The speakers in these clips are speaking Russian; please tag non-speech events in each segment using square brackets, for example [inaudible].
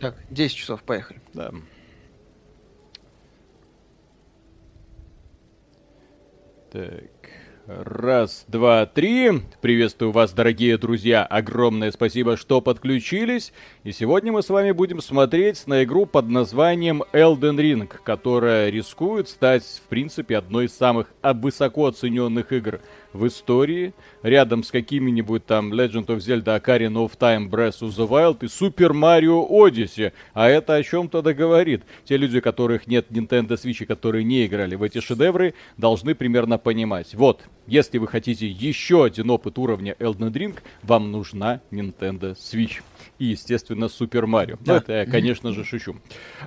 Так, 10 часов, поехали. Да. Так. Раз, два, три. Приветствую вас, дорогие друзья. Огромное спасибо, что подключились. И сегодня мы с вами будем смотреть на игру под названием Elden Ring, которая рискует стать, в принципе, одной из самых высоко оцененных игр в истории, рядом с какими-нибудь там Legend of Zelda, Ocarina of Time, Breath of the Wild и Super Mario Odyssey. А это о чем-то договорит. Те люди, которых нет Nintendo Switch, которые не играли в эти шедевры, должны примерно понимать. Вот, если вы хотите еще один опыт уровня Elden Ring, вам нужна Nintendo Switch и, естественно, Супер Марио. Да. это я, конечно же, шучу.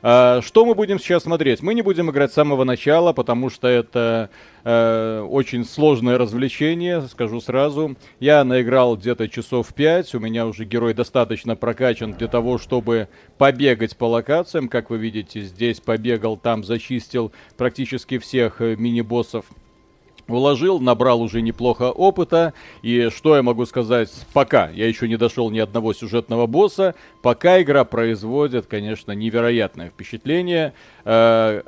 А, что мы будем сейчас смотреть? Мы не будем играть с самого начала, потому что это э, очень сложное развлечение, скажу сразу. Я наиграл где-то часов 5, у меня уже герой достаточно прокачан для того, чтобы побегать по локациям. Как вы видите, здесь побегал, там зачистил практически всех э, мини-боссов уложил, набрал уже неплохо опыта. И что я могу сказать пока? Я еще не дошел ни одного сюжетного босса. Пока игра производит, конечно, невероятное впечатление. Э,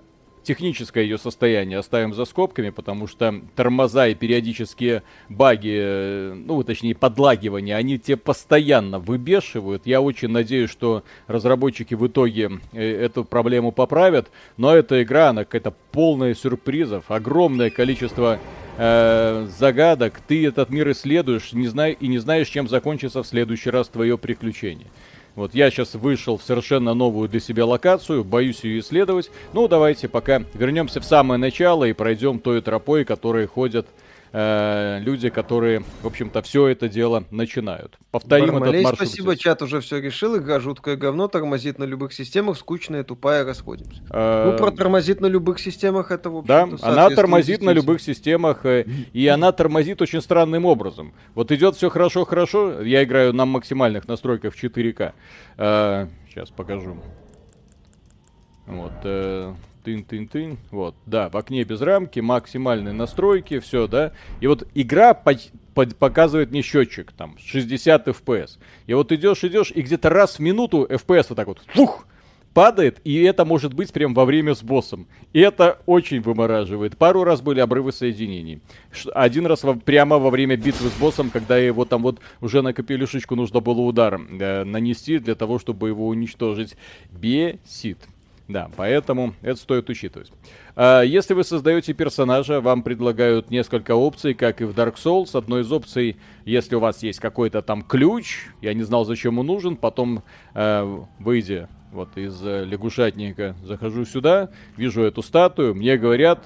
техническое ее состояние оставим за скобками, потому что тормоза и периодические баги, ну, точнее, подлагивания, они те постоянно выбешивают. Я очень надеюсь, что разработчики в итоге э, эту проблему поправят, но эта игра, она какая-то полная сюрпризов, огромное количество э, загадок, ты этот мир исследуешь не знай, и не знаешь, чем закончится в следующий раз твое приключение. Вот я сейчас вышел в совершенно новую для себя локацию, боюсь ее исследовать. Ну, давайте пока вернемся в самое начало и пройдем той тропой, которые ходят э, люди, которые, в общем-то, все это дело начинают. Повторим Бармалей, этот маршрут. спасибо, здесь. чат уже все решил. Игра жуткое говно, тормозит на любых системах, скучная, тупая, расходимся. Э, ну, про тормозит на любых системах это, в Да, она тормозит на любых системах, э, и она тормозит очень странным образом. Вот идет все хорошо-хорошо, я играю на максимальных настройках в 4К. Э, сейчас покажу. Вот, тын-тын-тын, вот, да, в окне без рамки, максимальные настройки, все, да, и вот игра по под показывает мне счетчик, там, 60 FPS, и вот идешь, идешь, и где-то раз в минуту FPS вот так вот, фух, падает, и это может быть прям во время с боссом. И это очень вымораживает. Пару раз были обрывы соединений. Один раз во, прямо во время битвы с боссом, когда его там вот уже на капелюшечку нужно было удар э, нанести для того, чтобы его уничтожить. Бесит. Да, поэтому это стоит учитывать. А, если вы создаете персонажа, вам предлагают несколько опций, как и в Dark Souls. Одной из опций, если у вас есть какой-то там ключ, я не знал, зачем он нужен, потом э, выйдя вот из э, лягушатника захожу сюда, вижу эту статую, мне говорят,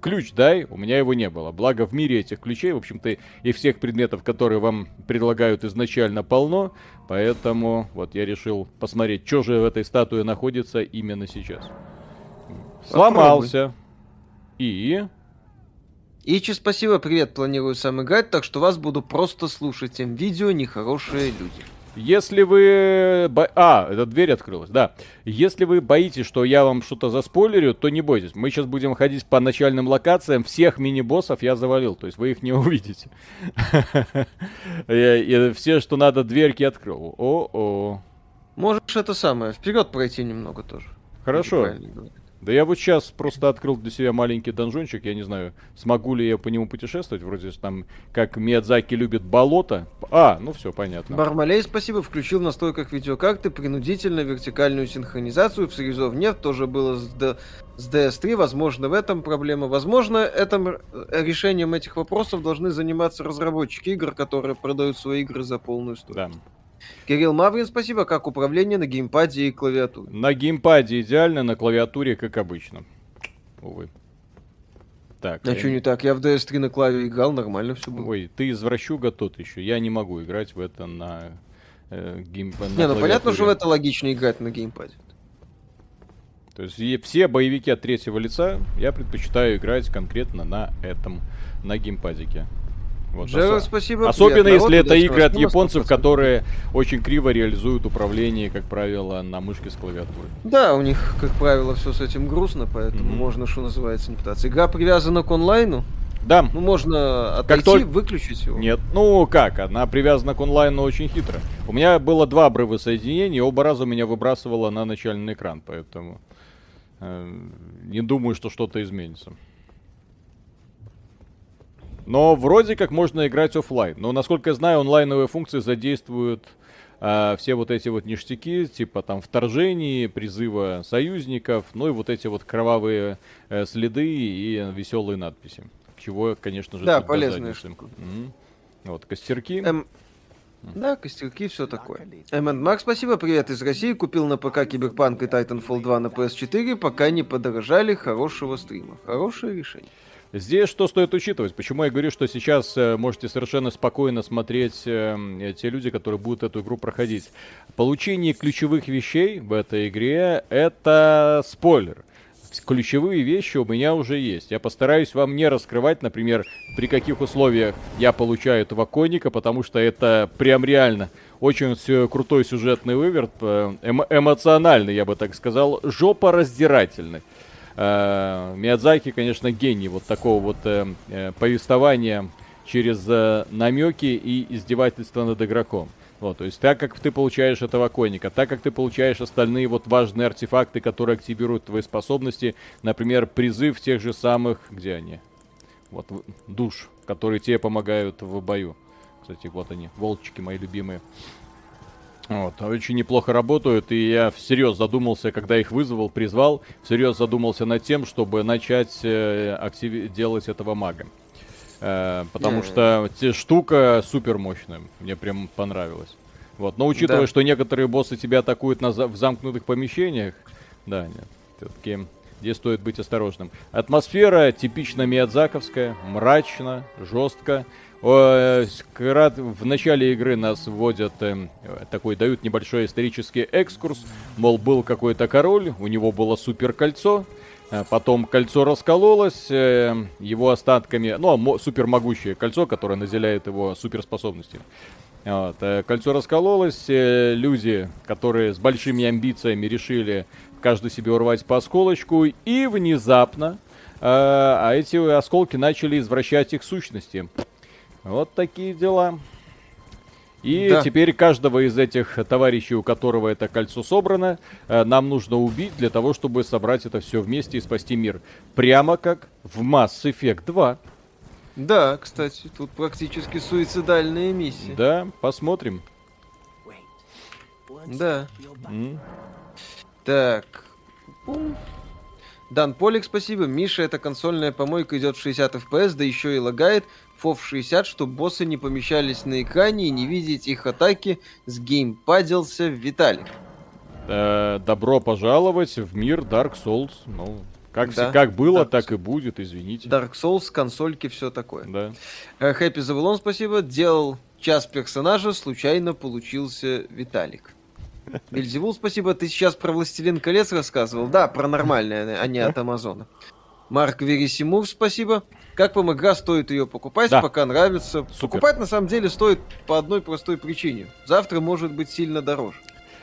ключ дай, у меня его не было. Благо в мире этих ключей, в общем-то, и всех предметов, которые вам предлагают изначально полно, поэтому вот я решил посмотреть, что же в этой статуе находится именно сейчас. Сломался. И... Ичи, спасибо, привет, планирую сам играть, так что вас буду просто слушать. Им видео нехорошие люди. Если вы... Бо... А, эта дверь открылась, да. Если вы боитесь, что я вам что-то заспойлерю, то не бойтесь. Мы сейчас будем ходить по начальным локациям. Всех мини-боссов я завалил, то есть вы их не [laughs] увидите. Все, что надо, дверки открыл. О-о. Можешь это самое, вперед пройти немного тоже. Хорошо. Да я вот сейчас просто открыл для себя маленький донжончик, я не знаю, смогу ли я по нему путешествовать, вроде там, как Миядзаки любит болото. А, ну все, понятно. Бармалей, спасибо, включил в настройках видеокарты принудительно вертикальную синхронизацию, в Срезов нет, тоже было с, D- с DS3, возможно, в этом проблема. Возможно, этим э, решением этих вопросов должны заниматься разработчики игр, которые продают свои игры за полную стоимость. Да. Кирилл Маврин, спасибо. Как управление на геймпаде и клавиатуре? На геймпаде идеально, на клавиатуре как обычно. Увы. Так. А я... что не так? Я в DS3 на клаве играл, нормально все было. Ой, ты извращуга тот еще. Я не могу играть в это на э, геймпаде. Не, ну понятно, что в это логично играть на геймпаде. То есть все боевики от третьего лица я предпочитаю играть конкретно на этом, на геймпадике. Вот, Джеро, спасибо. Особенно если это игры от японцев, которые очень криво реализуют управление, как правило, на мышке с клавиатурой. Да, у них, как правило, все с этим грустно, поэтому mm-hmm. можно, что называется, имитация. Игра привязана к онлайну. Да. Ну, можно отойти, как только... выключить его. Нет. Ну, как? Она привязана к онлайну очень хитро. У меня было два обрыва соединения, оба раза меня выбрасывало на начальный экран, поэтому э, не думаю, что что-то изменится. Но вроде как можно играть офлайн. Но, насколько я знаю, онлайновые функции задействуют э, все вот эти вот ништяки, типа там вторжений, призыва союзников, ну и вот эти вот кровавые э, следы и веселые надписи. Чего, конечно же, да, полезная штука. Угу. Вот, костерки. Эм... Да, костерки, все такое. Эммонд Марк, спасибо, привет из России. Купил на ПК Киберпанк и Titanfall 2 на PS4, пока не подорожали хорошего стрима. Хорошее решение. Здесь что стоит учитывать? Почему я говорю, что сейчас э, можете совершенно спокойно смотреть э, те люди, которые будут эту игру проходить. Получение ключевых вещей в этой игре это спойлер. Ключевые вещи у меня уже есть. Я постараюсь вам не раскрывать, например, при каких условиях я получаю этого конника, потому что это прям реально очень крутой сюжетный выверт, э, эмо эмоциональный, я бы так сказал, жопа раздирательный. Э, Миядзаки, конечно, гений вот такого вот э, э, повествования через э, намеки и издевательства над игроком. Вот, то есть так как ты получаешь этого конника, так как ты получаешь остальные вот важные артефакты, которые активируют твои способности, например, призыв тех же самых, где они? Вот душ, которые тебе помогают в бою. Кстати, вот они, волчики мои любимые. Вот, очень неплохо работают, и я всерьез задумался, когда их вызвал, призвал, всерьез задумался над тем, чтобы начать э, актив... делать этого мага. Э, потому что те, штука супер мощная, мне прям понравилось. Вот, но учитывая, да. что некоторые боссы тебя атакуют на за... в замкнутых помещениях, да, нет, все-таки здесь стоит быть осторожным. Атмосфера типично миядзаковская, мрачно, жестко. В начале игры нас вводят эм, такой, дают небольшой исторический экскурс. Мол, был какой-то король, у него было супер кольцо. Э, потом кольцо раскололось, э, его остатками, ну, супер могущее кольцо, которое наделяет его суперспособностями. Вот, э, кольцо раскололось, люди, которые с большими амбициями решили каждый себе урвать по осколочку, и внезапно а эти осколки начали извращать их сущности. Вот такие дела. И да. теперь каждого из этих товарищей, у которого это кольцо собрано, э, нам нужно убить для того, чтобы собрать это все вместе и спасти мир. Прямо как в Mass Effect 2. Да, кстати, тут практически суицидальная миссия. Да, посмотрим. Да. Mm. Так. Дан Полик, спасибо. Миша, эта консольная помойка идет в 60 FPS, да еще и лагает. FOV 60, чтобы боссы не помещались на экране и не видеть их атаки, с геймпадился Виталик. Э, добро пожаловать в мир Dark Souls. Ну, как, да. как было, Dark так и будет, извините. Dark Souls, консольки, все такое. Да. Хэппи Завулон, спасибо. Делал час персонажа, случайно получился Виталик. [laughs] Бельзевул, спасибо. Ты сейчас про Властелин колец рассказывал? Да, про нормальное, а не от Амазона. Марк Верисимур, спасибо. Как вам игра, стоит ее покупать, да. пока нравится. Супер. Покупать на самом деле стоит по одной простой причине. Завтра может быть сильно дороже.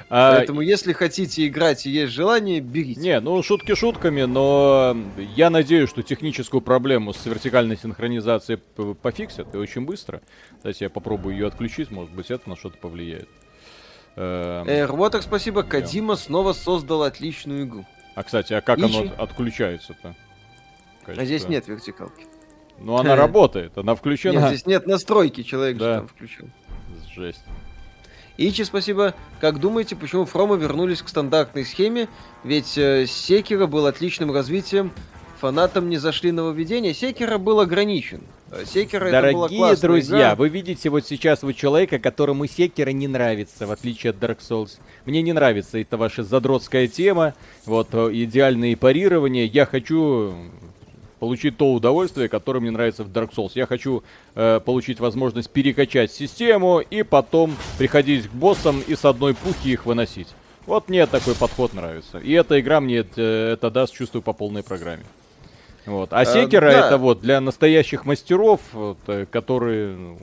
А... Поэтому, если хотите играть и есть желание, берите. Не, ну шутки шутками, но я надеюсь, что техническую проблему с вертикальной синхронизацией пофиксят и очень быстро. Кстати, я попробую ее отключить, может быть, это на что-то повлияет. Эм... спасибо. Кадима снова создал отличную игру. А, кстати, а как Ичи? оно отключается-то? А здесь нет вертикалки. Ну, она работает, она включена. Нет, здесь нет настройки, человек да. же там включил. Жесть. Ичи, спасибо. Как думаете, почему Фрома вернулись к стандартной схеме? Ведь э, Секера был отличным развитием, фанатам не зашли нововведения. Секера был ограничен. Э, Секера Дорогие это друзья, игра. вы видите вот сейчас вот человека, которому Секера не нравится, в отличие от Dark Souls. Мне не нравится эта ваша задротская тема, вот э, идеальные парирования. Я хочу получить то удовольствие, которое мне нравится в Dark Souls. Я хочу э, получить возможность перекачать систему и потом приходить к боссам и с одной пухи их выносить. Вот мне такой подход нравится. И эта игра мне это, это даст, чувствую, по полной программе. Вот. А секера э, да. это вот для настоящих мастеров, вот, э, которые ну,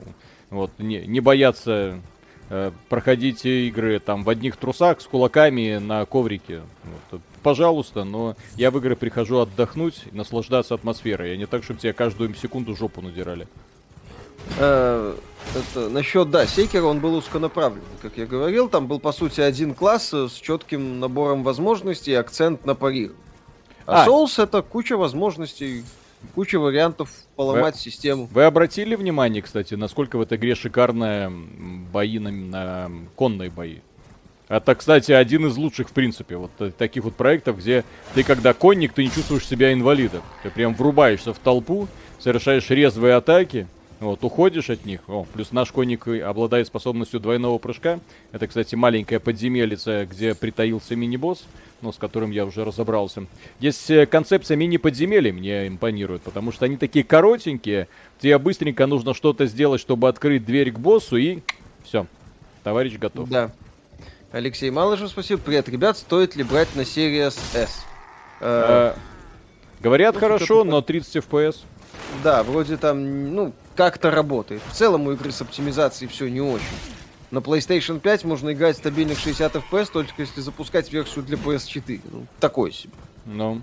вот, не, не боятся э, проходите игры там в одних трусах с кулаками на коврике. Вот, пожалуйста, но я в игры прихожу отдохнуть и наслаждаться атмосферой, а не так, чтобы тебе каждую секунду жопу надирали. Э, это, насчет, да, Секера он был узконаправленный, как я говорил. Там был, по сути, один класс с четким набором возможностей и акцент на парир. А, а Souls это куча возможностей, куча вариантов поломать вы, систему. Вы обратили внимание, кстати, насколько в этой игре шикарные бои на, на конные бои? Это, кстати, один из лучших, в принципе, вот таких вот проектов, где ты, когда конник, ты не чувствуешь себя инвалидом. Ты прям врубаешься в толпу, совершаешь резвые атаки, вот, уходишь от них. О, плюс наш конник обладает способностью двойного прыжка. Это, кстати, маленькая подземелица, где притаился мини-босс, ну, с которым я уже разобрался. Здесь э, концепция мини-подземелий мне импонирует, потому что они такие коротенькие. Тебе быстренько нужно что-то сделать, чтобы открыть дверь к боссу, и все, товарищ готов. Да. Алексей Малышев, спасибо. Привет, ребят, стоит ли брать на Series S? Э, говорят хорошо, но 30 FPS. Да, вроде там, ну, как-то работает. В целом у игры с оптимизацией все не очень. На PlayStation 5 можно играть стабильных 60 FPS, только если запускать версию для PS4. Ну, такой себе. Ну.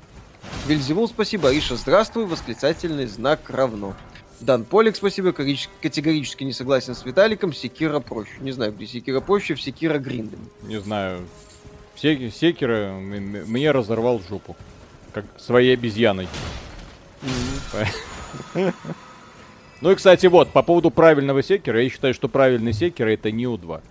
Вильзевул, спасибо. Ариша, здравствуй. Восклицательный знак равно. Дан Полик, спасибо. Категорически не согласен с Виталиком. Секира проще. Не знаю, где Секира проще, в Секира гриндом. Не знаю. Секира мне разорвал жопу. Как своей обезьяной. Mm-hmm. Ну и, кстати, вот, по поводу правильного секера, я считаю, что правильный секер это Нио 2.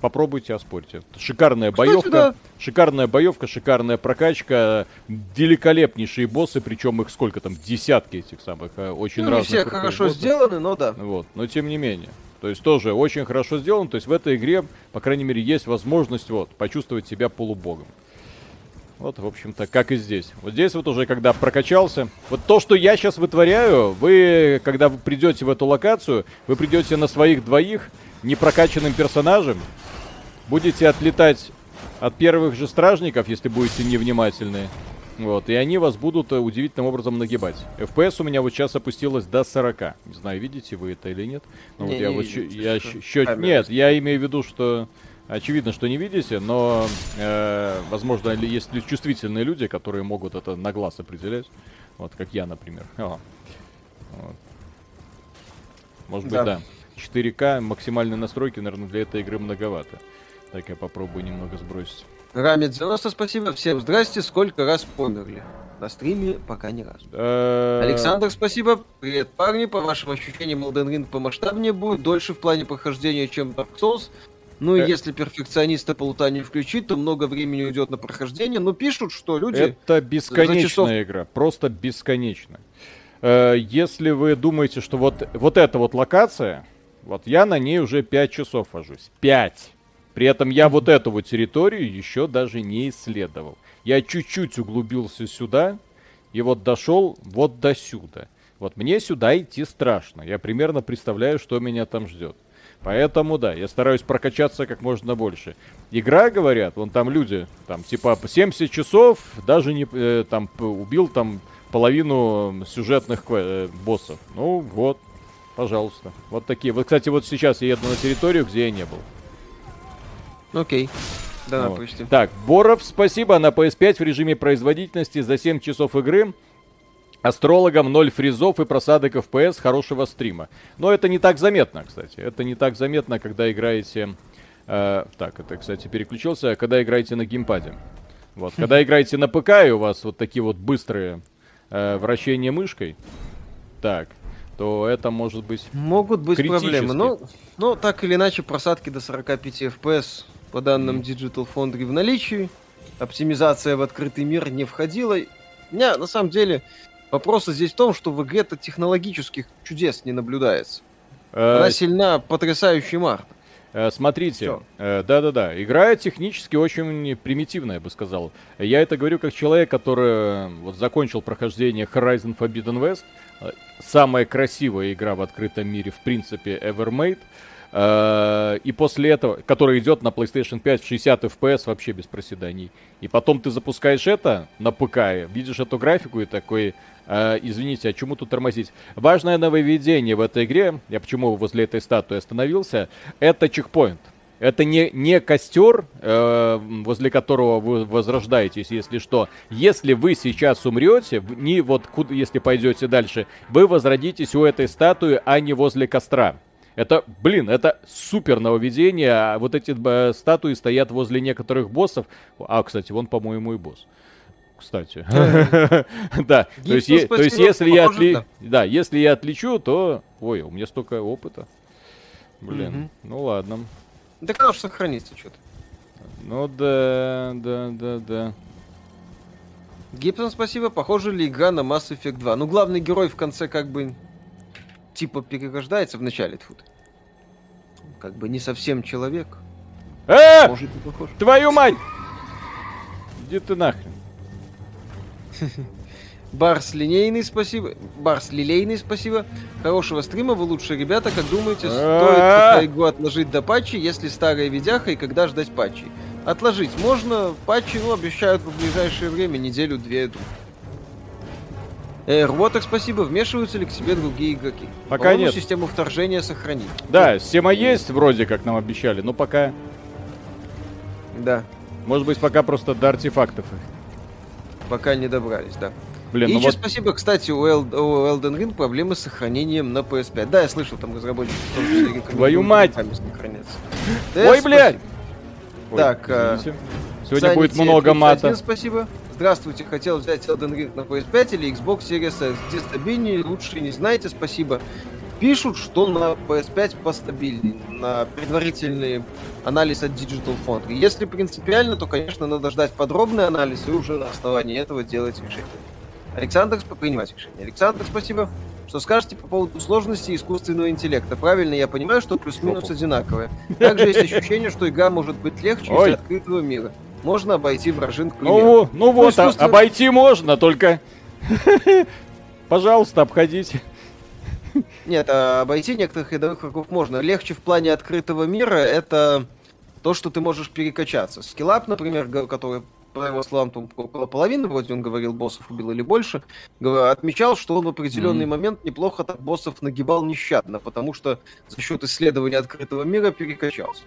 Попробуйте, оспорьте. Шикарная кстати, боевка, да. шикарная боевка, шикарная прокачка, великолепнейшие боссы, причем их сколько там, десятки этих самых, э, очень ну, разных. все хорошо боссов. сделаны, но да. Вот, но тем не менее. То есть тоже очень хорошо сделано, то есть в этой игре, по крайней мере, есть возможность вот, почувствовать себя полубогом. Вот, в общем-то, как и здесь. Вот здесь вот уже, когда прокачался. Вот то, что я сейчас вытворяю, вы, когда вы придете в эту локацию, вы придете на своих двоих, непрокачанным персонажем, будете отлетать от первых же стражников, если будете невнимательны. Вот, и они вас будут э, удивительным образом нагибать. FPS у меня вот сейчас опустилось до 40. Не знаю, видите вы это или нет. Но не, вот я не вот вижу, я счет... Нет, я имею в виду, что Очевидно, что не видите, но, э, возможно, есть чувствительные люди, которые могут это на глаз определять. Вот, как я, например. О. Вот. Может да. быть, да. 4К, максимальные настройки, наверное, для этой игры многовато. Так, я попробую немного сбросить. Рамит 90, спасибо. Всем здрасте. Сколько раз померли? На стриме пока ни разу. Э, Александр, спасибо. Привет, парни. По вашим ощущениям, Elden Ring помасштабнее будет, дольше в плане прохождения, чем Dark Souls. Ну, э... если перфекциониста по лутанию включить, то много времени уйдет на прохождение. Но пишут, что люди... Это бесконечная часов... игра, просто бесконечная. Э, если вы думаете, что вот, вот эта вот локация, вот я на ней уже 5 часов вожусь. 5! При этом я вот эту вот территорию еще даже не исследовал. Я чуть-чуть углубился сюда, и вот дошел вот до сюда. Вот мне сюда идти страшно. Я примерно представляю, что меня там ждет. Поэтому, да, я стараюсь прокачаться как можно больше. Игра, говорят, вон там люди, там, типа, 70 часов, даже не, э, там, убил там половину сюжетных э, боссов. Ну, вот, пожалуйста. Вот такие. Вот, кстати, вот сейчас я еду на территорию, где я не был. Окей. Да, вот. Так, Боров, спасибо на PS5 в режиме производительности за 7 часов игры. Астрологам 0 фризов и просадок FPS хорошего стрима. Но это не так заметно, кстати. Это не так заметно, когда играете... Э, так, это, кстати, переключился. Когда играете на геймпаде. Вот, когда [laughs] играете на ПК, и у вас вот такие вот быстрые э, вращения мышкой, так, то это может быть Могут быть проблемы. Но, но так или иначе, просадки до 45 FPS по данным. Digital Foundry в наличии. Оптимизация в открытый мир не входила. Не, на самом деле, Вопрос здесь в том, что в игре-то технологических чудес не наблюдается. Э, Она сильна потрясающей март. Э, смотрите, э, да-да-да, игра технически очень примитивная, я бы сказал. Я это говорю как человек, который вот закончил прохождение Horizon Forbidden West, самая красивая игра в открытом мире, в принципе, ever made. Э, и после этого, который идет на PlayStation 5 в 60 FPS вообще без проседаний. И потом ты запускаешь это на ПК, видишь эту графику и такой, э, извините, а чему тут тормозить? Важное нововведение в этой игре, я почему возле этой статуи остановился, это чекпоинт. Это не, не костер, э, возле которого вы возрождаетесь, если что. Если вы сейчас умрете, не вот куда, если пойдете дальше, вы возродитесь у этой статуи, а не возле костра. Это, блин, это супер нововведение. А вот эти э, статуи стоят возле некоторых боссов. А, кстати, вон, по-моему, и босс кстати. Да, [laughs] то есть, если я отли... да, если я отличу, то, ой, у меня столько опыта. Блин, ну ладно. Да как уж сохранится что-то. Ну да, да, да, да. Гибсон, спасибо. Похоже ли игра на Mass Effect 2? Ну, главный герой в конце как бы типа перерождается в начале тут. Как бы не совсем человек. Э! Может, похож. Твою мать! Иди ты нахрен. [laughs] Барс линейный, спасибо. Барс лилейный, спасибо. Хорошего стрима, вы лучшие ребята. Как думаете, стоит игру отложить до патчи, если старая видяха и когда ждать патчи? Отложить можно, патчи, ну, обещают в ближайшее время, неделю-две. Э, Рвоток, спасибо. Вмешиваются ли к себе другие игроки? Пока нет. систему вторжения сохранить. Да, система есть вроде, как нам обещали, но пока... Да. Может быть, пока просто до артефактов их пока не добрались, да. Блин, и ну вот... спасибо, кстати, у, Эл... у Elden Ring проблемы с сохранением на PS5. Да, я слышал, там разработчики [gasps] Твою мать! Ой, блядь! Так, а... Сегодня будет много мата. Спасибо. Здравствуйте, хотел взять Elden Ring на PS5 или Xbox Series S. Где стабильнее, лучше не знаете, спасибо. Пишут, что на PS5 постабильнее, на предварительный анализ от Digital Foundry. Если принципиально, то, конечно, надо ждать подробный анализ и уже на основании этого делать решение. Александр, принимать решение. Александр, спасибо. Что скажете по поводу сложности искусственного интеллекта? Правильно я понимаю, что плюс-минус одинаковые. Также есть ощущение, что игра может быть легче из открытого мира. Можно обойти вражин, к Ну, ну вот, ну, искусственно... обойти можно, только... [laughs] Пожалуйста, обходите. Нет, а обойти некоторых рядовых врагов можно. Легче в плане открытого мира это то, что ты можешь перекачаться. Скиллап, например, который по его словам, там около половины, вроде он говорил, боссов убил или больше, отмечал, что он в определенный mm-hmm. момент неплохо так боссов нагибал нещадно, потому что за счет исследования открытого мира перекачался.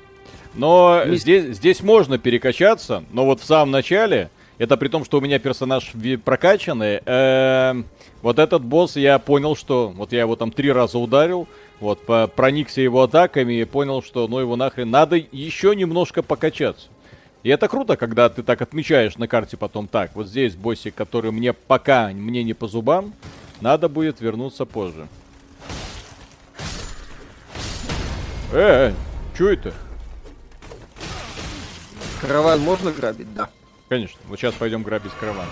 Но здесь, здесь можно перекачаться, но вот в самом начале, это при том, что у меня персонаж прокачанный, э, вот этот босс, я понял, что... Вот я его там три раза ударил, вот, по, проникся его атаками и понял, что ну его нахрен надо еще немножко покачаться. И это круто, когда ты так отмечаешь на карте потом так. Вот здесь боссик, который мне пока мне не по зубам, надо будет вернуться позже. Э, э что это? Караван можно грабить? Да. Конечно. Вот сейчас пойдем грабить караван.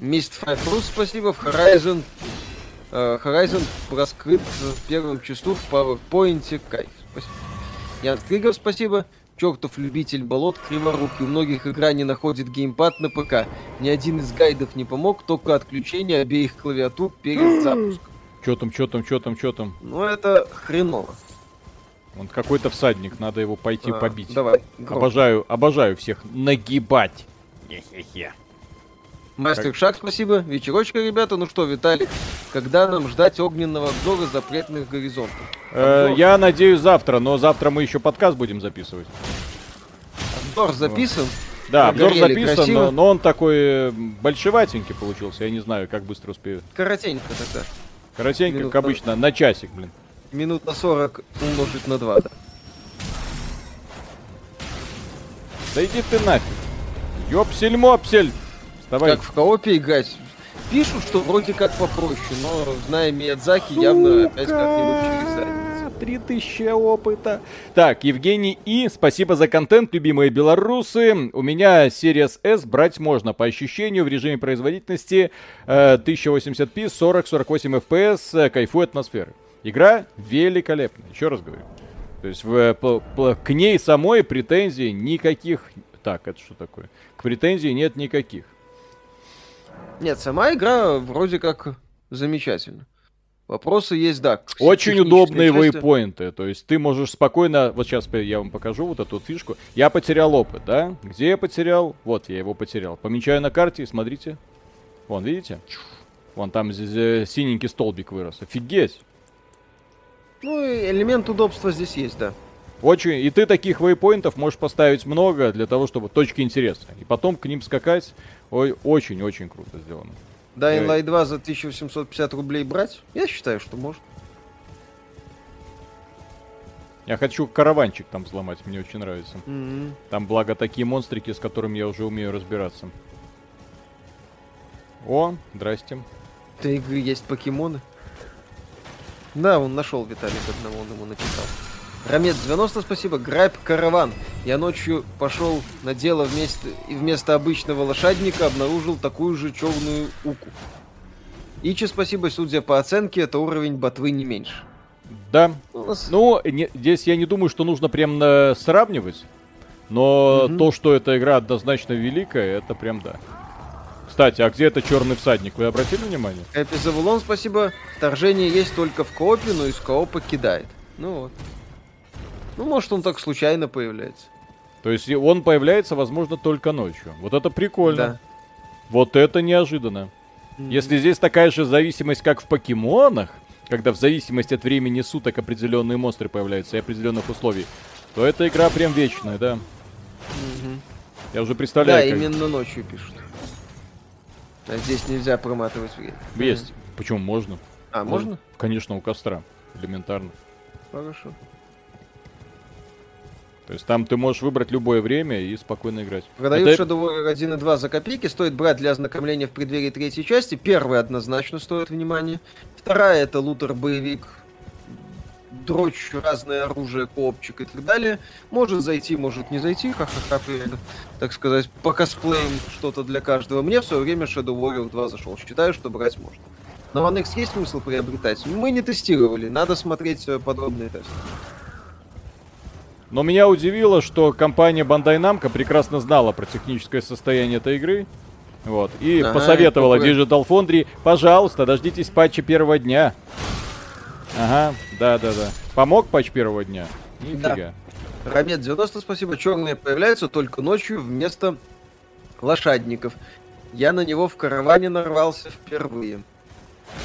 5 Plus, спасибо. В Horizon, uh, Horizon раскрыт в первом часу в PowerPoint. Кайф. Спасибо. Ян Кригов, спасибо. Чертов любитель болот, криворукий. У многих игра не находит геймпад на ПК. Ни один из гайдов не помог, только отключение обеих клавиатур перед запуском. Чё там, чё там, чё там, чё там? Ну это хреново. Он какой-то всадник, надо его пойти а, побить. Давай. Громко. Обожаю, обожаю всех нагибать. Хе-хе-хе. Мастер Шаг, спасибо. Вечерочка, ребята. Ну что, Виталик, когда нам ждать огненного обзора запретных горизонтов? Э, я надеюсь завтра, но завтра мы еще подкаст будем записывать. Обзор записан? Да, обзор записан, но, но он такой э, большеватенький получился. Я не знаю, как быстро успею. Коротенько тогда. Коротенько, Минут как обычно, на часик, блин. Минут на 40 умножить на 2, да. Да иди ты нафиг. Ёпсель-мопсель. Давай. Как в коопе играть. Пишут, что вроде как попроще, но, зная Миядзаки, явно опять как-нибудь через задницу. 3000 опыта. Так, Евгений И, спасибо за контент, любимые белорусы. У меня Series S брать можно по ощущению в режиме производительности э, 1080p, 40-48 FPS, кайфует атмосферы. Игра великолепная, еще раз говорю. То есть в, по, по, к ней самой претензий никаких... Так, это что такое? К претензии нет никаких. Нет, сама игра вроде как замечательна. Вопросы есть, да. Очень удобные части. вейпоинты. То есть ты можешь спокойно... Вот сейчас я вам покажу вот эту фишку. Я потерял опыт, да? Где я потерял? Вот я его потерял. Помечаю на карте, смотрите. Вон, видите? Вон там синенький столбик вырос. Офигеть! Ну, элемент удобства здесь есть, да. Очень. И ты таких вейпоинтов можешь поставить много для того, чтобы точки интереса. И потом к ним скакать. Ой, очень-очень круто сделано. Dying Light 2 за 1850 рублей брать? Я считаю, что можно. Я хочу караванчик там взломать, мне очень нравится. М-м. Там, благо, такие монстрики, с которыми я уже умею разбираться. О, здрасте. В этой игры есть покемоны. Да, он нашел Виталик одного, он ему написал. Рамет 90, спасибо. Грайб караван. Я ночью пошел на дело вместо, и вместо обычного лошадника обнаружил такую же черную уку. Ичи, спасибо, судя по оценке, это уровень ботвы не меньше. Да. Нас- Ну, не- здесь я не думаю, что нужно прям э, сравнивать. Но Мгм. то, что эта игра однозначно великая, это прям да. Кстати, а где это черный всадник? Вы обратили внимание? Эпи Завулон, спасибо. Вторжение есть только в коопе, но из коопа кидает. Ну вот. Ну, может, он так случайно появляется. То есть он появляется, возможно, только ночью. Вот это прикольно. Вот это неожиданно. Да. Если здесь такая же зависимость, как в покемонах, когда в зависимости от времени суток определенные монстры появляются и определенных условий, то эта игра прям вечная, да. Мгм. Я уже Да, представляю, как именно ночью пишут. А здесь нельзя проматывать время. есть. Почему можно? А, можно? Конечно, у костра. Элементарно. Хорошо. То есть там ты можешь выбрать любое время и спокойно играть. Продают Это- Shadow Warrior 1 и 2 за копейки, стоит брать для ознакомления в преддверии третьей части. Первая однозначно стоит внимания. Вторая это лутер-боевик, дрочь, разное оружие, копчик и так далее. Может зайти, может не зайти, ха-ха-ха, так сказать, по косплеям что-то для каждого. Мне в свое время Shadow Warrior 2 зашел. Считаю, что брать можно. На One X есть смысл приобретать? Мы не тестировали, надо смотреть э, подробные тесты. Но меня удивило, что компания Bandai Namco прекрасно знала про техническое состояние этой игры. Вот. И Ага, посоветовала. Digital Foundry, пожалуйста, дождитесь патча первого дня. Ага, да-да-да. Помог патч первого дня? Нифига. Рамет 90, спасибо. Черные появляются только ночью вместо лошадников. Я на него в караване нарвался впервые.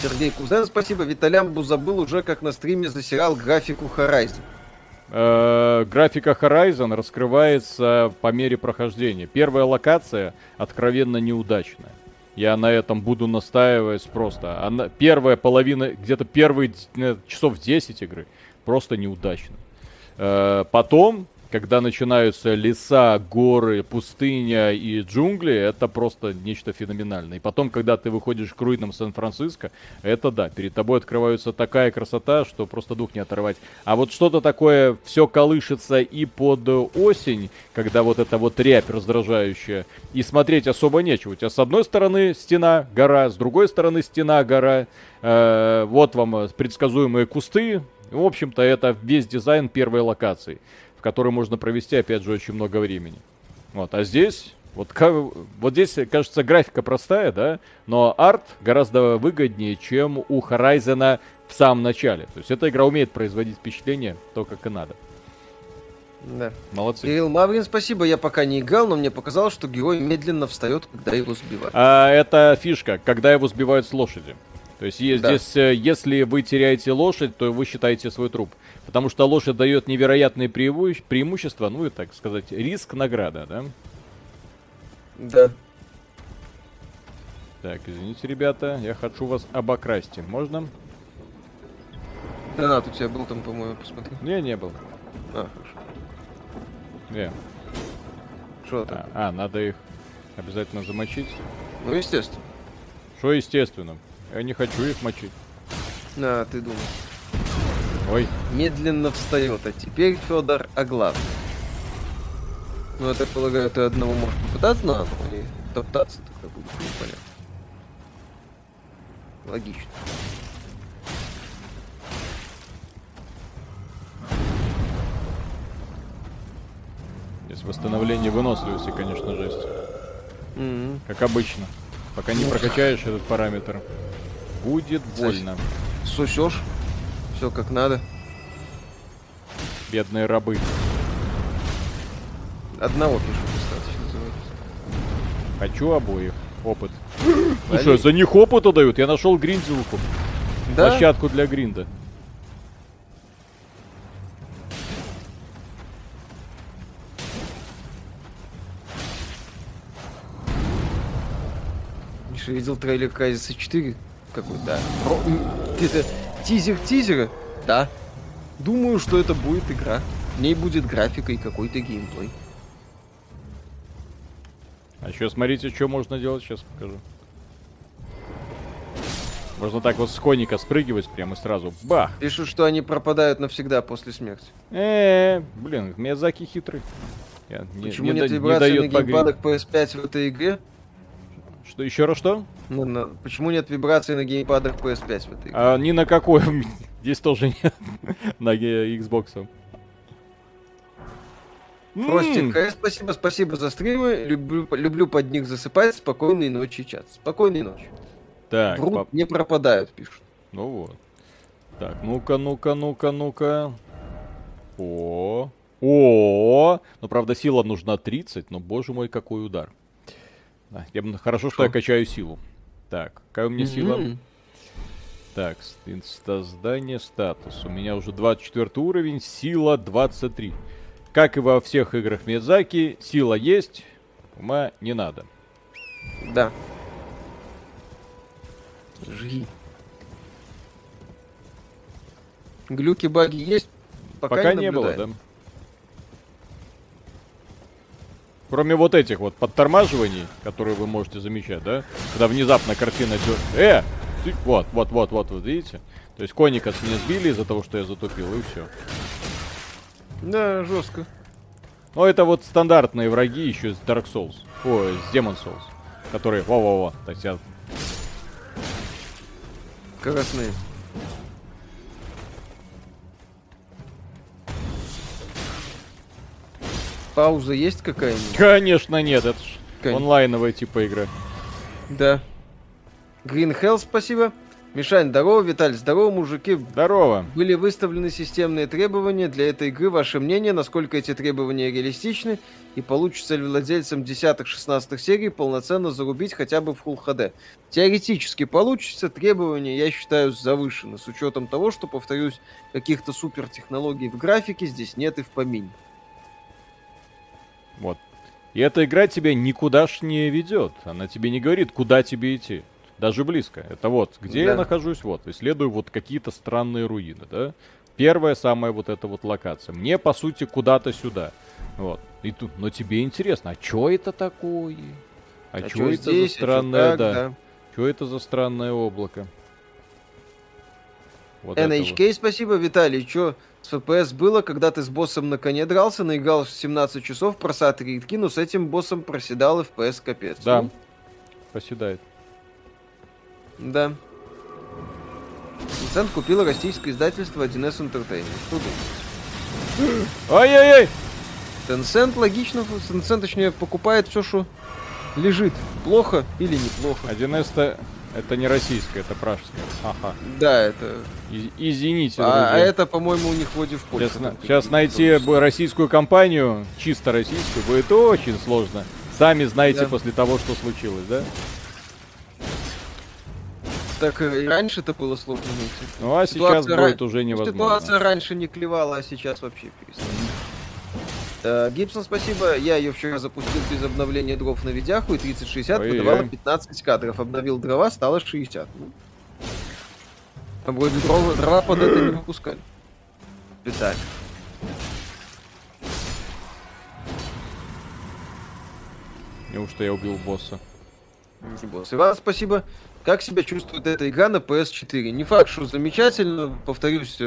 Сергей Кузен, спасибо. Виталямбу забыл уже, как на стриме засирал графику Horizon. Э, графика Horizon раскрывается по мере прохождения. Первая локация откровенно неудачная. Я на этом буду настаивать просто. Она, первая половина, где-то первые часов 10 игры просто неудачно. Э, потом, когда начинаются леса, горы, пустыня и джунгли, это просто нечто феноменальное. И потом, когда ты выходишь к руинам Сан-Франциско, это да, перед тобой открывается такая красота, что просто дух не оторвать. А вот что-то такое, все колышется и под осень, когда вот эта вот рябь раздражающая, и смотреть особо нечего. У тебя с одной стороны стена, гора, с другой стороны стена, гора, Э, вот вам предсказуемые кусты. В общем-то, это весь дизайн первой локации, в которой можно провести, опять же, очень много времени. Вот, а здесь, вот, вот здесь, кажется, графика простая, да, но арт гораздо выгоднее, чем у Horizon в самом начале. То есть эта игра умеет производить впечатление то, как и надо. Да. Молодцы. Кирилл Маврин, спасибо. Я пока не играл, но мне показалось, что герой медленно встает, когда его сбивают. А, это фишка, когда его сбивают с лошади. То есть Да. здесь, э, если вы теряете лошадь, то вы считаете свой труп. Потому что лошадь дает невероятные преиму- преимущества, ну и так сказать, риск награда, да? Да. Так, извините, ребята, я хочу вас обокрасть. Можно? Донат у тебя был там, по-моему, посмотри. Не, не был. А, хорошо. Не. Что там? А, а, надо их обязательно замочить. Ну, естественно. Что естественно? Я не хочу их мочить. А, ты думаешь. Ой, Медленно встает, а теперь Федор о главном. Ну, я так полагаю, ты одного можешь попытаться на одного или топтаться тогда будет непонятно. Логично. здесь восстановление выносливости, конечно, жесть. Мгм. Как обычно. Пока не прокачаешь этот параметр, будет больно. Сусешь. Все как надо. Бедные рабы. Одного пишу достаточно. Хочу обоих. Опыт. [gasps] Слушай, за них опыта дают. Я нашел гринделку. Да? Площадку для гринда. Миша видел трейлер Crysis 4 какой-то. Про... Это тизер тизера? Да. Думаю, что это будет игра. В ней будет графика и какой-то геймплей. А еще смотрите, что можно делать, сейчас покажу. Можно так вот с коника спрыгивать прямо сразу. Бах! Пишут, что они пропадают навсегда после смерти. Э, -э блин, Миязаки хитрый. Я, Почему не, нет не вибраций не на геймпадах PS5 в этой игре? Что, еще раз что? Ну, на, почему нет вибрации на геймпадах PS5 в этой игре? А, ни на какой. [laughs] Здесь тоже нет. на Xbox. Фростик, mm. спасибо, спасибо за стримы. Люблю, люблю под них засыпать. Спокойной ночи, чат. Спокойной ночи. Так, Врут, пап... не пропадают, пишут. Ну вот. Так, ну-ка, ну-ка, ну-ка, ну-ка. О, о, ну правда сила нужна 30, но боже мой, какой удар. Да, я, хорошо, что я качаю силу. Так, какая у меня сила? Так, создание статус. У меня уже 24 уровень, сила 23. Как и во всех играх Миядзаки, сила есть, ума не надо. Да. Жги. Глюки, баги есть? Пока, Пока не, не было, да. Кроме вот этих вот подтормаживаний, которые вы можете замечать, да? Когда внезапно картина идет... Э! Вот, вот, вот, вот, вот, видите? То есть коника с меня сбили из-за того, что я затупил, и все. Да, жестко. Но это вот стандартные враги еще из Dark Souls. Ой, из Demon Souls. Которые... Во-во-во. Я... Красные. Пауза есть какая-нибудь? Конечно нет, это ж Конечно. онлайновая типа игра. Да. Green Hell, спасибо. Мишань, здорово, Виталь, здорово, мужики. Здорово. Были выставлены системные требования для этой игры. Ваше мнение, насколько эти требования реалистичны и получится ли владельцам 10-16 серий полноценно зарубить хотя бы в Full HD? Теоретически получится, требования, я считаю, завышены, с учетом того, что, повторюсь, каких-то супер технологий в графике здесь нет и в помине. Вот. И эта игра тебя никуда ж не ведет. Она тебе не говорит, куда тебе идти. Даже близко. Это вот, где да. я нахожусь, вот, исследую вот какие-то странные руины, да. Первая самая вот эта вот локация. Мне, по сути, куда-то сюда. Вот. И тут, но тебе интересно, а что это такое? А, а что это здесь, за странное, так, да. да. Что это за странное облако? Вот NHK, вот. спасибо, Виталий. Что с FPS было, когда ты с боссом на коне дрался, наиграл 17 часов, просад ритки, но с этим боссом проседал FPS капец. Да, ну? проседает. Да. Tencent купила российское издательство 1С Entertainment. Что думаете? Ай-яй-яй! Tencent логично, Tencent точнее покупает все, что лежит. Плохо или неплохо. 1С-то это не российское, это пражское. Ага. Да, это... И, извините, а, а это, по-моему, у них вроде в Польше. Сейчас, сейчас найти российскую компанию, чисто российскую, будет очень сложно. Сами знаете да. после того, что случилось, да? Так и раньше это было сложно найти. Ну а Ситуация сейчас будет уже невозможно. Ситуация раньше не клевала, а сейчас вообще перестала. Uh, Гибсон, спасибо. Я ее вчера запустил без обновления дров на видяху, и 3060 Ой, выдавала 15 кадров. Обновил дрова, стало 60. Ну. Там вроде дрова, дрова под это не выпускали. Специально. Неужто я убил босса? Не босс. Иван, спасибо. Как себя чувствует эта игра на PS4? Не факт, что замечательно, повторюсь,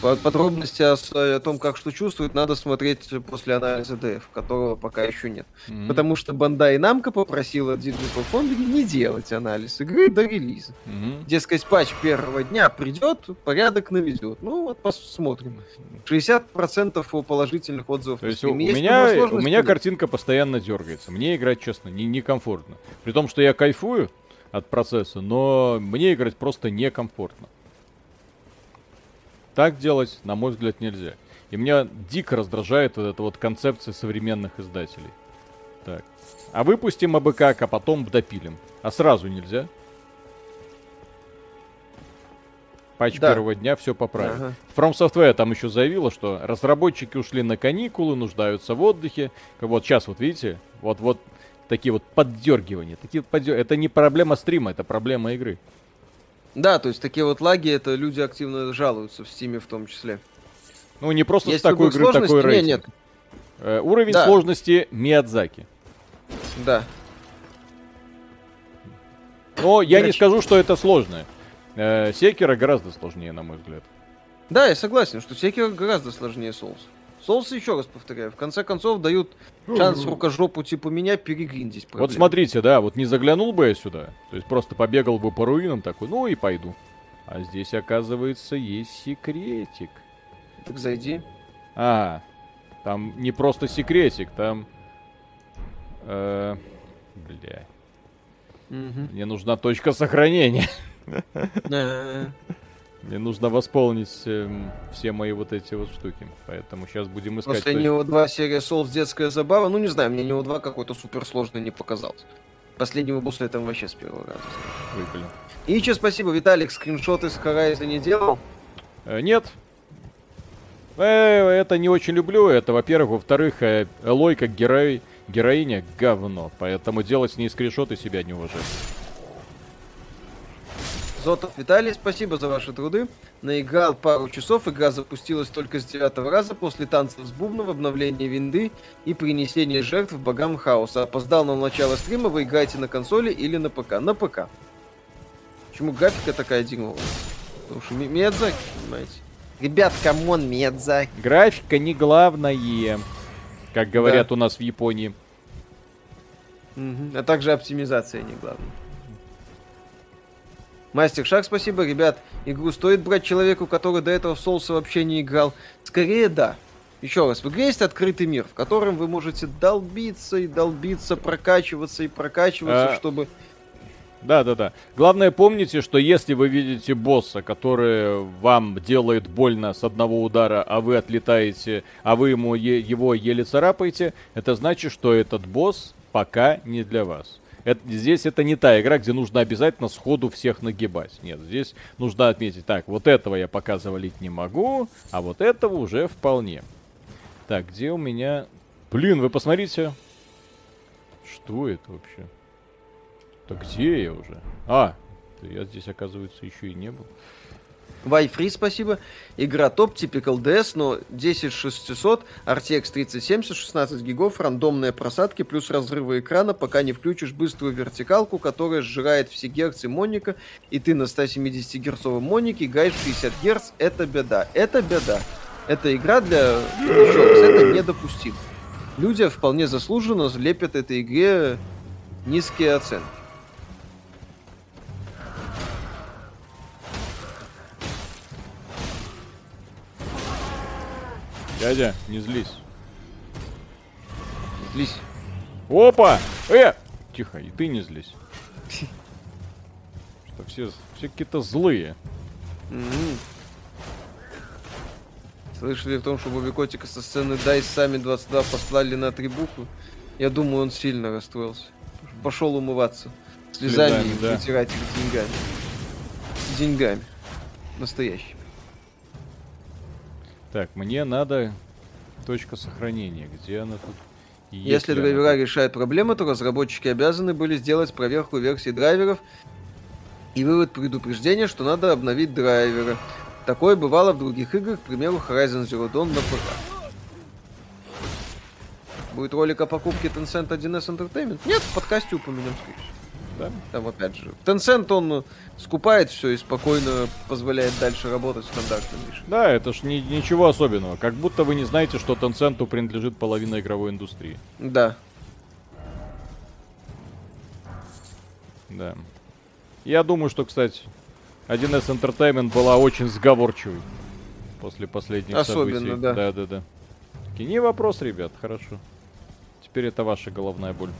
Подробности о, о том, как что чувствует, надо смотреть после анализа DF, которого пока еще нет. Mm-hmm. Потому что Банда и Намка попросила Digital Foundry не делать анализ игры до релиза. Mm-hmm. Дескать, патч первого дня придет, порядок наведет. Ну вот посмотрим. 60% положительных отзывов. То есть у, меня, у меня картинка постоянно дергается. Мне играть, честно, не, некомфортно. При том, что я кайфую от процесса, но мне играть просто некомфортно. Так делать, на мой взгляд, нельзя. И меня дико раздражает вот эта вот концепция современных издателей. Так. А выпустим абы как, а потом допилим. А сразу нельзя. Патч да. первого дня все поправит. Ага. From Software там еще заявила, что разработчики ушли на каникулы, нуждаются в отдыхе. Вот сейчас вот видите, вот-вот такие вот поддергивания. Такие поддер... Это не проблема стрима, это проблема игры. Да, то есть такие вот лаги, это люди активно жалуются в стиме в том числе. Ну, не просто Есть с такой игры такой рейтинг. Нет. Э, уровень да. сложности Миядзаки. Да. Но я не скажу, что это сложно. Э, Секера гораздо сложнее, на мой взгляд. Да, я согласен, что Секера гораздо сложнее Souls. Souls, еще раз повторяю, в конце концов дают шанс рукожопу типа меня перегриндить. Проблему. Вот смотрите, да, вот не заглянул бы я сюда, то есть просто побегал бы по руинам такой, ну и пойду. А здесь, оказывается, есть секретик. Так зайди. А, там не просто секретик, там... Э, бля. Угу. Мне нужна точка сохранения. Мне нужно восполнить э, все мои вот эти вот штуки. Поэтому сейчас будем искать... После Нео 2 серия Souls детская забава. Ну, не знаю, мне Нео 2 какой-то суперсложный не показался. Последнего босса там вообще с первого раза. Выпали. И еще спасибо, Виталик, скриншоты с Horizon не делал? Э, нет. Э, это не очень люблю. Это, во-первых. Во-вторых, э, Элой как герой, героиня говно. Поэтому делать с ней скриншоты себя не уважаю. Зотов Виталий, спасибо за ваши труды. Наиграл пару часов, игра запустилась только с девятого раза после танцев с бубном, обновления винды и принесения жертв богам хаоса. Опоздал на начало стрима, вы играете на консоли или на ПК? На ПК. Почему графика такая дерьмовая? Потому что Миядзаки, понимаете. Ребят, come on, Миядзаки. Графика не главное, как говорят да. у нас в Японии. Угу. А также оптимизация не главное. Мастер Шаг, спасибо, ребят. Игру стоит брать человеку, который до этого в Соуса вообще не играл? Скорее, да. Еще раз, в игре есть открытый мир, в котором вы можете долбиться и долбиться, прокачиваться и прокачиваться, а... чтобы... Да, да, да. Главное помните, что если вы видите босса, который вам делает больно с одного удара, а вы отлетаете, а вы ему е- его еле царапаете, это значит, что этот босс пока не для вас. Это, здесь это не та игра, где нужно обязательно сходу всех нагибать. Нет, здесь нужно отметить, так, вот этого я пока завалить не могу, а вот этого уже вполне. Так, где у меня... Блин, вы посмотрите. Что это вообще? Так где я уже? А, я здесь, оказывается, еще и не был. Wi-Fi, спасибо. Игра топ, typical DS, но 10600, RTX 3070, 16 гигов, рандомные просадки, плюс разрывы экрана, пока не включишь быструю вертикалку, которая сжирает все герцы моника, и ты на 170 герцовом монике играешь 60 герц, это беда. Это беда. Это игра для... Раз, это недопустимо. Люди вполне заслуженно лепят этой игре низкие оценки. Дядя, не злись. Не злись. Опа! Э! Тихо, и ты не злись. [laughs] Что все, все какие-то злые. Слышали в том, что Бобби Котика со сцены Дай сами 22 послали на три буквы? Я думаю, он сильно расстроился. Пошел умываться слезами, слезами и да. вытирать их деньгами. Деньгами. Настоящими. Так, мне надо точка сохранения. Где она тут? Есть Если драйвера она... решают проблемы, то разработчики обязаны были сделать проверку версий драйверов и вывод предупреждения, что надо обновить драйверы. Такое бывало в других играх, к примеру, Horizon Zero Dawn на ПК. Будет ролик о покупке Tencent 1С Entertainment? Нет, в подкасте упомянем, скорее да? Там опять же, Tencent он скупает все и спокойно позволяет дальше работать в стандартном режиме. Да, это ж ни, ничего особенного. Как будто вы не знаете, что Tencent принадлежит половина игровой индустрии. Да. Да. Я думаю, что, кстати, 1С Entertainment была очень сговорчивой после последних Особенно, событий. да. Да, да, да. Не вопрос, ребят, хорошо. Теперь это ваша головная боль.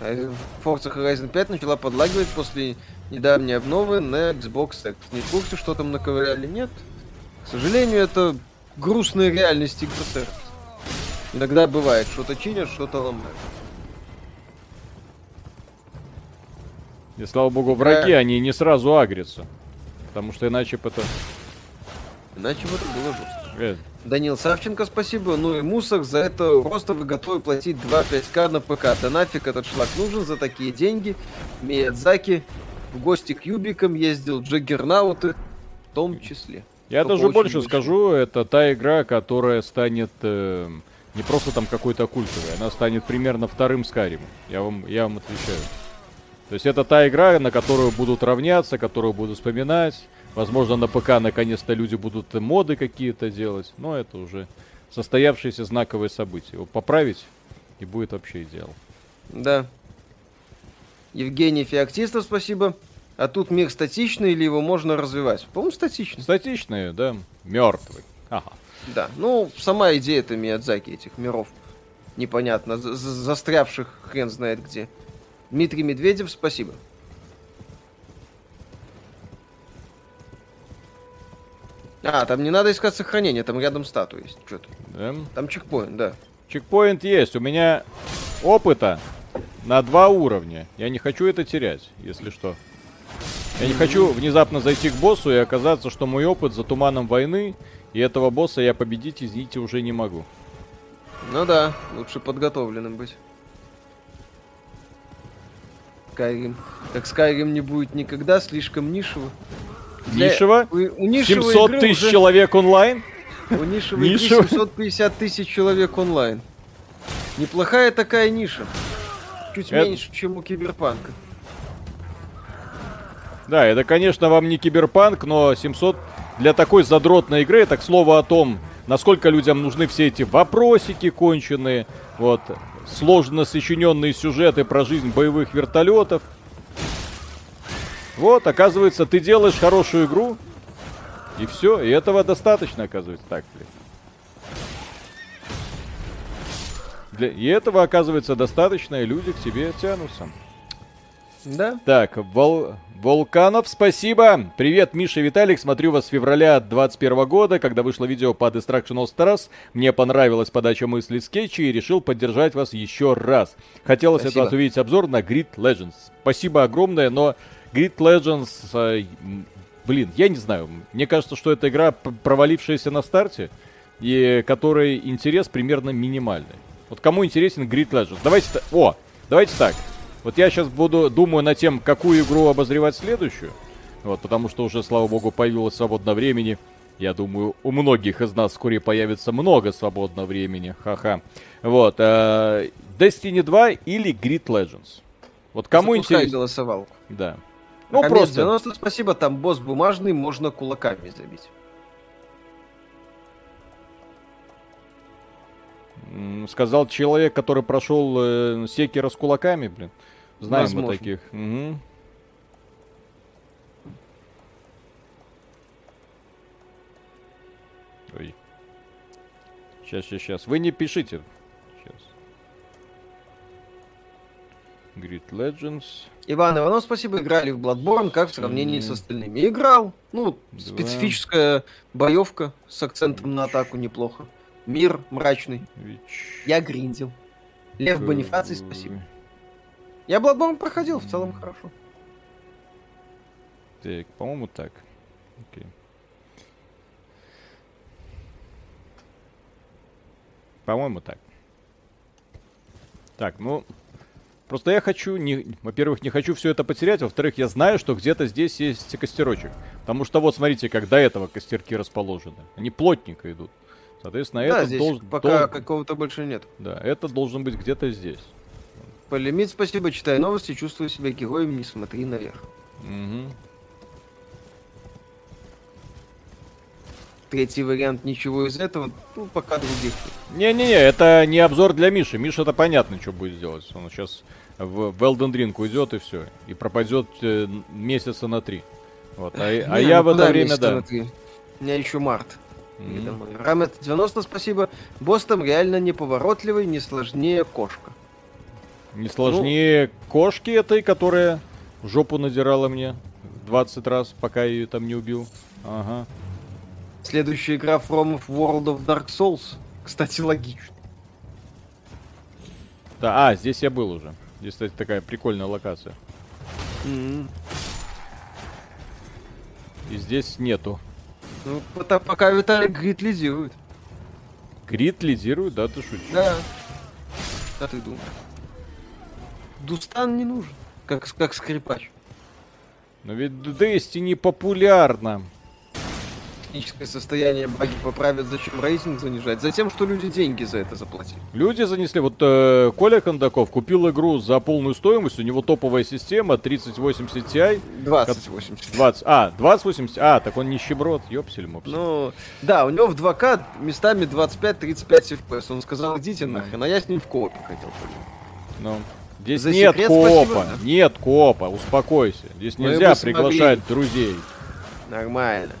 Forza Horizon 5 начала подлагивать после недавней обновы на Xbox X. Не в курсе, что там наковыряли? Нет. К сожалению, это грустная реальность Xbox Иногда бывает, что-то чинят, что-то ломают. И слава богу, враги, да. они не сразу агрятся. Потому что иначе бы это... Иначе бы это было жестко. Э. Данил Савченко, спасибо. Ну и Мусор, за это просто вы готовы платить 2-5к на ПК. Да нафиг этот шлак нужен за такие деньги. Миядзаки в гости к Юбикам ездил, Джаггернауты в том числе. Я даже больше большой. скажу, это та игра, которая станет э, не просто там какой-то культовой, она станет примерно вторым Скайримом. Я вам, я вам отвечаю. То есть это та игра, на которую будут равняться, которую будут вспоминать. Возможно, на ПК наконец-то люди будут моды какие-то делать. Но это уже состоявшееся знаковое событие. Его поправить и будет вообще идеал. Да. Евгений Феоктистов, спасибо. А тут мир статичный или его можно развивать? По-моему, статичный. Статичный, да. Мертвый. Ага. Да. Ну, сама идея это Миядзаки этих миров. Непонятно. За застрявших хрен знает где. Дмитрий Медведев, спасибо. А, там не надо искать сохранение, там рядом статуя есть. Что-то. Да? Там чекпоинт, да. Чекпоинт есть. У меня опыта на два уровня. Я не хочу это терять, если что. Я не хочу внезапно зайти к боссу и оказаться, что мой опыт за туманом войны, и этого босса я победить, извините, уже не могу. Ну да, лучше подготовленным быть. Skyrim. Как Skyrim не будет никогда, слишком нишево. Для... Нишево? У, у нишевой 700 тысяч уже... человек онлайн? У нишевой Нишево? 750 тысяч человек онлайн. Неплохая такая ниша. Чуть это... меньше, чем у Киберпанка. Да, это, конечно, вам не Киберпанк, но 700 для такой задротной игры, так слово о том, насколько людям нужны все эти вопросики конченые, вот, сложно сочиненные сюжеты про жизнь боевых вертолетов. Вот, оказывается, ты делаешь хорошую игру, и все, и этого достаточно, оказывается, так ли. Для... И этого, оказывается, достаточно, и люди к тебе тянутся. Да. Так, Вол... Волканов, спасибо. Привет, Миша и Виталик. Смотрю вас с февраля 2021 года, когда вышло видео по Destruction All Stars. Мне понравилась подача мысли скетча и решил поддержать вас еще раз. Хотелось спасибо. от вас увидеть обзор на Grid Legends. Спасибо огромное, но Grid Legends... Э, блин, я не знаю. Мне кажется, что эта игра, провалившаяся на старте, и которой интерес примерно минимальный. Вот кому интересен Grid Legends? Давайте... О, давайте так. Вот я сейчас буду, думаю над тем, какую игру обозревать следующую. Вот, потому что уже, слава богу, появилось свободное времени. Я думаю, у многих из нас вскоре появится много свободного времени. Ха-ха. Вот. Э, Destiny 2 или Grid Legends. Вот кому интересно... голосовалку. Да. Ну, Комец просто... 90, спасибо, там босс бумажный, можно кулаками забить. Сказал человек, который прошел э, секера с кулаками, блин. Знаем Возможно. мы таких. Угу. Ой. Сейчас, сейчас, сейчас. Вы не пишите. Сейчас. Grid Legends. Иван Иванов, спасибо. Играли в Bloodborne, как в сравнении mm. с остальными? Играл. Ну, Два. специфическая боевка с акцентом на атаку неплохо. Мир мрачный. Вич. Я гриндил. Лев Бонифаций, спасибо. Я Bloodborne проходил, в целом хорошо. Так, по-моему, так. Окей. По-моему, так. Так, ну... Просто я хочу, не, во-первых, не хочу все это потерять, во-вторых, я знаю, что где-то здесь есть костерочек. Потому что вот, смотрите, как до этого костерки расположены. Они плотненько идут. Соответственно, да, это должен... пока дол... какого-то больше нет. Да, это должен быть где-то здесь. Полимит, спасибо, читаю новости, чувствую себя героем, не смотри наверх. Угу. Третий вариант ничего из этого, ну, пока других. Не-не-не, это не обзор для Миши. Миша это понятно, что будет делать. Он сейчас в, в Elden Ring уйдет и все. И пропадет э, месяца на три. Вот. А, не, а я ну, в это время, да. У меня еще март. Mm-hmm. Рамет 90, спасибо. Босс там реально неповоротливый, не сложнее кошка. Не сложнее ну... кошки этой, которая жопу надирала мне 20 раз, пока я ее там не убил. Ага. Следующая игра From World of Dark Souls. Кстати, логично. Да, а, здесь я был уже. Здесь, кстати, такая прикольная локация. Mm-hmm. И здесь нету Ну, пота- пока Виталик Грит лидирует. Грид лидирует, да, ты шутишь? Да. Что ты думаешь? Дустан не нужен, как, как скрипач. Но ведь Destiny популярна. Техническое состояние баги поправят, зачем рейтинг занижать? Затем, что люди деньги за это заплатили. Люди занесли. Вот э, Коля Кондаков купил игру за полную стоимость. У него топовая система 3080 Ti. 2080. 20. А, 2080. А, так он нищеброд. Ёпсель мопсель. Ну, да, у него в 2К местами 25-35 FPS. Он сказал, идите нахрен, а я с ним в коопе хотел. Ну. Здесь За нет секрет коопа. спасибо, да. Нет коопа. Успокойся. Здесь Мы нельзя приглашать друзей. Нормально.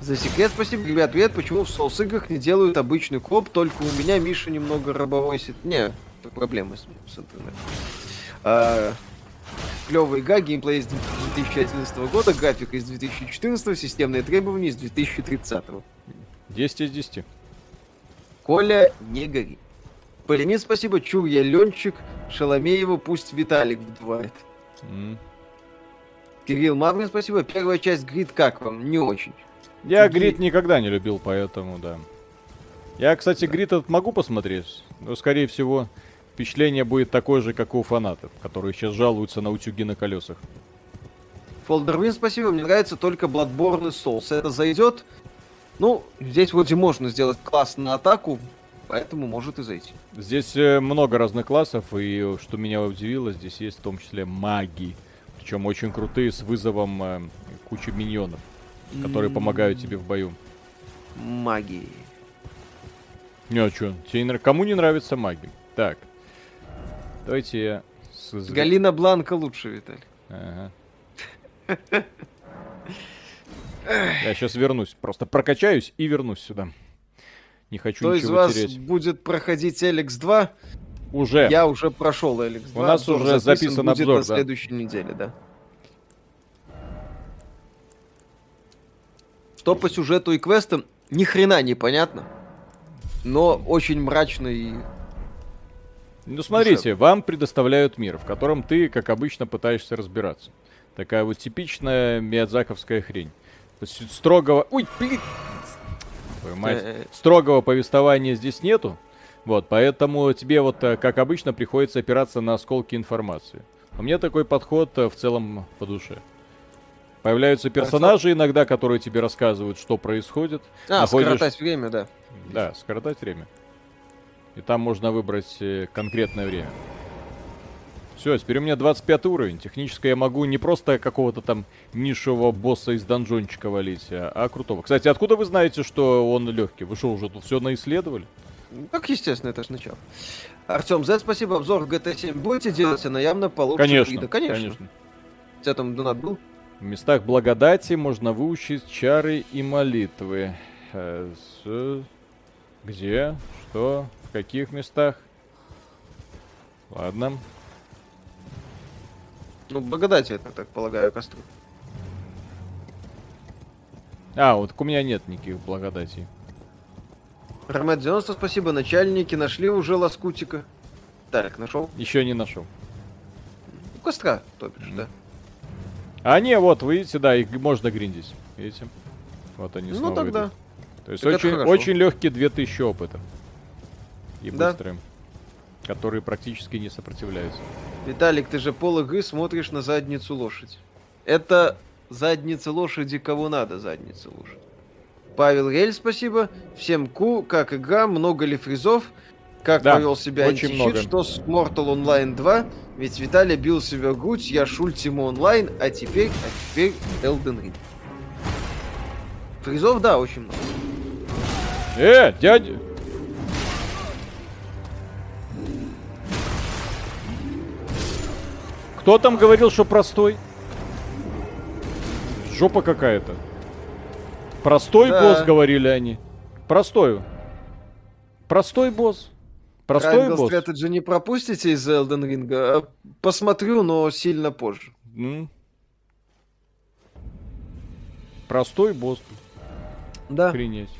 За секрет спасибо, ребят, привет. Почему в соус играх не делают обычный коп, только у меня Миша немного рабовой сит. Не, проблемы с, с интернетом. А, клевая игра, геймплей из 2011 года, графика из 2014, системные требования из 2030. 10 из 10. Коля, не гори. Полемит спасибо, чур я Ленчик, Шаломеева пусть Виталик вдувает. М. Кирилл Марвин, спасибо. Первая часть Грид как вам? Не очень. Я Где- Грид никогда не любил, поэтому да. Я, кстати, Грид этот могу посмотреть, но, скорее всего, впечатление будет такое же, как у фанатов, которые сейчас жалуются на утюги на колесах. Фолдервин, спасибо. Мне нравится только Bloodborne и Souls. Это зайдет. Ну, здесь вроде можно сделать класс на атаку, поэтому может и зайти. Здесь э, много разных классов, и что меня удивило, здесь есть в том числе маги. Причем очень крутые, с вызовом э, кучи миньонов, которые помогают тебе в бою. Магии. Не, а чё, тебе не кому не нравится маги? Так, давайте я... Галина Бланка лучше, Виталий. Ага. Я сейчас вернусь. Просто прокачаюсь и вернусь сюда. Не хочу Кто из ничего вас терять. будет проходить Эликс 2? Уже. Я уже прошел Эликс 2. У нас уже записан записан будет обзор, на да. следующей неделе, да. Что по сюжету и квестам, ни хрена не понятно. Но очень мрачно и... Ну смотрите, вам предоставляют мир, в котором ты, как обычно, пытаешься разбираться. Такая вот типичная миядзаковская хрень. То есть строгого... Ой, блин! Твою мать. Э, Строгого повествования здесь нету. Вот, поэтому тебе вот, э, как обычно, приходится опираться на осколки информации. А мне такой подход э, в целом по душе. Появляются персонажи иногда, которые тебе рассказывают, что происходит. А, Находишь- скоротать время, да. Да, скоротать время. И там можно выбрать э, конкретное время. Все, теперь у меня 25 уровень. Технически я могу не просто какого-то там нишевого босса из донжончика валить, а, а крутого. Кстати, откуда вы знаете, что он легкий? Вы что, уже тут все наисследовали? Как естественно, это же начало. Артем Z, спасибо. Обзор GTA 7 будете делать? Она явно получше Конечно, Крида. Конечно. конечно. У тебя там донат был? В местах благодати можно выучить чары и молитвы. Э, с- Где? Что? В каких местах? Ладно. Ну, благодати, это, так полагаю, костру. А, вот у меня нет никаких благодатей. Ромет 90, спасибо. Начальники нашли уже лоскутика. Так, нашел. Еще не нашел. У костра, то бишь, Мгм. да. А не, вот, видите, да, их можно гриндить. Видите? Вот они Ну снова тогда. идут. То есть Так очень, очень легкие 2000 опыта. И Да. быстрые. Которые практически не сопротивляются. Виталик, ты же пол игры смотришь на задницу лошадь. Это задница лошади, кого надо задница лошадь. Павел Рель, спасибо. Всем ку, как игра, много ли фризов? Как Да, повел себя много. что с Mortal Online 2? Ведь Виталий бил себя грудь, я Шультима онлайн, а теперь, а теперь Elden Ring. Фризов, да, очень много. Э, дядя! Кто там говорил, что простой? Жопа какая-то. Простой Да. босс, говорили они. Простой. Простой босс. Простой Triangle босс. Strategy не пропустите из Elden Ring? А, Посмотрю, но сильно позже. М. Простой босс. Да. Охренеть.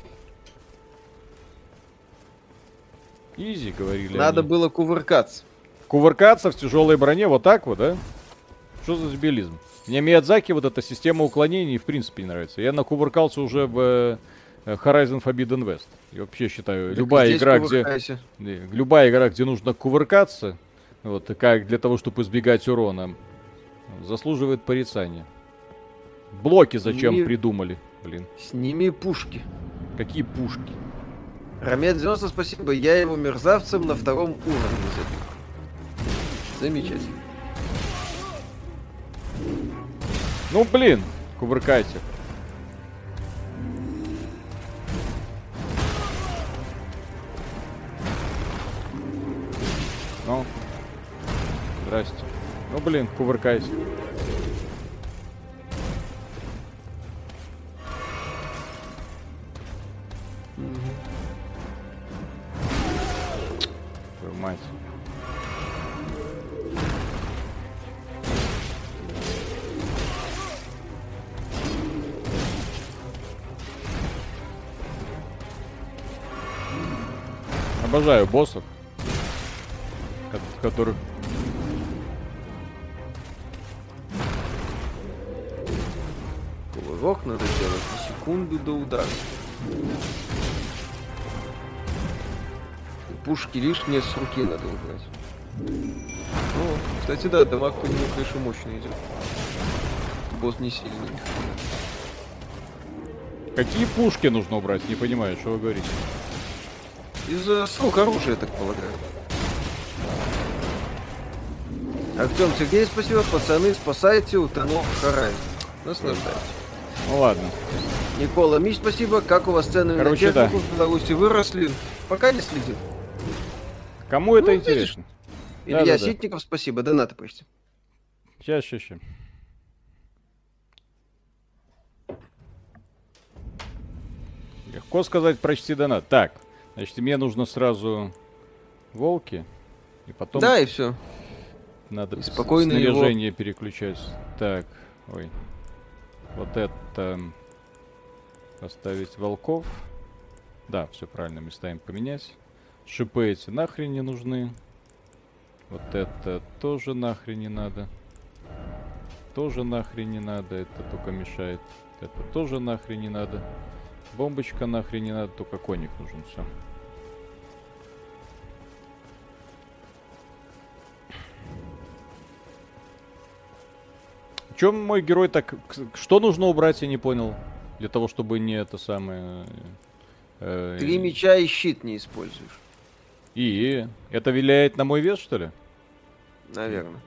Изи, говорили Надо они. было кувыркаться. Кувыркаться в тяжелой броне вот так вот, да? Что за дебилизм? Мне Миядзаки вот эта система уклонений в принципе не нравится. Я накувыркался уже в э, Horizon Forbidden West. И вообще считаю, так любая игра, где... Любая игра, где нужно кувыркаться, вот, как для того, чтобы избегать урона, заслуживает порицания. Блоки зачем Сними... придумали, блин? Сними пушки. Какие пушки? Рамет 90, спасибо. Я его мерзавцем на втором уровне Замечательно. Ну, блин, кувыркайся. Ну, здрасте. Ну, блин, кувыркайся. мать. Обожаю боссов, которых Кувырок надо делать секунду до удара. пушки лишние с руки надо убрать. Ну, кстати, да, дамаг по нему, конечно, мощный идет. Босс не сильный. Какие пушки нужно убрать? Не понимаю, что вы говорите. Из-за срок оружия, так полагаю. Артем Сергей, спасибо. Пацаны, спасайте утонул Харай. Наслаждайтесь. Ну ладно. Никола Миш, спасибо. Как у вас цены Короче, на технику да. в Беларуси выросли? Пока не следил. Кому это ну, интересно? Илья да, да, Ситников, да. спасибо. Донаты почти. Сейчас, сейчас, сейчас. Легко сказать, прочти донат. Так, значит, мне нужно сразу волки. И потом... Да, и все. Надо и спокойно снаряжение его... переключать. Так, ой. Вот это... Поставить волков. Да, все правильно, местами поменять. Шипы эти нахрен не нужны. Вот это тоже нахрен не надо. Тоже нахрен не надо, это только мешает. Это тоже нахрен не надо. Бомбочка нахрен не надо, только коник нужен, все. Чем мой герой так... Что нужно убрать, я не понял. Для того, чтобы не это самое... Э, Три меча и щит не используешь. И это влияет на мой вес, что ли? Наверное.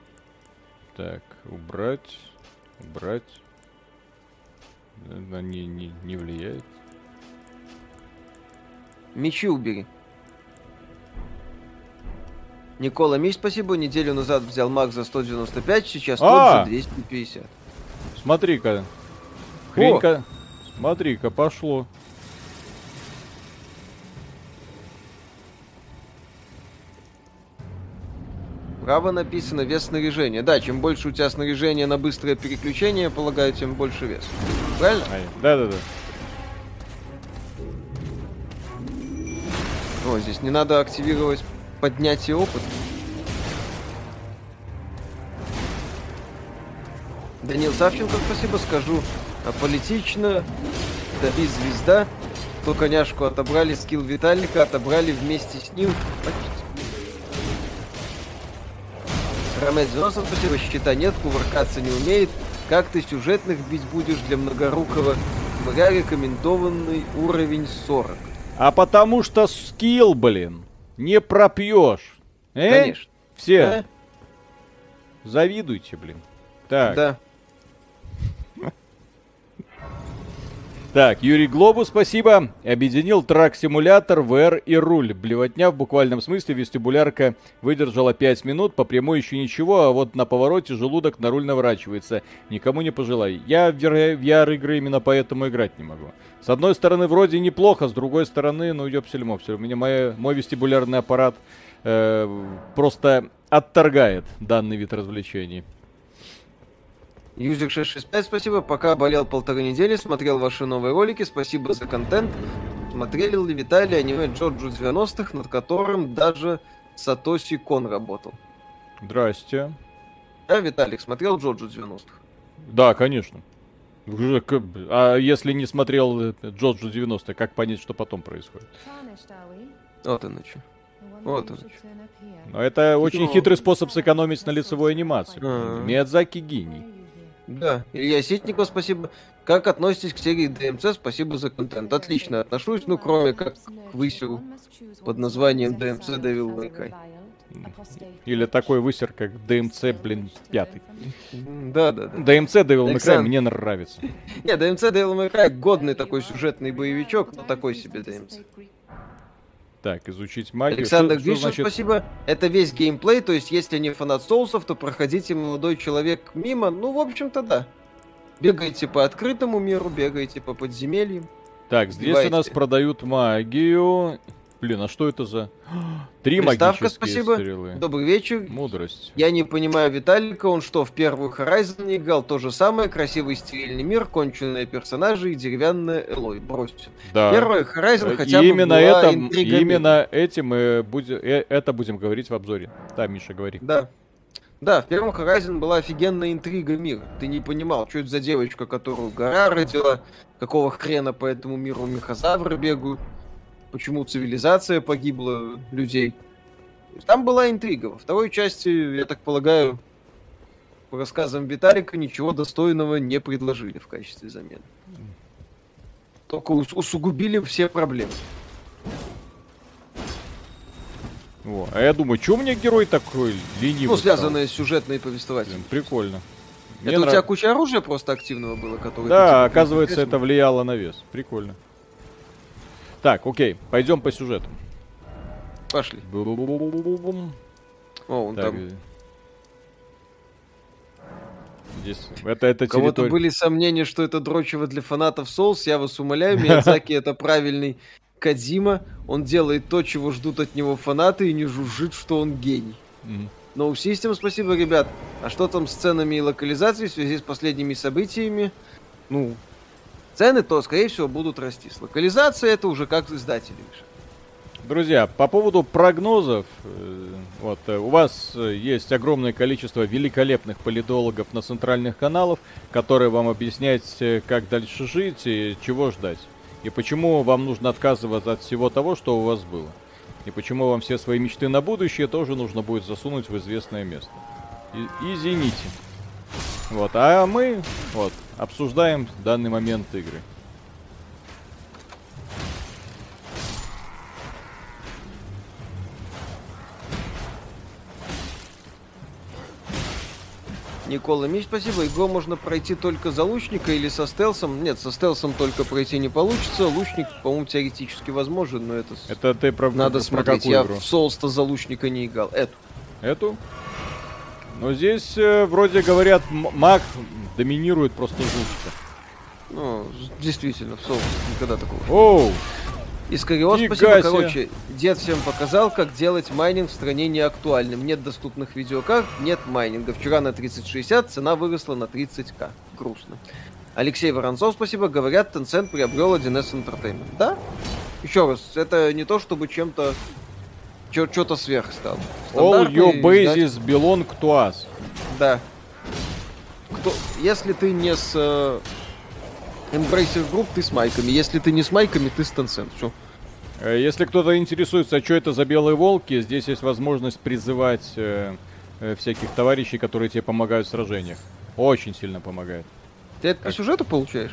Так, убрать, убрать. Она не, не, не влияет. Мечи убери. Никола Миш, спасибо. Неделю назад взял Мак за 195, сейчас а! тот же 250. Смотри-ка. Хренька. Смотри-ка, пошло. Право написано вес снаряжения. Да, чем больше у тебя снаряжения на быстрое переключение, полагаю, тем больше вес. Правильно? Да-да-да. О, здесь не надо активировать поднятие опыта. Данил Савченко, спасибо, скажу. Аполитично, доби звезда. То коняшку отобрали, скилл Виталика отобрали вместе с ним. Ромет 90, спасибо, щита нет, кувыркаться не умеет. Как ты сюжетных бить будешь для многорукого? Мря рекомендованный уровень 40. А потому что скилл, блин, не пропьешь. Э? Конечно. Все. Да? Завидуйте, блин. Так. Да. Так, Юрий Глобу, спасибо. Объединил трак-симулятор, VR и руль. Блевотня в буквальном смысле. Вестибулярка выдержала 5 минут. По прямой еще ничего, а вот на повороте желудок на руль наворачивается. Никому не пожелай. Я в VR-игры именно поэтому играть не могу. С одной стороны, вроде неплохо, с другой стороны, ну, ёпсель-мопсель. У меня мой, мой вестибулярный аппарат э, просто отторгает данный вид развлечений. Юзик 665, спасибо. Пока болел полторы недели, смотрел ваши новые ролики, спасибо за контент. Смотрели ли Виталий аниме Джорджу 90-х, над которым даже Сатоси Кон работал? Здрасте. А, Виталик, смотрел Джоджо 90-х? Да, конечно. А если не смотрел Джоджо 90, как понять, что потом происходит? Вот оно что. Вот он. Но это очень хитрый способ сэкономить на лицевой анимации. А. Миядзаки гений. Да, Илья Ситников, спасибо. Как относитесь к серии ДМЦ? Спасибо за контент. Отлично отношусь, ну кроме как к высеру под названием DMC Devil May Cry. Или такой высер, как DMC, блин, пятый. Да, да, да. DMC Devil May Cry мне нравится. [laughs] Не, DMC Devil May Cry годный такой сюжетный боевичок, но такой себе DMC. Так, изучить магию. Александр Гришин, значит- спасибо. Это весь геймплей, то есть если не фанат соусов, то проходите молодой человек мимо. Ну, в общем-то, да. Бегайте по открытому миру, бегайте по подземельям. Так, здесь у Убивайте. нас продают магию. Блин, а что это за... [gasps] Три Приставка, магические спасибо. стрелы. Добрый вечер. Мудрость. Я не понимаю Виталика, он что, в первую Horizon играл? То же самое, красивый стерильный мир, конченые персонажи и деревянная Элой. Бросьте. Да. Первая Horizon Э, хотя и бы именно была это, именно этим мы будем, э, это будем говорить в обзоре. Да, Миша, говори. Да. Да, в первом Horizon была офигенная интрига мира. Ты не понимал, что это за девочка, которую гора родила, какого хрена по этому миру мехозавры бегают, почему цивилизация погибла людей. Там была интрига. Во второй части, я так полагаю, по рассказам Виталика, ничего достойного не предложили в качестве замены. Только ус- усугубили все проблемы. Во. А я думаю, что у меня герой такой ленивый Ну, стал? связанные с сюжетной. Блин, прикольно. Мне Это у нрав- тебя куча оружия просто активного было, которое... Да, оказывается, это влияло на вес. Прикольно. Так, окей, пойдем по сюжету. Пошли. Бу-бу-бу-бу-бу-бум. О, он Так, там. э, Здесь, это, это У кого-то территория... были сомнения, что это дрочево для фанатов Souls. Я вас умоляю, Миядзаки это правильный Кадима. Он делает то, чего ждут от него фанаты, и не жужжит, что он гений. Мгм. No System, спасибо, ребят. А что там с ценами и локализацией в связи с последними событиями? Ну, цены то, скорее всего, будут расти. С локализацией это уже как издатели решат. Друзья, по поводу прогнозов, э, вот э, у вас э, есть огромное количество великолепных политологов на центральных каналах, которые вам объясняют, как дальше жить и чего ждать. И почему вам нужно отказываться от всего того, что у вас было. И почему вам все свои мечты на будущее тоже нужно будет засунуть в известное место. И- извините. Вот, а мы вот обсуждаем данный момент игры. Никола Мич, спасибо. Игру можно пройти только за лучника или со стелсом. Нет, со стелсом только пройти не получится. Лучник, по-моему, теоретически возможен, но это... Это ты про, Надо про смотреть. какую Я игру? в Souls-то за лучника не играл. Эту. Эту? Но здесь, э, вроде говорят, маг доминирует просто жутко. Ну, действительно, в Souls никогда такого. Оу! Искарион, Фига спасибо. Короче, дед всем показал, как делать майнинг в стране неактуальным. Нет доступных видеокарт, нет майнинга. Вчера на 3060 цена выросла на 30к. Грустно. Алексей Воронцов, спасибо. Говорят, Tencent приобрел 1С Entertainment. Да? Еще раз, это не то, чтобы чем-то что-то сверх стало. All your bases belong to us. Да. Кто, если ты не с э, Embracer Group, ты с майками. Если ты не с майками, ты с Tencent. Всё. Э, Если кто-то интересуется, что это за белые волки, здесь есть возможность призывать э, э, всяких товарищей, которые тебе помогают в сражениях. Очень сильно помогает. Ты это по сюжету получаешь?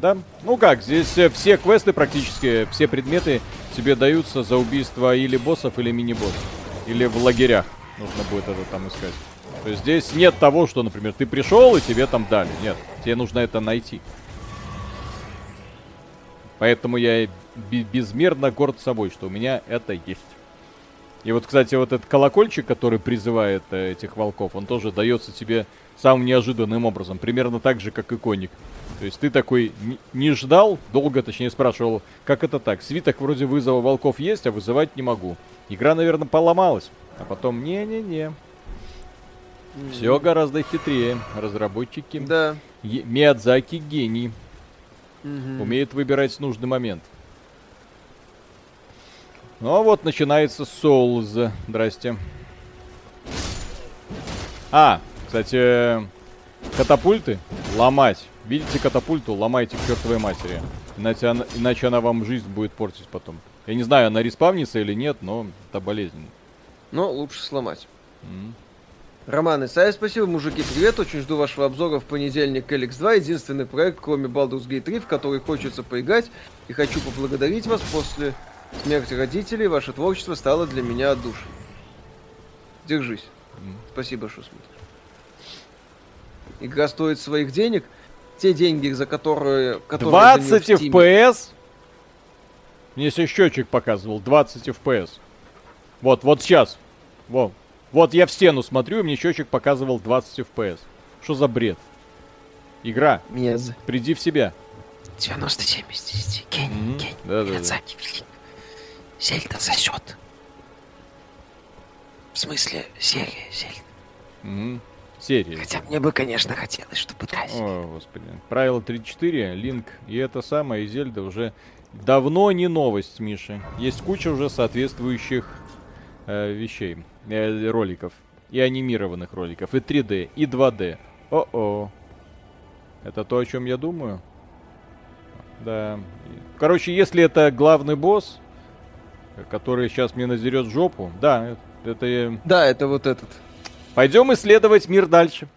Да? Ну как, здесь э, все квесты практически, все предметы тебе даются за убийство или боссов, или мини-боссов. Или в лагерях нужно будет это там искать. То есть здесь нет того, что, например, ты пришел и тебе там дали. Нет, тебе нужно это найти. Поэтому я безмерно горд собой, что у меня это есть. И вот, кстати, вот этот колокольчик, который призывает э, этих волков, он тоже дается тебе самым неожиданным образом. Примерно так же, как и коник. То есть ты такой не- ждал, долго точнее спрашивал, как это так? Свиток вроде вызова волков есть, а вызывать не могу. Игра, наверное, поломалась. А потом, не-не-не. Все гораздо хитрее. Разработчики. Да. Е- Миядзаки гений. Мгм. Умеет выбирать нужный момент. Ну а вот начинается Souls. Здрасте. А, Кстати, катапульты ломать. Видите катапульту, ломайте к чертовой матери. Иначе она, иначе она вам жизнь будет портить потом. Я не знаю, она респавнится или нет, но это болезненно. Но лучше сломать. М. Роман Исаев, спасибо. Мужики, привет. Очень жду вашего обзора в понедельник к LX2. Единственный проект, кроме Baldur's Gate 3, в который хочется поиграть. И хочу поблагодарить вас. После смерти родителей ваше творчество стало для меня отдушиной. Держись. М. Спасибо, что смотришь. Игра стоит своих денег. Те деньги, за которые... которые за неё 20 в Steam. FPS? Мне сейчас счетчик показывал. 20 FPS. Вот, вот сейчас. Вот. Вот я в стену смотрю, и мне счетчик показывал 20 FPS. Что за бред? Игра, Мез. приди в себя. 97 из 10. Гений, Мгм. гений. Да-да-да. Миядзаки велик. Зельда засет. В смысле, серия Зельда. Мгм. Серия. Хотя мне бы, конечно, хотелось, чтобы дальше. О, господи. Правило 34, Линк и это самое, и Зельда уже давно не новость, Миша. Есть куча уже соответствующих э, вещей, э, роликов. И анимированных роликов, и 3D, и 2D. О-о. Это то, о чем я думаю? Да. Короче, если это главный босс, который сейчас мне надерет жопу, да, это... Да, это вот этот. Пойдем исследовать мир дальше.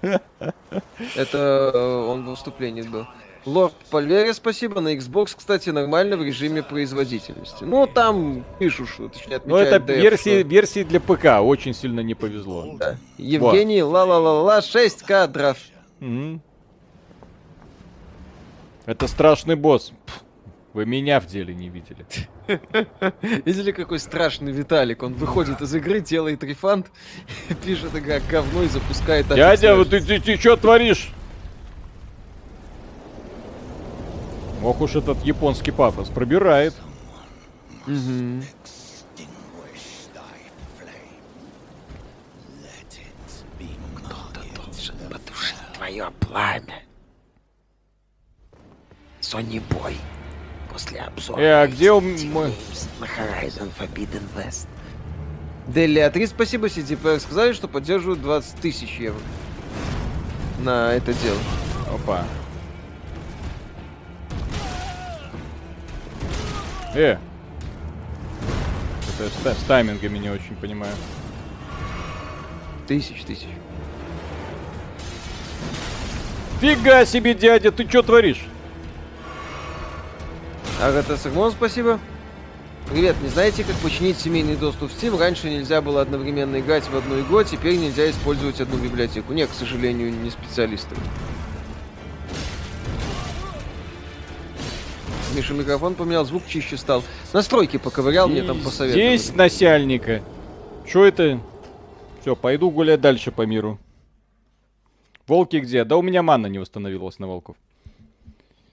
Это э, он в выступлении был. Лорд Пальвере, спасибо. На Xbox, кстати, нормально в режиме производительности. Ну, там пишут, что, точнее, Ну, это DF, версии, что- версии для ПК. Очень сильно не повезло. Да. Евгений, ла-ла-ла-ла, 6 кадров. Мгм. Это страшный босс. Пф, Вы меня в деле не видели. [laughs] Видели, какой страшный Виталик? Он выходит из игры, делает рефанд, [laughs] пишет игра говно и запускает... Дядя, вот ты, ты, ты что творишь? Ох уж этот японский пафос пробирает. Мгм. Кто-то должен потушить твое пламя. Сони Бой. После обзора. Э, а где у Games на Horizon Forbidden West. Делия 3, спасибо. CDPR сказали, что поддерживают 20 тысяч евро на это дело. Опа. Э. Это с, с таймингами не очень понимаю. Тысяч, тысяч. Фига себе, дядя, ты что творишь? Агата Сагмон, спасибо. Привет, не знаете, как починить семейный доступ в Steam? Раньше нельзя было одновременно играть в одну игру, а теперь нельзя использовать одну библиотеку. Не, к сожалению, не специалисты. Миша микрофон поменял, звук чище стал. Настройки поковырял, мне там посоветовали. Здесь насяльника. Что это? Все, пойду гулять дальше по миру. Волки где? Да у меня манна не восстановилась на волков.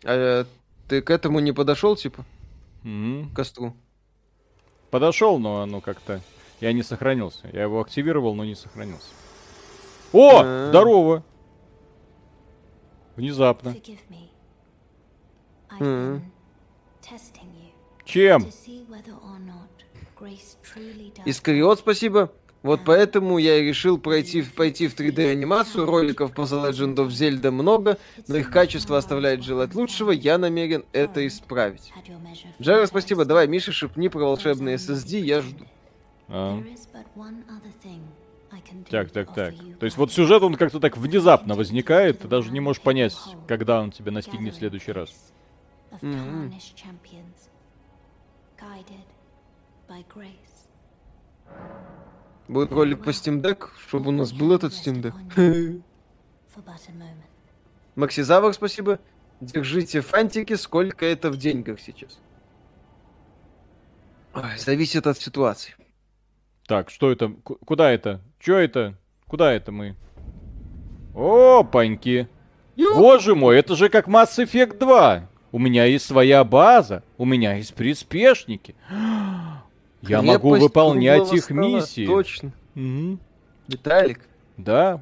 А, ты к этому не подошел, типа, Мгм. к костру? Подошел, но оно как-то... Я не сохранился. Я его активировал, но не сохранился. О! А. Здорово! Внезапно. Mhm. you Чем? Искариот, спасибо. Вот поэтому я и решил пройти, пойти в 3D анимацию. Роликов по The Legend of Zelda много, но их качество оставляет желать лучшего. Я намерен это исправить. Paradise. спасибо. Давай, Миша, шепни про волшебный SSD, я жду. А. Так, так, так. То есть вот сюжет, он как-то так внезапно возникает, ты даже не можешь понять, когда он тебя настигнет в следующий раз. guided by grace. Будет ролик по Steam Deck, чтобы у нас был этот Steam Deck. [laughs] Максизавр, спасибо. Держите фантики, сколько это в деньгах сейчас. Зависит от ситуации. Так, что это? Ку- Куда это? Чё это? Куда это мы? Опаньки! Боже мой, это же как Mass Effect 2. У меня есть своя база, у меня есть приспешники. Я могу выполнять их стола, миссии. Точно. Мгм. Виталик. Да.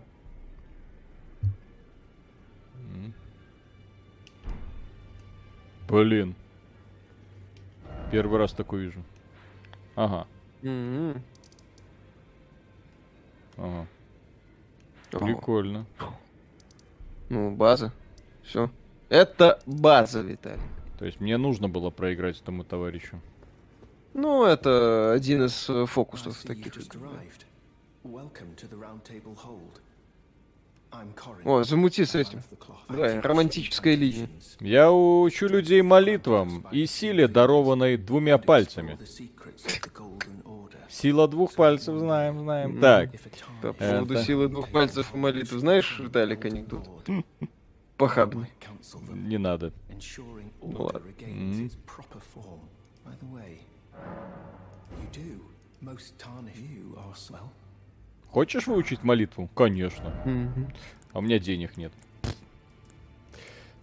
Блин. Первый раз такой вижу. Ага, М-м. ага. Прикольно. Ну, база. Все. Это база, Виталий. То есть мне нужно было проиграть этому товарищу. Ну, это один из э, фокусов таких. О, замути с этим. Давай, романтическая линия. Я учу людей молитвам и силе, дарованной двумя пальцами. Сила двух пальцев, знаем, знаем. Так, По поводу Это- силы двух пальцев и молитвы. Знаешь, Виталик, анекдот? Похабный. не надо. Ну ладно. regains Хочешь выучить молитву? Конечно. А у меня денег нет.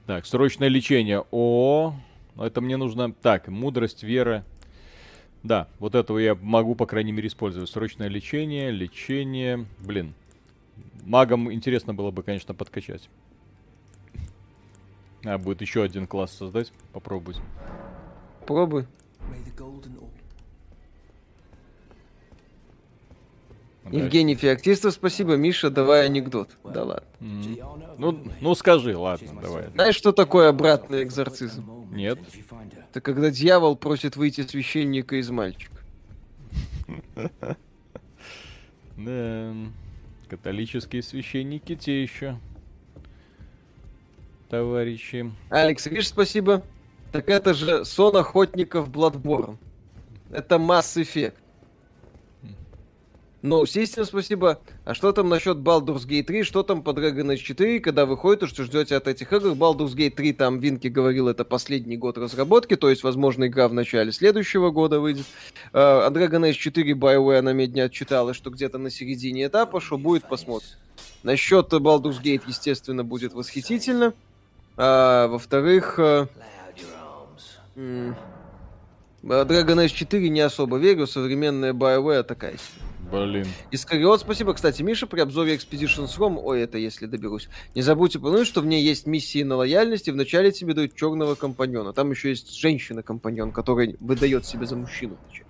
Так, срочное лечение. О, это мне нужно... Так, мудрость, вера. Да, вот этого я могу, по крайней мере, использовать. Срочное лечение, лечение... Блин. Магам интересно было бы, конечно, подкачать. А, будет еще один класс создать. Попробовать. Пробуй. Евгений Феоктистов, спасибо. Миша, давай анекдот. Да ладно. М. Ну, ну скажи, ладно, давай. Знаешь, что такое обратный экзорцизм? Нет. Это когда дьявол просит выйти священника из мальчика. [laughs] Да. Католические священники те еще. Товарищи. Алекс, видишь, спасибо. Так это же сон охотников Bloodborne. Это Mass Effect. Ну, систем спасибо. А что там насчет Baldur's Gate 3? Что там по Dragon Age 4? Когда выходит, то что ждете от этих игр? Baldur's Gate 3, там Винки говорил, это последний год разработки, то есть, возможно, игра в начале следующего года выйдет. А Dragon Age 4 BioWare на мне не отчиталась, что где-то на середине этапа, что будет, посмотрим. Насчет Baldur's Gate, естественно, будет восхитительно. А, во-вторых, э, а, Dragon Age 4 не особо верю, современная BioWare такая. Блин. Искариот, спасибо, кстати, Миша, при обзоре Expeditions ROM, ой, это если доберусь, не забудьте упомянуть, что в ней есть миссии на лояльность, и вначале тебе дают черного компаньона. Там еще есть женщина-компаньон, которая выдает себя за мужчину. вначале.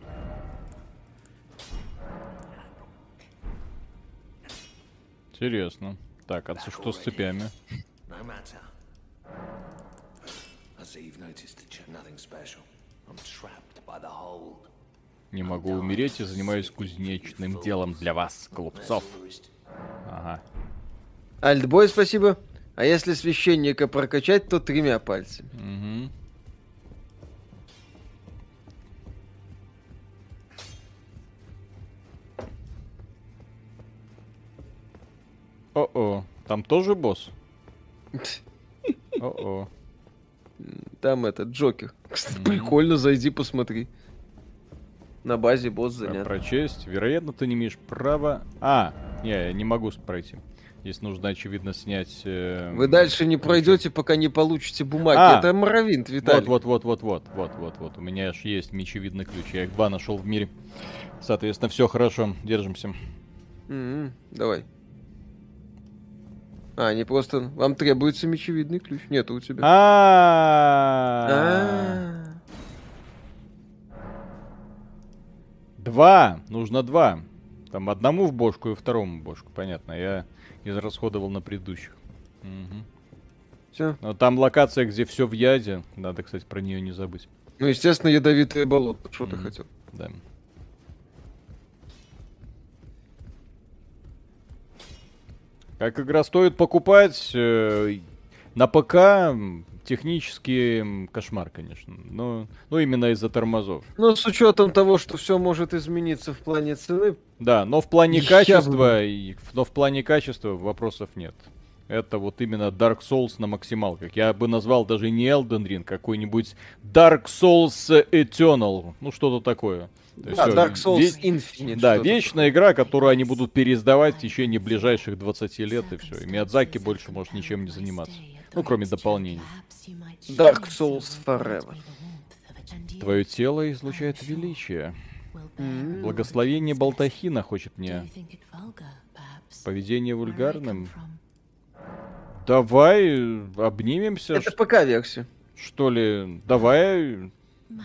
Интересно. Так, а что с цепями? Не могу умереть и занимаюсь кузнечным делом для вас, глупцов. Ага. Альтбой, спасибо. А если священника прокачать, то тремя пальцами. Мгм. О-о, там тоже босс? [laughs] О-о. Там этот Джокер. Кстати, прикольно, зайди, посмотри. На базе босс занят. Прочесть. Вероятно, ты не имеешь права... А, не, я не могу пройти. Здесь нужно, очевидно, снять... э, Вы дальше не пройдете, пока не получите бумаги. А! Это Моровинт, Виталий. Вот, вот, вот, вот, вот, вот, вот, вот. У меня аж есть мечевидный ключ. Я их два нашел в мире. Соответственно, все хорошо. Держимся. М, Давай. А, не просто... Вам требуется мечевидный ключ. Нет у тебя. А. Два. Нужно два. Там одному в бошку и второму в бошку. Понятно. Я израсходовал на предыдущих. Мгм. Все. Но там локация, где все в яде. Надо, кстати, про нее не забыть. Ну, естественно, ядовитое болото. Что ты хотел? Да. Как игра стоит покупать э, на ПК технически кошмар, конечно. Но, ну, именно из-за тормозов. Ну, с учетом того, что все может измениться в плане цены. Да, но в плане качества, и- но в плане качества вопросов нет. Это вот именно Dark Souls на максималках. Я бы назвал даже не Elden Ring, какой-нибудь Dark Souls Eternal. Ну, что-то такое. То есть Да, всё, Dark Souls ве- Infinite. Да, вечная игра, которую они будут переиздавать в течение ближайших 20 лет, и все. И Миядзаки больше может ничем не заниматься. Ну, кроме дополнений. Dark Souls Forever. Твое тело излучает величие. Благословение Балтахина хочет мне. Поведение вульгарным. Давай э, обнимемся, Это ш- ПК-версия. что ли? Давай,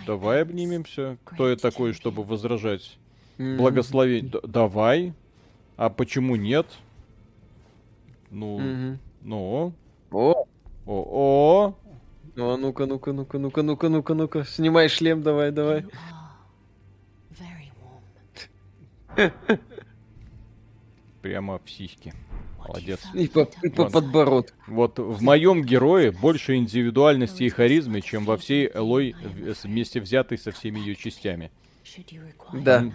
давай обнимемся. Кто я такой, чтобы возражать? Благословение. Д- давай. А почему нет? Ну, ну, О, о-о, ну, а ну-ка, ну-ка, ну-ка, ну-ка, ну-ка, ну-ка, ну-ка. Снимай шлем, давай, давай. [laughs] Прямо в сиськи. Молодец. И по, и по Ладно. подбородку. Вот в моем герое больше индивидуальности и харизмы, чем во всей Элой вместе взятой со всеми ее частями. Да.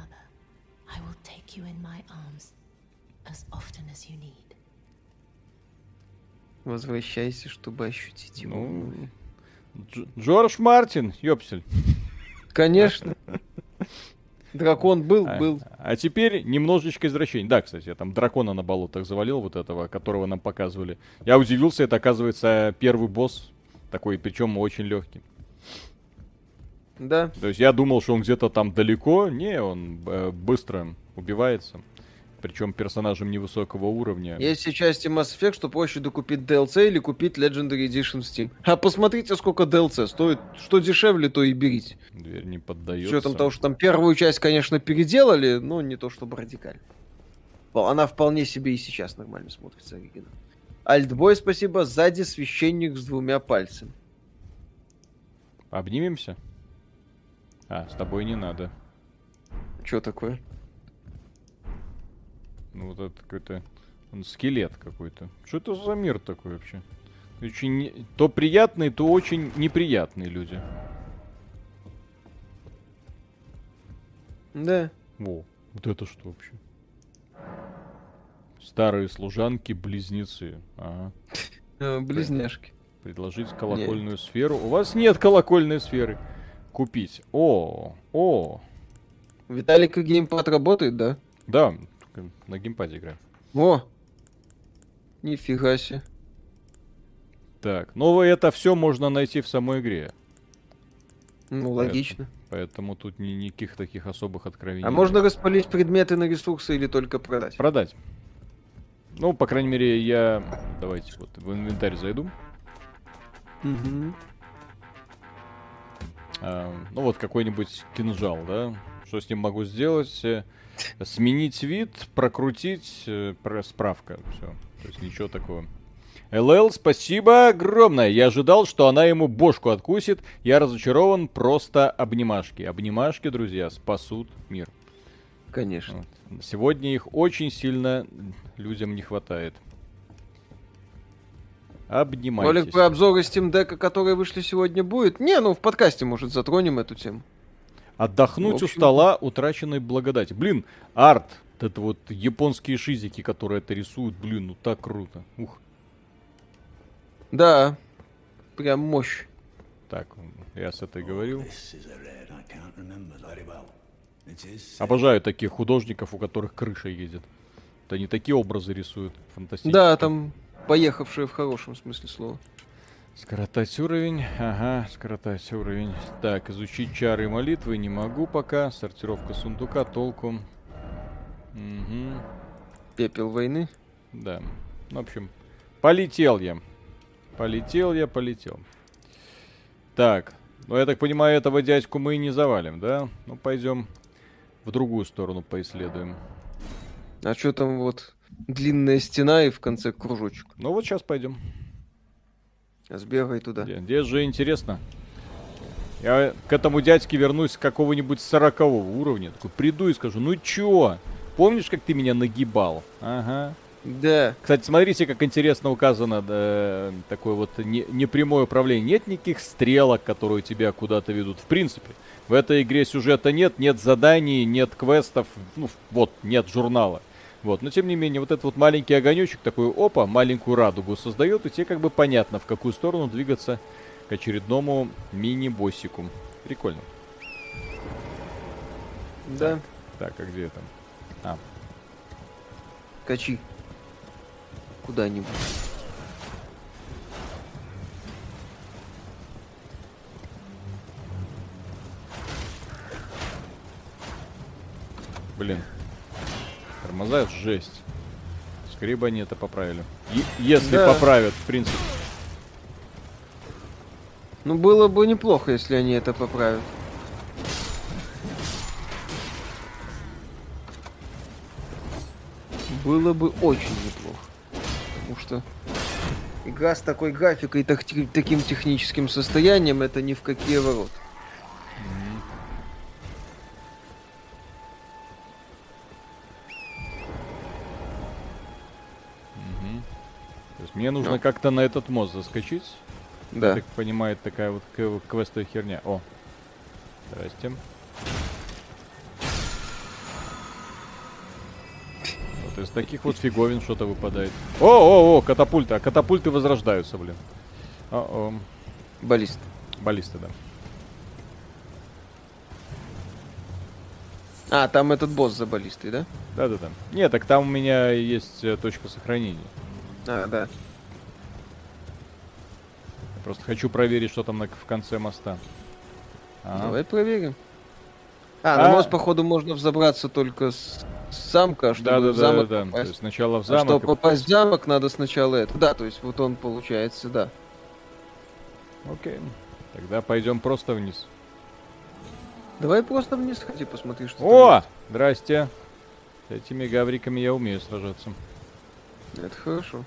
Возвращайся, чтобы ощутить его. Ну, Дж- Джордж Мартин, ёпсель. Конечно. [laughs] Дракон был, А, был. а теперь немножечко извращений. Да, кстати, я там дракона на болотах завалил, вот этого, которого нам показывали. Я удивился, это оказывается первый босс. Такой, причем очень легкий. Да. То есть я думал, что он где-то там далеко. Не, он э, быстро убивается. Причем персонажем невысокого уровня. Есть все части Mass Effect, что проще докупить DLC или купить Legendary Edition в Steam. А посмотрите, сколько DLC стоит. Что дешевле, то и берите. Дверь не С поддается. учетом того, что там первую часть, конечно, переделали, но не то чтобы радикально. Она вполне себе и сейчас нормально смотрится оригинал. Альтбой, спасибо. Сзади священник с двумя пальцами. Обнимемся? А, с тобой не надо. Что такое? Ну вот это какой-то он скелет какой-то. Что это за мир такой вообще? Очень то приятные, то очень неприятные люди. Да. Во, вот это что вообще? Старые служанки-близнецы. Ага. Э, Близняшки. Предложить колокольную сферу. У вас нет колокольной сферы. Купить. О, о. Виталик геймпад работает, да? Да, на геймпаде играю. О! Нифига себе. Так, ну это все можно найти в самой игре. Ну, логично. Поэтому тут ни, никаких таких особых откровений. А можно распылить предметы на ресурсы или только продать? Продать. Ну, по крайней мере, я... Давайте вот в инвентарь зайду. Мгм. А, ну, вот какой-нибудь кинжал, да? Что с ним могу сделать? Сменить вид, прокрутить, э, справка. Все. То есть ничего такого. ЛЛ, спасибо огромное. Я ожидал, что она ему бошку откусит. Я разочарован. Просто обнимашки. Обнимашки, друзья, спасут мир. Конечно. Вот. Сегодня их очень сильно людям не хватает. Обнимайтесь. Ролик про обзоры Steam Deck, которые вышли сегодня, будет? Не, ну в подкасте, может, затронем эту тему. Отдохнуть В у общем- стола утраченной благодати. Блин, арт. вот Это вот японские шизики, которые это рисуют. Блин, ну так круто. Ух. Да. Прям мощь. Так, я с этой говорил. Обожаю таких художников, у которых крыша едет. Это они такие образы рисуют. Фантастические. Да, там поехавшие в хорошем смысле слова. Скоротать уровень. Ага, скоротать уровень. Так, изучить чары и молитвы не могу пока. Сортировка сундука, толку. Угу. Пепел войны. Да. В общем, полетел я. Полетел я, полетел. Так. Ну, я так понимаю, этого дядьку мы и не завалим, да? Ну, пойдем в другую сторону поисследуем. А что там вот длинная стена и в конце кружочек. Ну, вот сейчас пойдем. Сбегай туда. Где- Здесь же интересно. Я к этому дядьке вернусь с какого-нибудь 40 уровня. Такой приду и скажу, ну чё? Помнишь, как ты меня нагибал? Ага. Да. Кстати, смотрите, как интересно указано да, такое вот не, непрямое управление. Нет никаких стрелок, которые тебя куда-то ведут. В принципе, в этой игре сюжета нет, нет заданий, нет квестов, ну, вот, нет журнала. Вот, но тем не менее, вот этот вот маленький огонечек, такой, опа, маленькую радугу создает, и тебе как бы понятно, в какую сторону двигаться к очередному мини-боссику. Прикольно. Да. Так, а где это? А, Качи. Куда-нибудь. Блин. Тормоза жесть. Скорее бы они это поправили. Е- если Да. поправят, в принципе. Ну, было бы неплохо, если они это поправят. Было бы очень неплохо. потому что игра с такой графикой и так- таким техническим состоянием это ни в какие ворота. Мне нужно Ну. как-то на этот мост заскочить. Да. Так понимает, такая вот квестовая херня. О. Здрасте. Вот из таких вот фиговин что-то выпадает. О, о, о, катапульты. А катапульты возрождаются, блин. О, о. Баллист. Баллисты, да. А, там этот босс за баллистой, да? Да-да-да. Нет, так там у меня есть э, точка сохранения. А, да. Просто хочу проверить, что там на- в конце моста. Ага. Давай проверим. А, А. на мост, походу, можно взобраться только с, с замка, чтобы Да, да, в да, замок да, да. То попасть. есть сначала в А замок. чтобы и- попасть в замок, надо сначала это. Да, то есть вот он получается, да. Окей. Тогда пойдем просто вниз. Давай просто вниз сходи, посмотри, что О! Здрасте. С этими гавриками я умею сражаться. Это хорошо.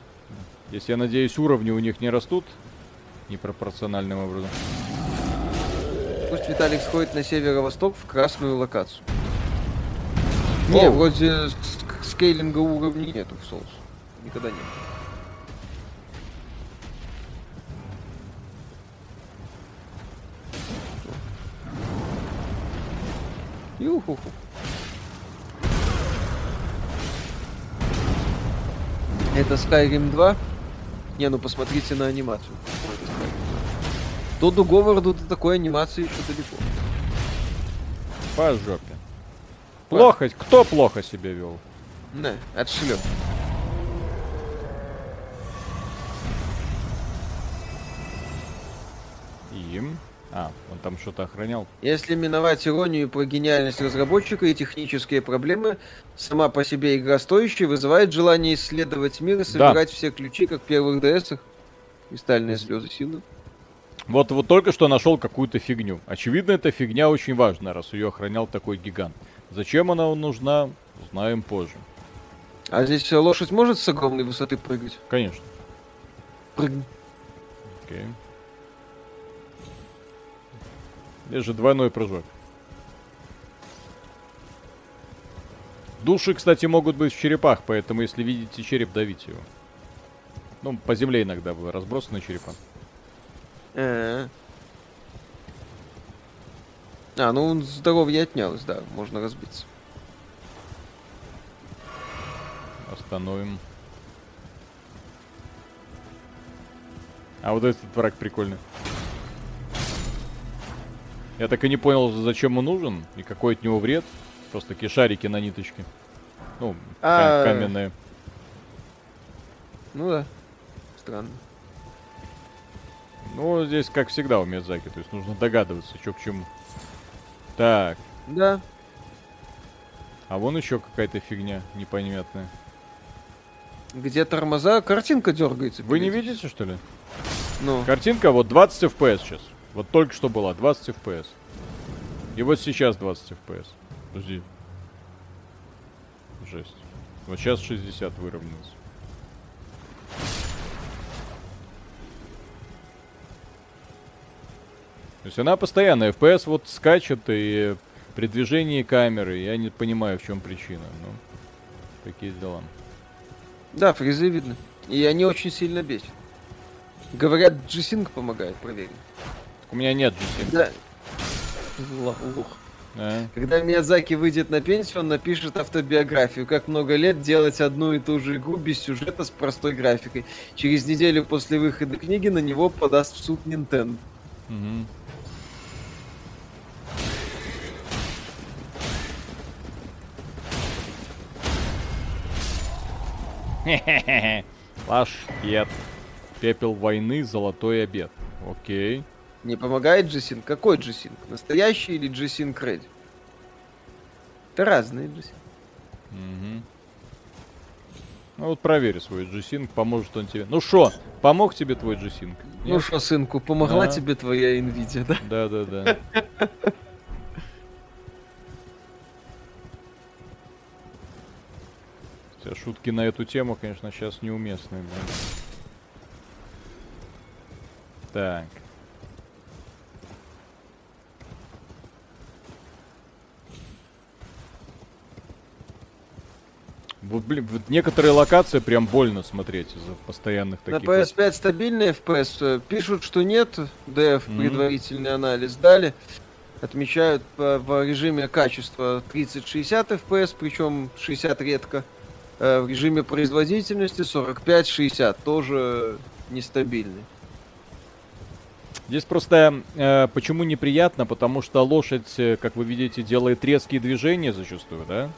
Если я надеюсь, уровни у них не растут непропорциональным образом. Пусть Виталик сходит на северо-восток в красную локацию. Не, О! вроде с- скейлинга уровней нету в соус. Никогда нет. Юхуху. Это Skyrim 2? Не, ну посмотрите на анимацию. Ой, это Skyrim 2. Тодду Говарду до такой анимации еще далеко. По жопе. Плохо. Кто плохо себя вел? Не, отшлем. Им. А, он там что-то охранял. Если миновать иронию про гениальность разработчика и технические проблемы, сама по себе игра стоящая вызывает желание исследовать мир и собирать все ключи, как в первых ds Кристальные слезы силы. Вот, вот только что нашел какую-то фигню. Очевидно, эта фигня очень важна, раз ее охранял такой гигант. Зачем она нужна, узнаем позже. А здесь лошадь может с огромной высоты прыгать? Конечно. Прыгни. Окей. Здесь же двойной прыжок. Души, кстати, могут быть в черепах, поэтому если видите череп, давите его. Ну, по земле иногда было разбросаны черепа. Э. А, ну он здоровье отнялось, да, можно разбиться. Остановим. А вот этот враг прикольный. Я так и не понял, зачем он нужен и какой от него вред. Просто такие шарики на ниточке. Ну, А. ка- каменные. Ну да. Странно. Ну, здесь, как всегда, у Миядзаки. То есть нужно догадываться, что к чему. Так, Да. а вон еще какая-то фигня непонятная. Где тормоза, картинка дергается. Вы не перед- видите, что ли? Ну. Картинка вот 20 FPS сейчас. Вот только что была 20 FPS. И вот сейчас 20 FPS. Подожди. Жесть. Вот сейчас 60 выровнялось. То есть она постоянно FPS вот скачет и при движении камеры. Я не понимаю, в чем причина. Ну, такие дела. Да, фрезы видно. И они очень сильно бесят. Говорят, G-Sync помогает, проверим. У меня нет GT. Да. Лох. А? Когда Миядзаки выйдет на пенсию, он напишет автобиографию. Как много лет делать одну и ту же игру без сюжета с простой графикой. Через неделю после выхода книги на него подаст в суд Nintendo. Мгм. Хе-хе-хе. Пепел войны, золотой обед. Окей. Не помогает G-Sync? Какой G-Sync? Настоящий или G-Sync Ready? Это разные G-Sync. Мгм. Ну вот проверь свой G-Sync, поможет он тебе. Ну шо, помог тебе твой G-Sync? Ну что, сынку, помогла А. тебе твоя Nvidia, да? Да-да-да. Хотя Шутки на эту тему, конечно, сейчас неуместные. Так. Вот, блин, вот некоторые локации прям больно смотреть из-за постоянных На таких. вот- PS5 стабильный FPS. э, Пишут, что нет. DF Мгм. предварительный анализ дали. Отмечают в режиме качества 30-60 FPS, причем 60 редко. Э, В режиме производительности 45-60, тоже нестабильный. Здесь просто э, почему неприятно, потому что лошадь, э, как вы видите, делает резкие движения зачастую, да?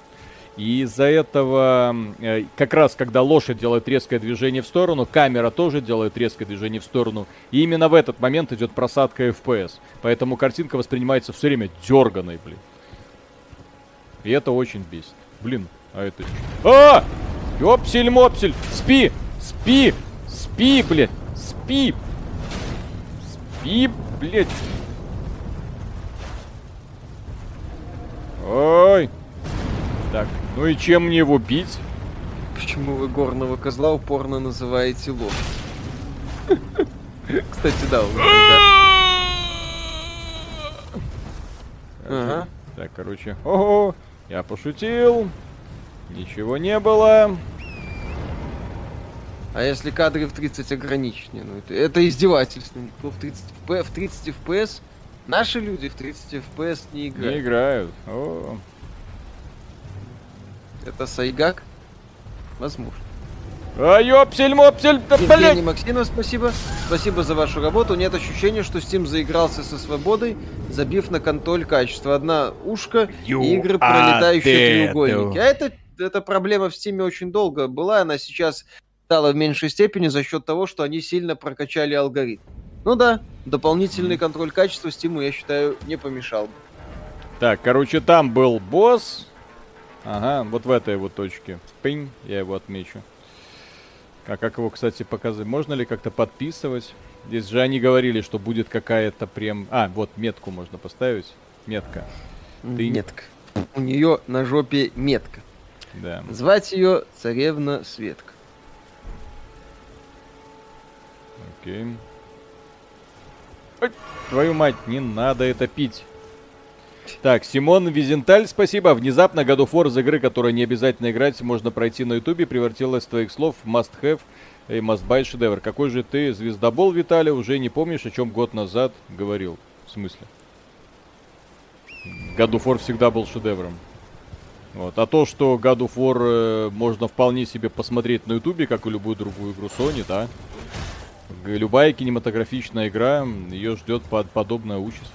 И из-за этого, э, как раз когда лошадь делает резкое движение в сторону, камера тоже делает резкое движение в сторону. И именно в этот момент идет просадка FPS. Поэтому картинка воспринимается все время дерганой, блин. И это очень бесит. Блин, а это... А! Ёпсель-мопсель! Спи! Спи! Спи, блядь! Спи! Спи, блядь! Ой! Так, ну и чем мне его бить? Почему вы горного козла упорно называете лошадь? [laughs] Кстати, да. Ага. Так, короче. Ого! Я пошутил. Ничего не было. А если кадры в 30 ограничены? Ну, это, это издевательство. Никто в 30, FP в 30 FPS наши люди в 30 FPS не Не играют. играют. О, Это Сайгак? Возможно. А, ёпсель-мопсель, да, Евгений блядь! Максимов, спасибо. Спасибо за вашу работу. Нет ощущения, что Steam заигрался со свободой, забив на контроль качества. Одна ушка и игры про летающие треугольники. А это, эта проблема в Steam очень долго была. Она сейчас стала в меньшей степени за счет того, что они сильно прокачали алгоритм. Ну да, дополнительный контроль качества Steam, я считаю, не помешал бы. Так, короче, там был босс. Ага, вот в этой вот точке. Пинь, я его отмечу. А как его, кстати, показывать? Можно ли как-то подписывать? Здесь же они говорили, что будет какая-то прям... А, вот метку можно поставить. Метка. Ты- Метка. У нее на жопе метка. Да. Звать ее царевна Светка. Окей. Ой, твою мать, не надо это пить. Так, Симон Визенталь, спасибо. Внезапно God of War из игры, которую не обязательно играть, можно пройти на ютубе, превратилась с твоих слов в must have и must buy шедевр. Какой же ты звездобол, Виталий, уже не помнишь, о чем год назад говорил? В смысле? God of War всегда был шедевром. Вот. А то, что God of War э, можно вполне себе посмотреть на ютубе, как и любую другую игру Sony, да, Любая кинематографичная игра, ее ждет под подобная участь.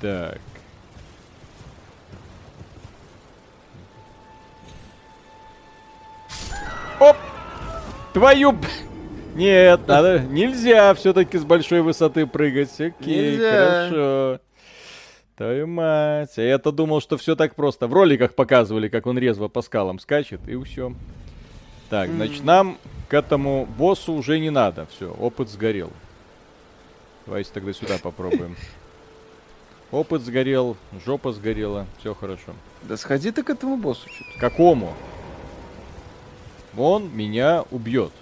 Так. Оп! Твою... Нет, [laughs] надо... Нельзя все-таки с большой высоты прыгать. Окей, Нельзя. хорошо. Твою мать. А я-то думал, что все так просто. В роликах показывали, как он резво по скалам скачет, и все. Так, значит, нам к этому боссу уже не надо. Все, опыт сгорел. Давайте тогда сюда попробуем. [laughs] Опыт сгорел, жопа сгорела, все хорошо. Да сходи ты к этому боссу. чё-то. Какому? Он меня убьет.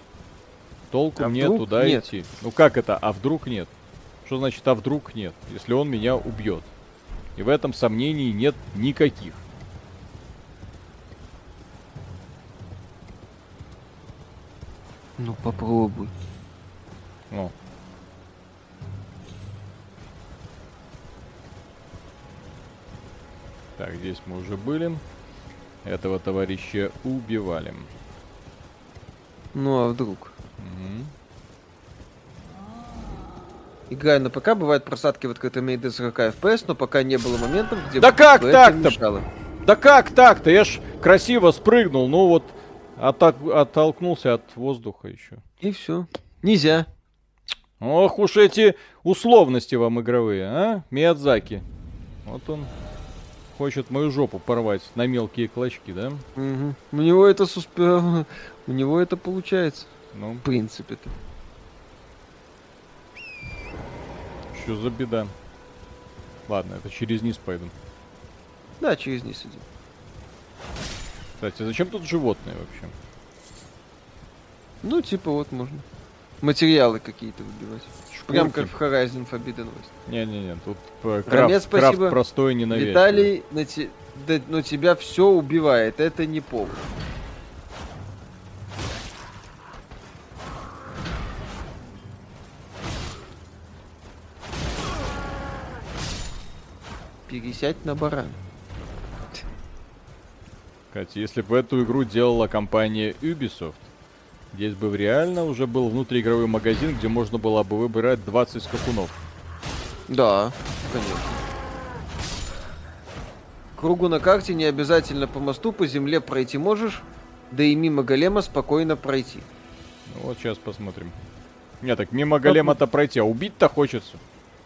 Толку А мне туда нет? идти. Ну как это? А вдруг нет? Что значит а вдруг нет? Если он меня убьет. И в этом сомнений нет никаких. Ну попробуй. О. Так, здесь мы уже были. Этого товарища убивали. Ну а вдруг? Мгм. Играю на ПК, бывают просадки в открытом мире до 40 FPS, но пока не было моментов, где Да как так-то? Да как так-то? Я ж красиво спрыгнул, ну вот оттак- оттолкнулся от воздуха еще. И все. Нельзя. Ох уж эти условности вам игровые, а? Миядзаки. Вот он хочет мою жопу порвать на мелкие клочки, да? Мгм. У него это с успе- [laughs] У него это получается. Ну, В принципе-то. Что за беда? Ладно, это через низ пойду. Да, через низ иди. Кстати, зачем тут животные вообще? Ну, типа, вот можно. Материалы какие-то выбивать. Прям как в Horizon Forbidden West. Не-не-не, тут э, крафт, Рамец, крафт спасибо. простой и ненавязчивый. Виталий, на те- да, но тебя все убивает, это не повод. Пересядь на баран. Кстати, если бы эту игру делала компания Ubisoft, здесь бы реально уже был внутриигровой магазин, где можно было бы выбирать 20 скакунов. Да, конечно. Кругу на карте не обязательно по мосту, по земле пройти можешь, да и мимо голема спокойно пройти. Ну вот сейчас посмотрим. Не, так мимо голема-то пройти, а убить-то хочется.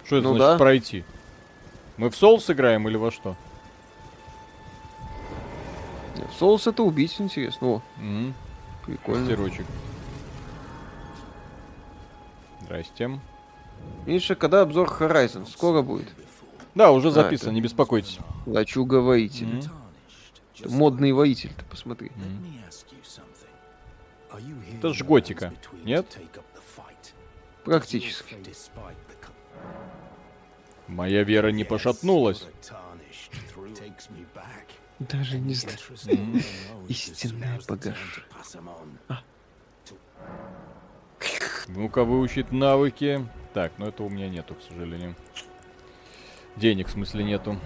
Что это Ну значит да. пройти? Мы в Souls играем или во что? В Соус это убить интересно. О, Угу. Прикольно. Костерочек. Здрасте. Миша, когда обзор Horizon? Скоро будет. Да, уже А, записано, это- не беспокойтесь. Лачуга воитель. Мгм. Это Модный воитель, ты посмотри. You here Это ж готика, нет? Практически. Моя вера не пошатнулась. Time погашка. to pass 'em on. Ну-ка, выучить навыки. Так, ну это у меня нету, к сожалению. Денег, в смысле, нету.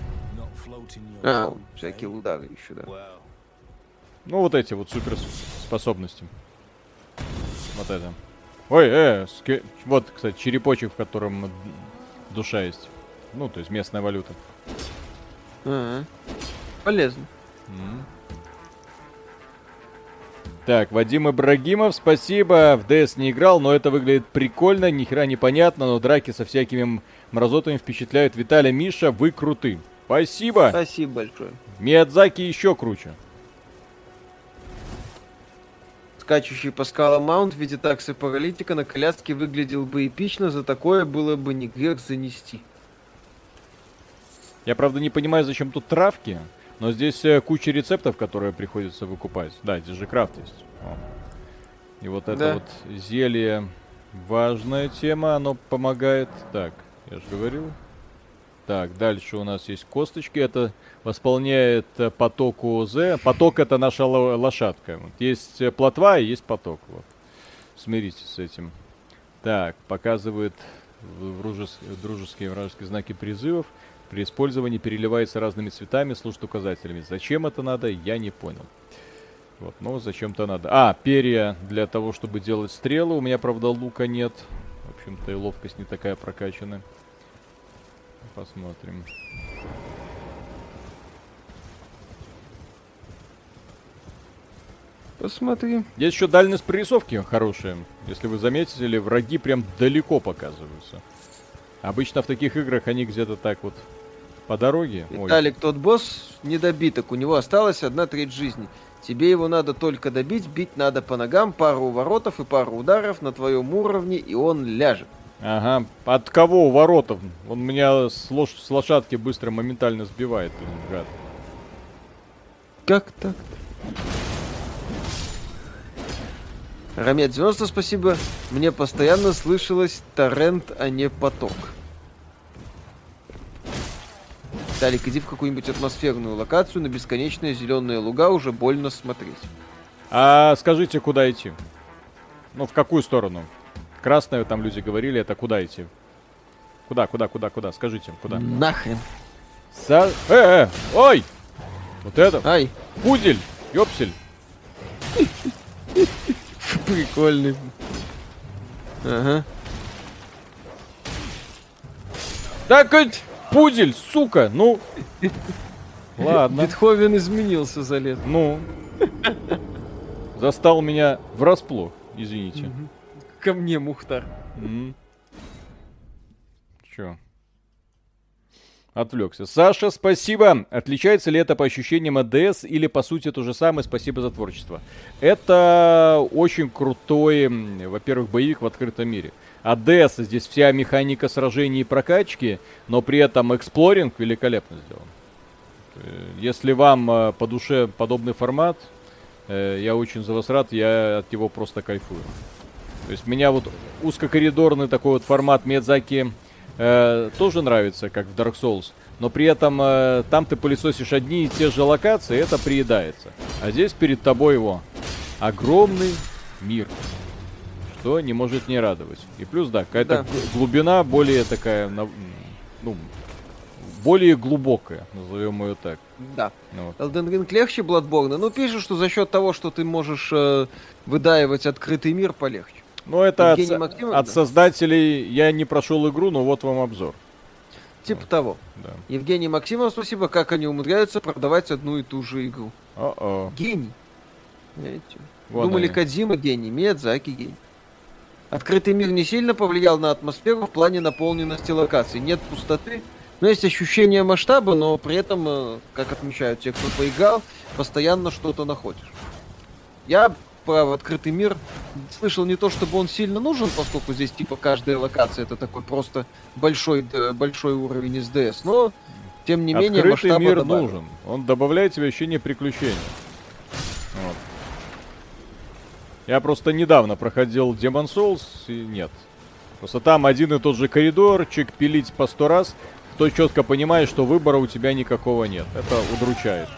А, всякие удары еще, да. Ну, вот эти вот суперспособности. Вот это. Ой, э, ски- вот, кстати, черепочек, в котором душа есть. Ну, то есть местная валюта. Ага. Полезно. М. Так, Вадим Ибрагимов, спасибо. В DS не играл, но это выглядит прикольно, ни хера непонятно, но драки со всякими мразотами впечатляют. Виталий, Миша, вы круты. Спасибо. Спасибо большое. Миядзаки еще круче. Скачущий по скалам маунт в виде таксы паралитика на коляске выглядел бы эпично, за такое было бы не грех занести. Я, правда, не понимаю, зачем тут травки, но здесь э, куча рецептов, которые приходится выкупать. Да, здесь же крафт есть. О. И вот это Да. вот зелье важная тема, оно помогает. Так, я же говорил. Так, дальше у нас есть косточки. Это восполняет э, поток ОЗ. Поток это наша ло- лошадка. Вот есть э, плотва и есть поток. Вот. Смиритесь с этим. Так, показывает дружеские и вражеские знаки призывов. При использовании переливается разными цветами, служит указателями. Зачем это надо, я не понял. Вот, но зачем-то надо. А, перья для того, чтобы делать стрелы. У меня, правда, лука нет. В общем-то, и ловкость не такая прокачанная. Посмотрим. Посмотри. Есть еще дальность прорисовки хорошая. Если вы заметили, враги прям далеко показываются. Обычно в таких играх они где-то так вот по дороге. Ой, Виталик, тот босс недобиток, у него осталась одна треть жизни. Тебе его надо только добить, бить надо по ногам, пару уворотов и пару ударов на твоем уровне, и он ляжет. Ага. От кого воротов? Он меня с, лош- с лошадки быстро моментально сбивает, блин, гад. Как так? Рамет 90, спасибо. Мне постоянно слышалось торрент, а не поток. Талик, иди в какую-нибудь атмосферную локацию, на бесконечные зеленые луга уже больно смотреть. А скажите, куда идти? Ну, в какую сторону? Красную, там люди говорили, это куда идти? Куда, куда, куда, куда? Скажите, куда? Нахрен. Са... Э, э, ой! Вот это, Ай, пудель, ёпсель. прикольный. Ага. Так, э, пудель, сука, ну... Ладно, Бетховен изменился за лет. ну... Застал меня врасплох, извините. Ко мне, Мухтар. М. Чё? Отвлекся. Саша, спасибо. Отличается ли это по ощущениям DS или по сути то же самое? Спасибо за творчество. Это очень крутой, во-первых, боевик в открытом мире. А DS здесь вся механика сражений и прокачки, но при этом эксплоринг великолепно сделан. Э, Если вам э, по душе подобный формат, э, я очень за вас рад, я от него просто кайфую. То есть меня вот узкокоридорный такой вот формат Медзаки э, тоже нравится, как в Dark Souls. Но при этом э, там ты пылесосишь одни и те же локации, это приедается. А здесь перед тобой его огромный мир. Что не может не радовать. И плюс, да, какая-то Да. глубина более такая, ну, более глубокая, назовем ее так. Да. Ну вот. Elden Ring легче Bloodborne. Ну, пишут, что за счет того, что ты можешь э, выдаивать открытый мир, полегче. Ну, это от, Евгений со- Максимов, от да. создателей я не прошел игру, но вот вам обзор. Типа того. Да. Евгений Максимов, спасибо, как они умудряются продавать одну и ту же игру. О-о. Гений. Знаете? Вон Думали, они. Кадзима гений, Миядзаки гений. Открытый мир не сильно повлиял на атмосферу в плане наполненности локаций. Нет пустоты, но есть ощущение масштаба, но при этом, э, как отмечают те, кто поиграл, постоянно что-то находишь. Я про открытый мир слышал не то, чтобы он сильно нужен, поскольку здесь типа каждая локация это такой просто большой, д- большой уровень DS, но тем не менее Открытый масштаба мир добавил. нужен. Он добавляет тебе ощущение приключений. Вот. Я просто недавно проходил Demon Souls, и нет. Просто там один и тот же коридорчик, пилить по сто раз, то четко понимаешь, что выбора у тебя никакого нет. Это удручает.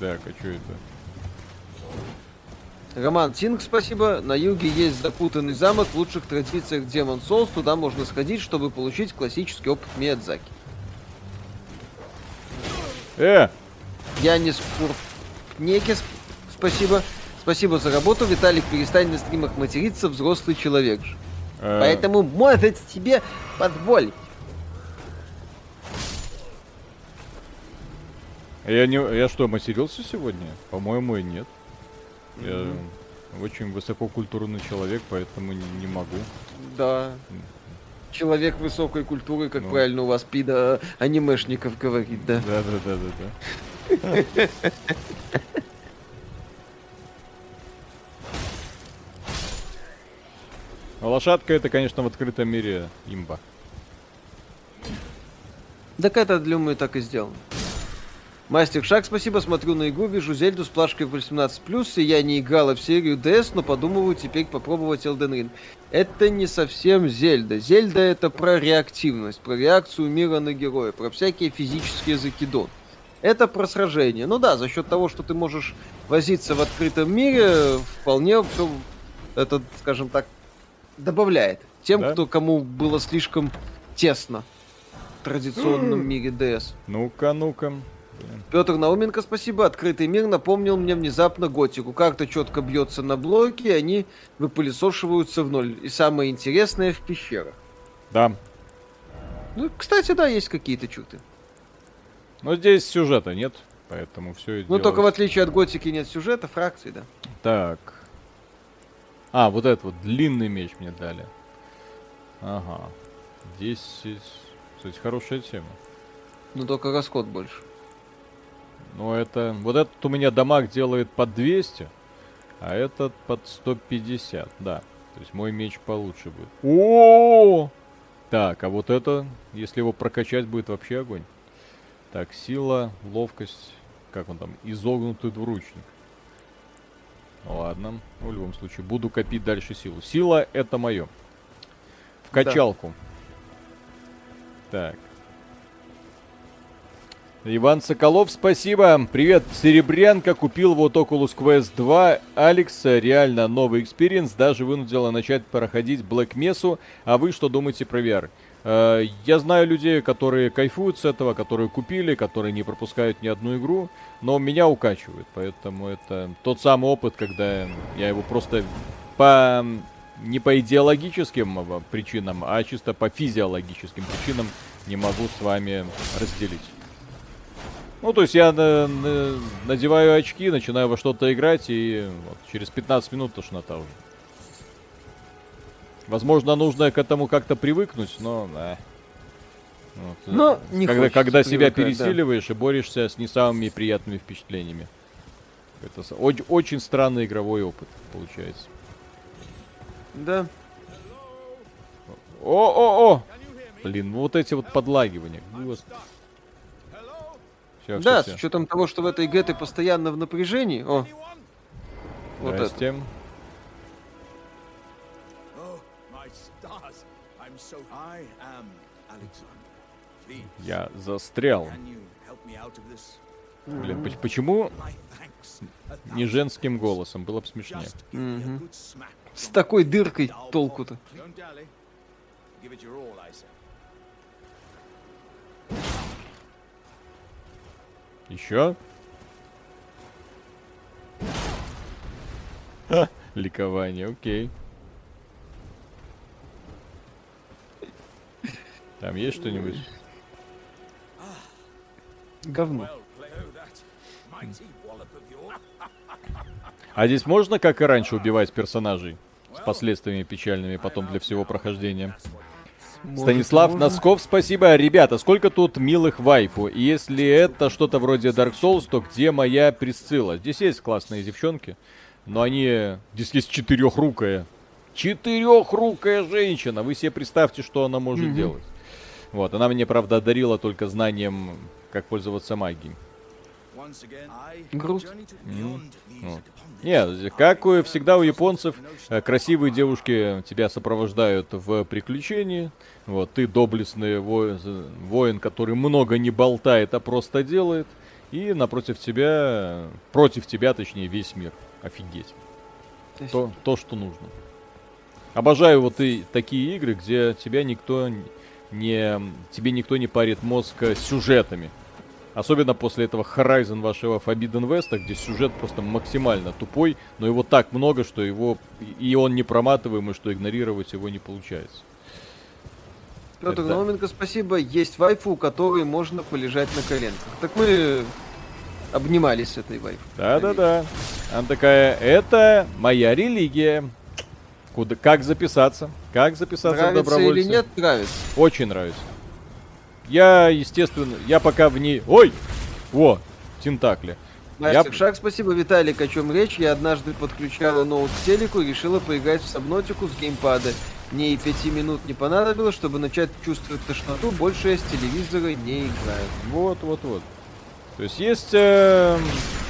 Так, а что это? Роман Тинг, спасибо. На юге есть запутанный замок в лучших традициях Demon Souls. Туда можно сходить, чтобы получить классический опыт Миядзаки. Э, Я не спасибо. Спасибо за работу. Виталик, перестань на стримах материться, взрослый человек же. э, Поэтому может тебе позволить. Я не, я что, матерился сегодня? По-моему, и нет. Я очень высококультурный человек, поэтому не, не могу. Да. Человек высокой культуры, как Ну. правильно у вас пида анимешников говорит, да. Да, да, да, да, да. А Лошадка это, конечно, в открытом мире имба. Так это, думаю, так и сделано. Мастер Шаг, спасибо, смотрю на игру, вижу Зельду с плашкой в 18+, и я не играла в серию DS, но подумываю теперь попробовать Elden Ring. Это не совсем Зельда. Зельда это про реактивность, про реакцию мира на героя, про всякие физические закидон. Это про сражение. Ну да, за счет того, что ты можешь возиться в открытом мире, вполне все это, скажем так, добавляет. Тем, Да? кто кому было слишком тесно в традиционном мире DS. Ну-ка, ну-ка. Петр Науменко, спасибо. Открытый мир напомнил мне внезапно готику. Как-то четко бьется на блоки, и они выпылесошиваются в ноль. И самое интересное в пещерах. Да. Ну, кстати, да, есть какие-то чуты. Но здесь сюжета нет, поэтому все Ну, только в отличие от готики нет сюжета, фракций, да. Так. А, вот этот вот длинный меч мне дали. Ага. 10. Кстати, хорошая тема. Но только расход больше. Но это... Вот этот у меня дамаг делает под 200, а этот под 150, да. То есть мой меч получше будет. О! Так, а вот это, если его прокачать, будет вообще огонь. Так, сила, ловкость, как он там, изогнутый двуручник. Ну Ладно, ну, в любом случае, буду копить дальше силу. Сила это мое. В Да. качалку. Так. Иван Соколов, спасибо. Привет, Серебрянка. Купил вот Oculus Quest 2. Алекс, реально новый experience. Даже вынудила начать проходить Black Mesa. А вы что думаете про VR? Э, Я знаю людей, которые кайфуют с этого, которые купили, которые не пропускают ни одну игру, но меня укачивает, поэтому это тот самый опыт, когда я его просто по не по идеологическим э, причинам, а чисто по физиологическим причинам не могу с вами разделить. Ну, то есть я на- на- надеваю очки, начинаю во что-то играть, и вот через 15 минут тошнота уже. Возможно, нужно к этому как-то привыкнуть, но... да. Вот, э, Но не когда, когда себя привыкать, да. пересиливаешь и борешься с не самыми приятными впечатлениями. Это с- оч- очень странный игровой опыт получается. Да. О-о-о! Блин, ну вот эти вот подлагивания. Все, да, все, с учетом того, что в этой игре ты постоянно в напряжении. О, вот это. Здрасте. Я застрял. Блин, поч- почему не женским голосом? Было бы смешнее. Smack С такой дыркой толку-то. Еще? Ха, ликование, окей. Там есть что-нибудь? Говно. А здесь можно, как и раньше, убивать персонажей? С последствиями печальными потом для всего прохождения. Может, Станислав можно. Носков, спасибо. Ребята, сколько тут милых вайфу? И если это что-то вроде Dark Souls, то где моя Присцилла? Здесь есть классные девчонки, но они... Здесь есть четырехрукая. Четырехрукая женщина. Вы себе представьте, что она может делать. Вот, она мне, правда, одарила только знанием, как пользоваться магией. Beyond these Вот. Нет, как всегда у японцев, э, красивые девушки тебя сопровождают в приключении. Вот, ты доблестный во- з- воин, который много не болтает, а просто делает. И напротив тебя, против тебя, точнее, весь мир. Офигеть. То То, то что нужно. Обожаю вот и такие игры, где тебя никто не, тебе никто не парит мозг э, сюжетами. Особенно после этого Horizon вашего Forbidden West, где сюжет просто максимально тупой, но его так много, что его и он не проматываемый, что игнорировать его не получается. Петр Да. Науменко, спасибо. Есть вайфу, у которой можно полежать на коленках. Так мы обнимались с этой вайфу. Да-да-да. Она такая, это моя религия. Куда, как записаться? Как записаться в Нравится добровольцы? или нет, нравится. Очень нравится. Я, естественно, я пока в ней... Ой! О, тентакли. Мастер Я- Шаг, спасибо. Виталик, о чем речь? Я однажды подключала ноут к телеку и решила поиграть в Сабнотику с геймпада. Мне и пяти минут не понадобилось, чтобы начать чувствовать тошноту. Больше я с телевизора не играю. Вот, вот, вот. То есть есть э,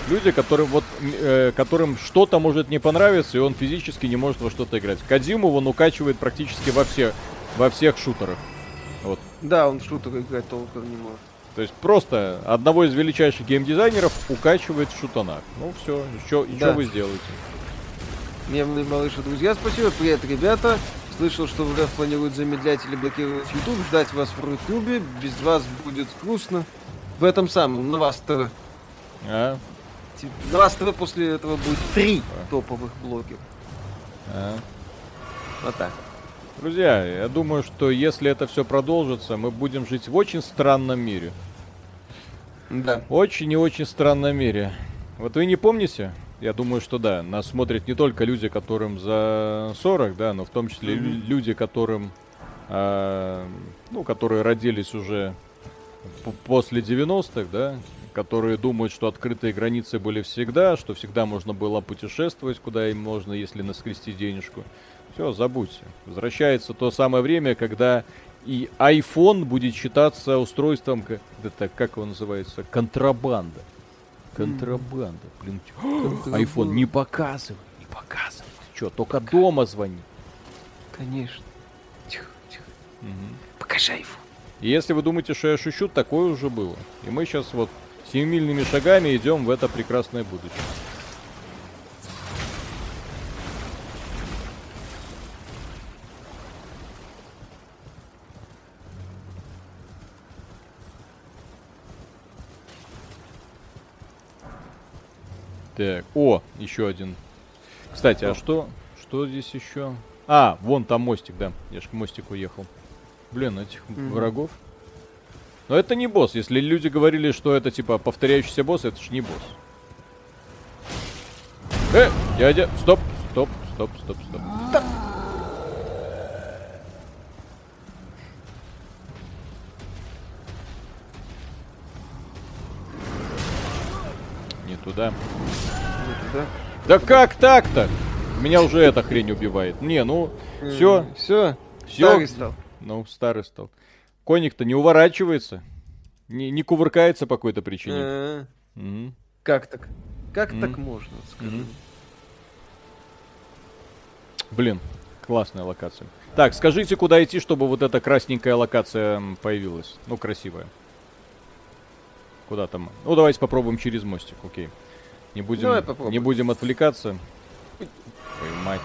люди, которым вот э, которым что-то может не понравиться, и он физически не может во что-то играть. Кадзиму он укачивает практически во всех во всех шутерах. Да, он в шутер играть толком не может. То есть просто одного из величайших геймдизайнеров укачивает в шутанах. Ну все, что Да. вы сделаете? Мемные малыши, друзья, спасибо. Привет, ребята. Слышал, что ВГФ планирует замедлять или блокировать YouTube. Ждать вас в Рутюбе. Без вас будет грустно. В этом самом, на вас ТВ. А? На вас ТВ после этого будет три топовых блогера. А? Вот так. Друзья, я думаю, что если это все продолжится, мы будем жить в очень странном мире. Да. Очень и очень странном мире. Вот вы не помните? Я думаю, что да. Нас смотрят не только люди, которым за 40, да, но в том числе лю- люди, которым, а, ну, которые родились уже после 90-х, да, которые думают, что открытые границы были всегда, что всегда можно было путешествовать, куда им можно, если наскрести денежку. Все, забудьте. Возвращается то самое время, когда и iPhone будет считаться устройством, как, это, как его называется, контрабанда. Контрабанда, блин. iPhone не показывай, не показывай. Что, только дома звони. Конечно. Тихо, тихо. Покажи айфон. И если вы думаете, что я шучу, такое уже было. И мы сейчас вот семимильными шагами идем в это прекрасное будущее. Так, о, еще один. Кстати, а что, что здесь еще? А, вон там мостик, да. Я ж к мостику ехал. Блин, этих врагов. Но это не босс. Если люди говорили, что это типа повторяющийся босс, это ж не босс. Э, дядя, стоп, стоп, стоп, стоп, стоп. Туда. Не туда. Да как так-то? Меня уже эта хрень убивает. Не, ну, все, Все. Всё. Старый стал. ну, старый стал. Коник-то не уворачивается, не, не кувыркается по какой-то причине. Э. Как так? Как так можно? скажи? Блин, классная локация. Так, скажите, куда идти, чтобы вот эта красненькая локация появилась? Ну, красивая. Куда там? Ну, давайте попробуем через мостик, окей. Не будем, Давай попробуем. не будем отвлекаться. Твою мать.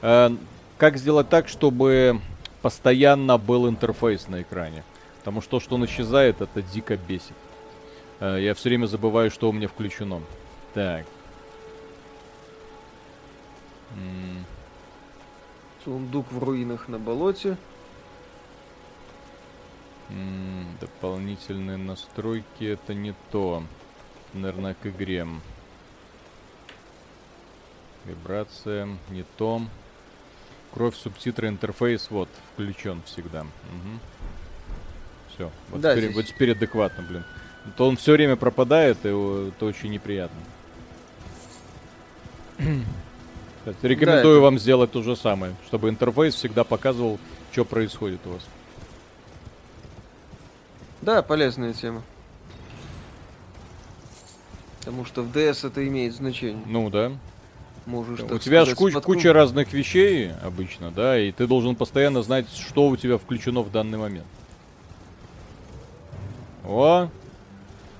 Э, как сделать так, чтобы постоянно был интерфейс на экране? Потому что то, что он исчезает, это дико бесит. Э, я все время забываю, что у меня включено. Так. Сундук в руинах на болоте. М, дополнительные настройки это не то. Наверное, к игре. Вибрация не то. Кровь, субтитры, интерфейс, вот, включен всегда. Все, вот, Да, теперь, здесь- вот теперь адекватно, блин. То он все время пропадает, и это очень неприятно. Рекомендую это- вам сделать то же самое, чтобы интерфейс всегда показывал, что происходит у вас. Да, полезная тема. Потому что в DS это имеет значение. Ну да. Можешь, У тебя же куч- куча разных вещей обычно, да, и ты должен постоянно знать, что у тебя включено в данный момент. О,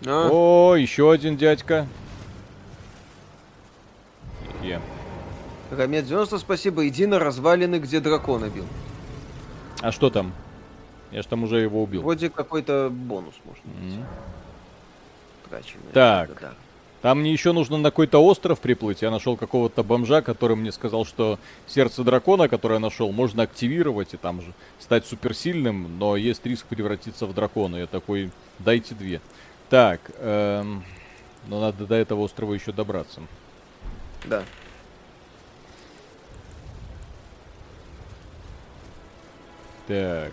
А, о, еще один дядька. Е. Рамет 90, спасибо. Иди на развалины, где дракона бил. А что там? Я ж там уже его убил. Вроде какой-то бонус можно М. траченный. Так. Да. Там мне еще нужно на какой-то остров приплыть. Я нашел какого-то бомжа, который мне сказал, что сердце дракона, которое я нашел, можно активировать и там же стать суперсильным, но есть риск превратиться в дракона. Я такой, дайте две. Так, эм, но надо до этого острова еще добраться. Да. Так.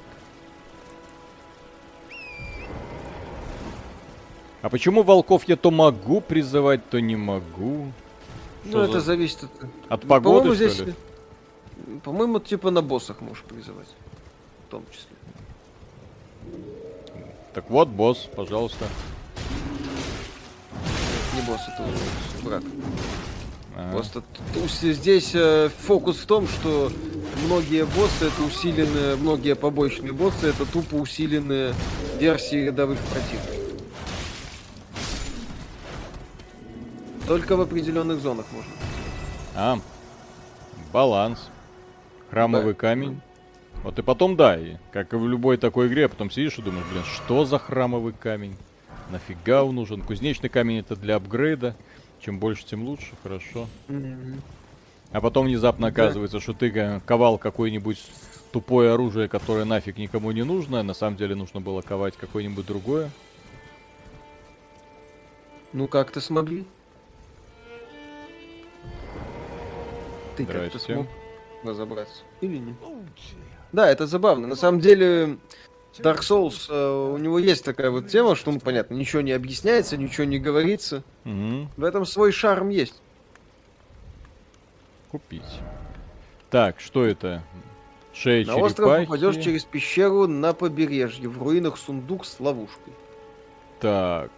А почему волков я то могу призывать, то не могу? Ну, Что это за- зависит от... От Ну, погоды, по-моему, что здесь... ли? По-моему, типа на боссах можешь призывать. В том числе. Так вот, босс, пожалуйста. Не босс, это враг. Ага. Просто здесь э, фокус в том, что многие боссы это усиленные, многие побочные боссы это тупо усиленные версии рядовых противников. Только в определенных зонах можно. А, баланс. Храмовый камень. Вот и потом, да, и как и в любой такой игре, а потом сидишь и думаешь, блин, что за храмовый камень? Нафига он нужен? Кузнечный камень это для апгрейда. Чем больше, тем лучше, хорошо. А потом внезапно Да. оказывается, что ты ковал какое-нибудь тупое оружие, которое нафиг никому не нужно. а На самом деле нужно было ковать какое-нибудь другое. Ну как-то смогли. Ты как-то смог разобраться. Или нет? Да, это забавно. На самом деле, Dark Souls, э, у него есть такая вот тема, что, ну, понятно, ничего не объясняется, ничего не говорится. Мгм. В этом свой шарм есть. Купить. Так, что это? Шея На остров черепахи. попадешь через пещеру на побережье. В руинах сундук с ловушкой. Так.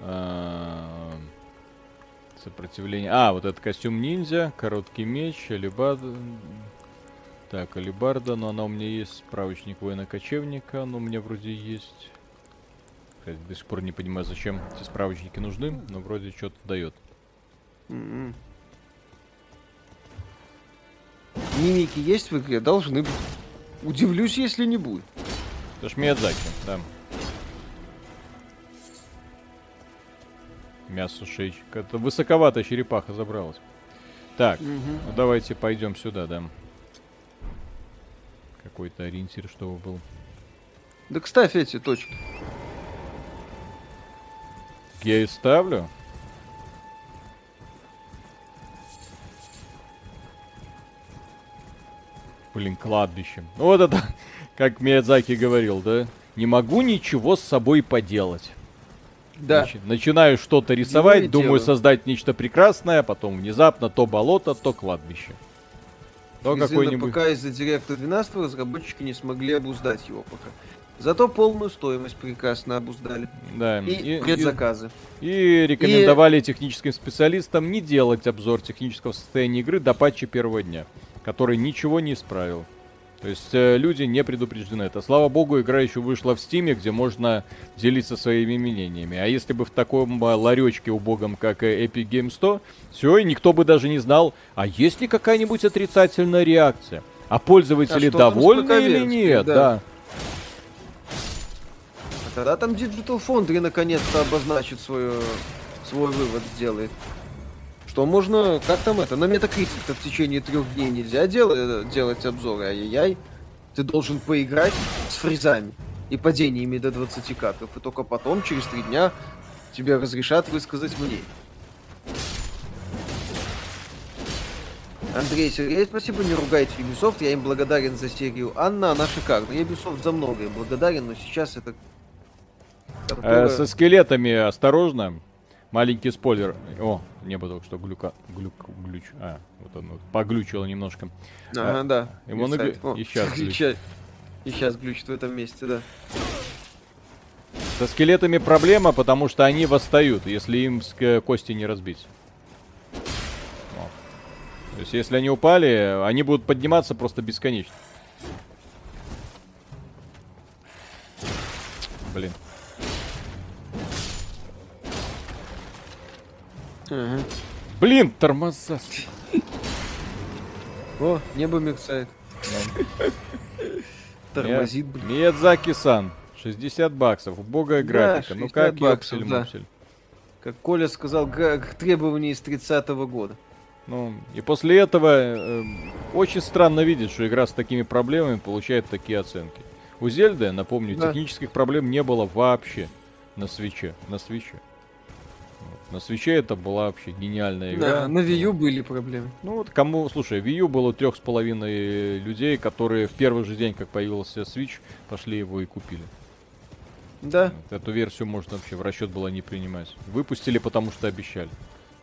а, Сопротивление. А, вот этот костюм ниндзя, короткий меч, алибарда. Так, алибарда, но она у меня есть. Справочник воина-кочевника, но у меня вроде есть. Кстати, до сих пор не понимаю, зачем эти справочники нужны, но вроде что-то дает. М-м. Мимики есть в игре? Должны быть. Удивлюсь, если не будет. Это ж Миядзаки, да. Мясо шейчик. Это высоковато черепаха забралась. Так, ну давайте пойдем сюда, да. Какой-то ориентир, чтобы был. Да, кстати, эти точки. Я и ставлю. Блин, кладбище. Ну, Вот это, [laughs] как Миядзаки говорил, да? Не могу ничего с собой поделать. Да. Начи- начинаю что-то рисовать, и думаю делаю. создать нечто прекрасное, потом внезапно то болото, то кладбище. То какой-нибудь... пока из-за Директа 12 разработчики не смогли обуздать его пока. Зато полную стоимость прекрасно обуздали. Да, И, и, и- предзаказы. и рекомендовали техническим специалистам не делать обзор технического состояния игры до патча первого дня, который ничего не исправил. То есть э, люди не предупреждены. Это, слава богу, игра еще вышла в Стиме, где можно делиться своими мнениями. А если бы в таком э, ларечке убогом, как э, Epic Games 100, все, и никто бы даже не знал, а есть ли какая-нибудь отрицательная реакция? А пользователи А довольны или нет? Да. да. А Тогда там Digital Foundry наконец-то обозначит свое, свой вывод сделает. Что можно, как там это, на Metacritic-то в течение трех дней нельзя дел- делать обзоры, ай-яй-яй. Ты должен поиграть с фризами и падениями до 20 кадров, и только потом, через три дня, тебе разрешат высказать мнение. Андрей Сергей, спасибо, не ругайте Ubisoft, я им благодарен за серию Анна, она шикарна. Я Ubisoft за многое благодарен, но сейчас это... Э, Которая- со скелетами осторожно. Маленький спойлер. О, небо только что глюка, глюк, глюч. А, вот он вот поглючило немножко. Ага, да. и Инсайд. и О, и щас [laughs] глючит. И сейчас глючит в этом месте, да. Со скелетами проблема, потому что они восстают, если им ск- кости не разбить. О. То есть, если они упали, они будут подниматься просто бесконечно. Блин. Ага. Блин, тормоза. О, небо мерцает. [laughs] Тормозит, блин. Миядзаки-сан. 60 баксов. Убогая графика. ну 60 как баксов, ёпсель. Как Коля сказал, требования из 30-го года. Ну, и после этого э, очень странно видеть, что игра с такими проблемами получает такие оценки. У Зельды, напомню, Да. технических проблем не было вообще на свече. На свече. На свече это была вообще гениальная игра. Да, на Wii U были проблемы. Ну вот кому, слушай, Wii U было трех с половиной людей, которые в первый же день, как появился Switch, пошли его и купили. Да, Вот Эту версию можно вообще в расчет было не принимать. Выпустили, потому что обещали.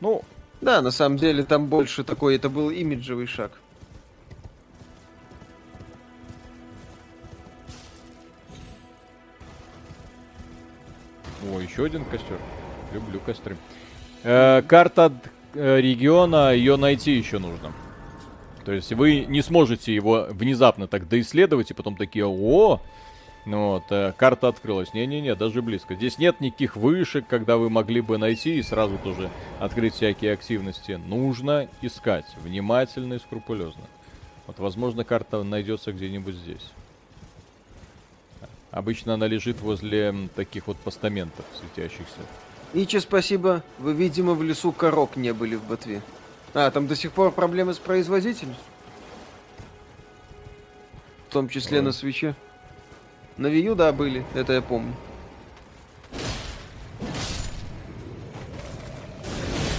Ну, да, на самом деле там больше такой, это был имиджевый шаг. О, еще один костер. Люблю костры. Э, карта э, региона, ее найти еще нужно. То есть вы не сможете его внезапно так доисследовать и потом такие, о, ну вот, э, карта открылась. Не-не-не, даже близко. Здесь нет никаких вышек, когда вы могли бы найти и сразу тоже открыть всякие активности. Нужно искать внимательно и скрупулезно. Вот, возможно, карта найдется где-нибудь здесь. Обычно она лежит возле таких вот постаментов светящихся. Ичи, спасибо. Вы, видимо, в лесу корок не были в ботве. А, там до сих пор проблемы с производительностью? В том числе Ой. на свече. На U, да, были, это я помню.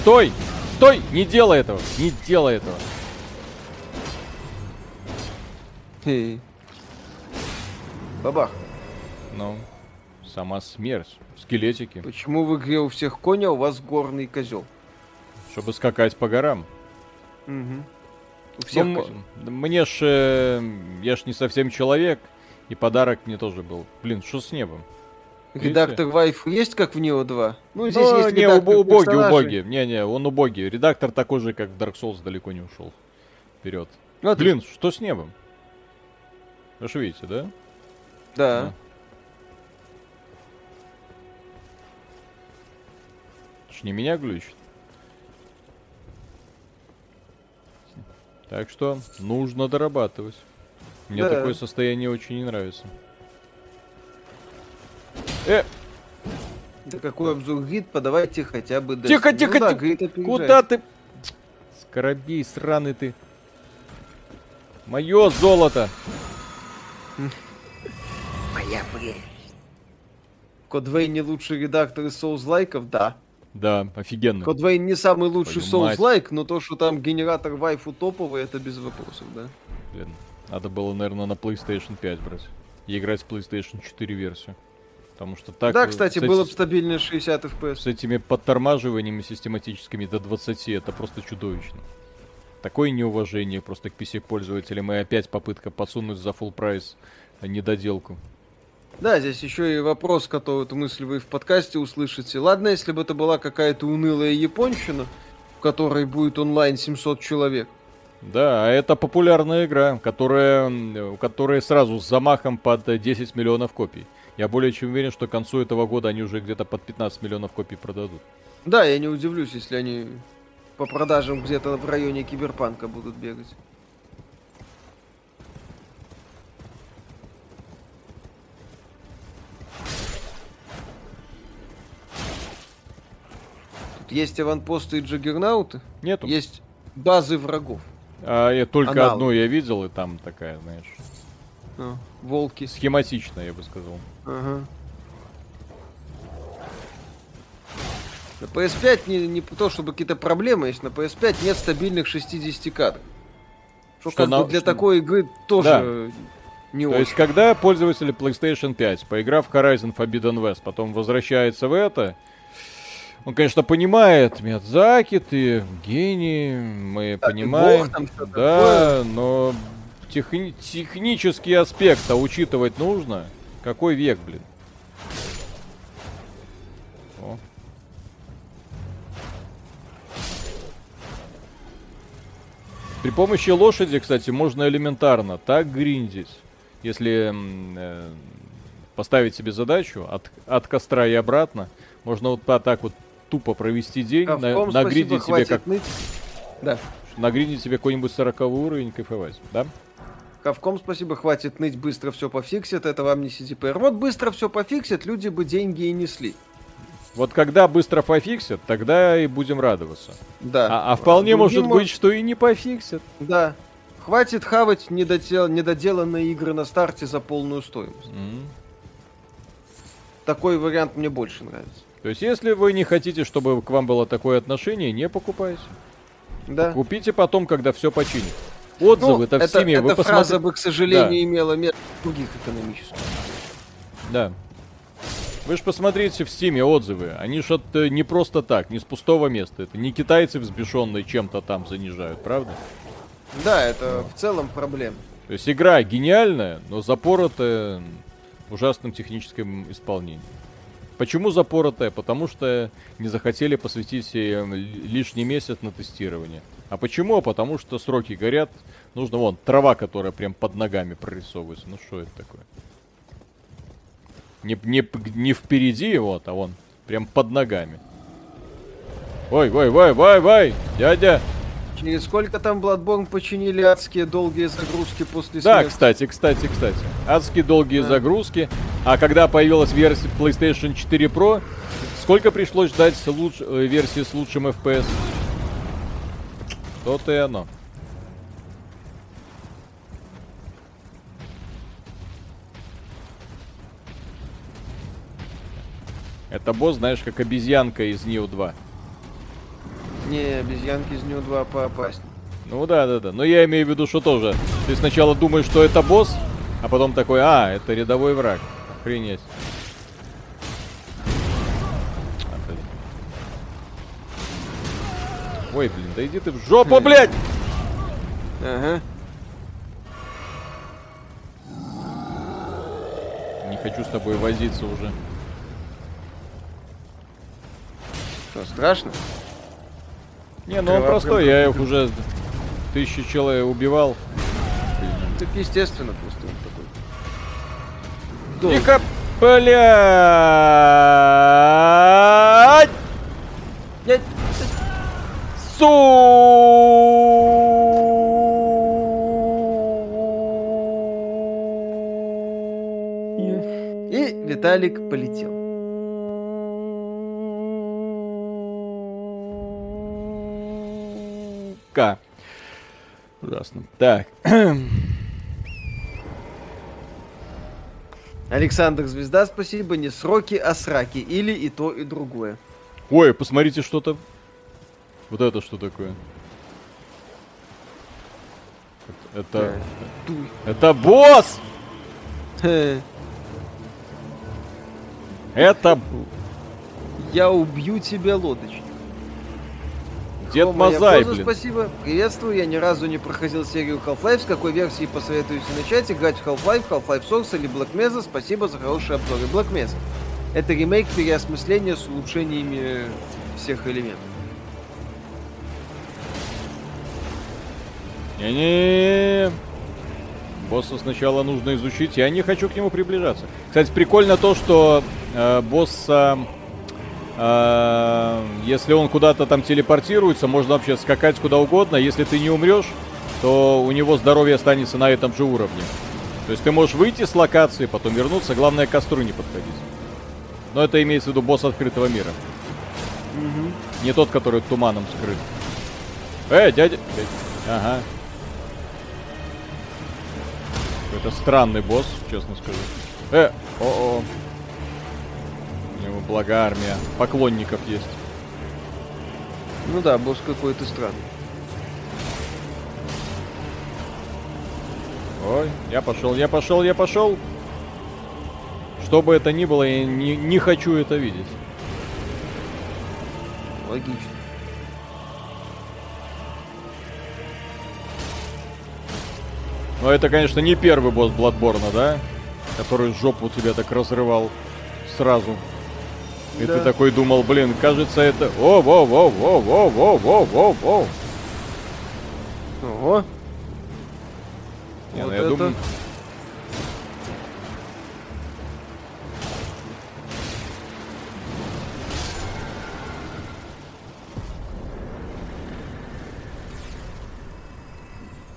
Стой! Стой! Не делай этого! Не делай этого! Хе. Бабах. Ну, сама смерть. Скелетики. Почему в игре у всех коня, а у вас горный козел? Чтобы скакать по горам. Угу. У всех Ну, козел. мне ж... э, я ж не совсем человек. И подарок мне тоже был. Блин, что с небом? Редактор вайфу есть, как в Neo 2? Ну, здесь Ну, есть не, редактор убо- убогий, персонажей. убогий. Не-не, он убогий. Редактор такой же, как в Dark Souls, далеко не ушел. Вперед. Вот, Блин, что с небом? Вы же видите, да? Да. Ж не меня глючит. Так что нужно дорабатывать. Мне Да. такое состояние очень не нравится. Э, Да какой обзор грид, подавайте хотя бы Destiny. Тихо, Ну тихо, да, тихо. опережает. куда ты? Скоробей сраный ты. Мое золото. Моя прелесть. Кодвейн не лучший редактор из соузлайков, да. Да, офигенно. Кодвейн не самый лучший мать. соузлайк, но то, что там генератор вайфу топовый, это без вопросов, да. Блин, надо было, наверное, на PlayStation 5 брать. И играть в PlayStation 4 версию. Потому что так... да, кстати, эти- было бы стабильно 60 FPS. С этими подтормаживаниями систематическими до 20 это просто чудовищно. Такое неуважение просто к PC-пользователям и опять попытка подсунуть за full прайс недоделку. Да, здесь еще и вопрос, который эту мысль вы в подкасте услышите. Ладно, если бы это была какая-то унылая японщина, в которой будет онлайн 700 человек. Да, это популярная игра, которая, которой сразу с замахом под э, 10 миллионов копий. Я более чем уверен, что к концу этого года они уже где-то под 15 миллионов копий продадут. Да, я не удивлюсь, если они по продажам где-то в районе киберпанка будут бегать. Тут есть аванпосты и джаггернауты, Нету. есть базы врагов. А я только Аналог. одну я видел, и там такая, знаешь, А, волки. схематичная, я бы сказал. Ага. На PS5 не, не то, чтобы какие-то проблемы есть, на PS5 нет стабильных 60 кадров. Что, Что как на- бы для что- такой игры тоже не То очень. есть, когда пользователи PlayStation 5, поиграв в Horizon Forbidden West, потом возвращается в это, он, конечно, понимает, Миядзаки, ты гений, мы Да, понимаем. бог да, но техни- технический аспект учитывать нужно. Какой век, блин? О. При помощи лошади, кстати, можно элементарно так гриндить. Если э, поставить себе задачу от, от костра и обратно, можно вот так вот тупо провести день, на, Ковком нагриндить спасибо, себе как ныть. Да. нагриндить себе какой-нибудь 40 уровень, кайфовать, да? Ковком спасибо, хватит ныть, быстро все пофиксит, это вам не CDPR. Вот быстро все пофиксит, люди бы деньги и несли. Вот когда быстро пофиксят, тогда и будем радоваться. Да. А, а вполне Другим может быть, что и не пофиксят. Да. Хватит хавать недотел- недоделанные игры на старте за полную стоимость. М. Такой вариант мне больше нравится. То есть, если вы не хотите, чтобы к вам было такое отношение, не покупайте. Да. Купите потом, когда все починит. Ну, Отзывы-то в это, Steam, вы эта фраза посмотрите. бы, к сожалению, Да. имела место в других экономических. Да. Вы же посмотрите в Стиме отзывы. Они ж от, э, не просто так, не с пустого места. Это не китайцы взбешенные чем-то там занижают, правда? Да, это в целом проблема. То есть игра гениальная, но запоротая в ужасном техническом исполнении. Почему запоротая? Потому что не захотели посвятить себе ли- лишний месяц на тестирование. А почему? Потому что сроки горят. Нужно вон трава, которая прям под ногами прорисовывается. Ну что это такое? Не, не, не впереди вот, а вон прям под ногами. Ой, ой, ой, ой, ой, дядя. Через сколько там Bloodborne починили адские долгие загрузки после Да, смерти? кстати, кстати, кстати. Адские долгие Да. загрузки. А когда появилась версия PlayStation 4 Pro, сколько пришлось ждать луч- э, версии с лучшим FPS? То-то и оно. Это босс, знаешь, как обезьянка из Neo 2. Не, обезьянки из Нью 2 поопаснее. Ну да, да, да. Но я имею в виду, что тоже. Ты сначала думаешь, что это босс, а потом такой, а, это рядовой враг. Охренеть. А, блин. Ой, блин, да иди ты в жопу, блядь! Ага. Не хочу с тобой возиться уже. Что, страшно? Не, ну он Кровавый простой, я их уже тысячи человек убивал. Так естественно, просто он такой. Долг. Тихо, блядь! Су. И Виталик полетел. Ка. Ужасно. Так. [clears throat] Александр Звезда, спасибо. Не сроки, а сраки. Или и то, и другое. Ой, посмотрите что-то. Вот это что такое? Это... Это, Дуй. это босс! [laughs] Это Я убью тебя, лодочник. Дед Мазай, блин. Спасибо. Приветствую. Я ни разу не проходил серию Half-Life. С какой версии посоветуете начать? Играть в Half-Life, Half-Life Source или Black Mesa? Спасибо за хорошие обзоры. Black Mesa. Это ремейк переосмысления с улучшениями всех элементов. Не-не. Босса сначала нужно изучить, я не хочу к нему приближаться. Кстати, прикольно то, что э, босса, э, если он куда-то там телепортируется, можно вообще скакать куда угодно. Если ты не умрешь, то у него здоровье останется на этом же уровне. То есть ты можешь выйти с локации, потом вернуться, главное к костру не подходить. Но это имеется в виду босс открытого мира. Не тот, который туманом скрыт. Э, дядя... дядя. Ага. Это странный босс, честно скажу. Э, о-о. Него благо армия. Поклонников есть. Ну да, босс какой-то странный. Ой, я пошел, я пошел, я пошел. Что бы это ни было, я не, не хочу это видеть. Логично. Но это, конечно, не первый босс Бладборна, да? Который жопу тебя так разрывал сразу. И ты Да. такой думал, блин, кажется это... О, во, во, во, во, во, во, во, во. Ого. Не, ну Вот я это- думаю...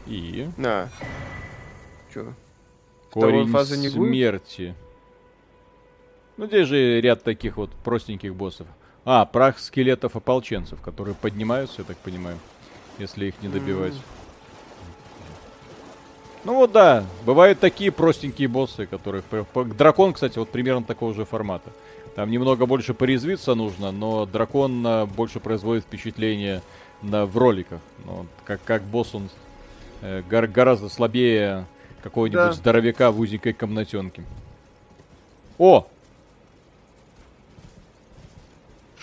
И На. Чё? Корень фазы не будет? Ну, здесь же ряд таких вот простеньких боссов. А, прах скелетов ополченцев, которые поднимаются, я так понимаю, если их не добивать. Ну вот да, бывают такие простенькие боссы, которые... Дракон, кстати, вот примерно такого же формата. Там немного больше порезвиться нужно, но дракон а, больше производит впечатление на, в роликах. Вот как, как босс он э, гор- гораздо слабее какого-нибудь Да. здоровяка в узенькой комнатенке. О!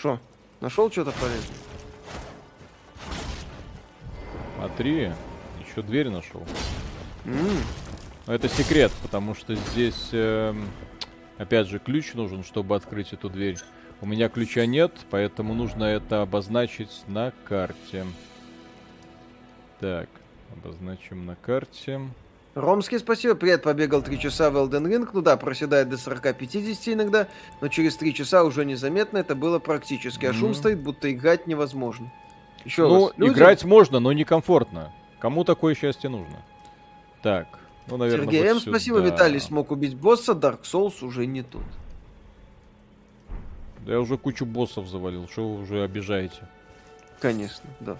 Шо? Нашел что-то полезное? Смотри, еще дверь нашел. Но это секрет, потому что здесь, эм, опять же, ключ нужен, чтобы открыть эту дверь. У меня ключа нет, поэтому нужно это обозначить на карте. Так, обозначим на карте. Ромский, спасибо. Привет, побегал 3 часа в Elden Ring. Ну да, проседает до 40-50 иногда, но через 3 часа уже незаметно это было практически. А шум стоит, будто играть невозможно. Еще ну, раз. людям- играть можно, но некомфортно. Кому такое счастье нужно? Так, ну, наверное, Сергей М, спасибо. Виталий смог убить босса. Dark Souls уже не тот. Да я уже кучу боссов завалил, что вы уже обижаете? Конечно, да.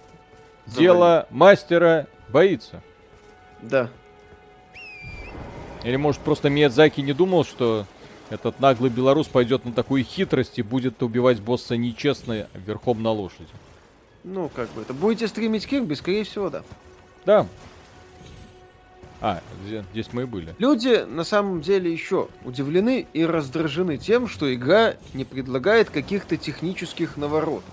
Дело мастера боится. Да. Или может просто Миядзаки не думал, что этот наглый белорус пойдет на такую хитрость и будет убивать босса нечестно верхом на лошади. Ну, как бы это. Будете стримить Кирби, скорее всего, да. Да. А, здесь мы и были. Люди на самом деле еще удивлены и раздражены тем, что игра не предлагает каких-то технических наворотов.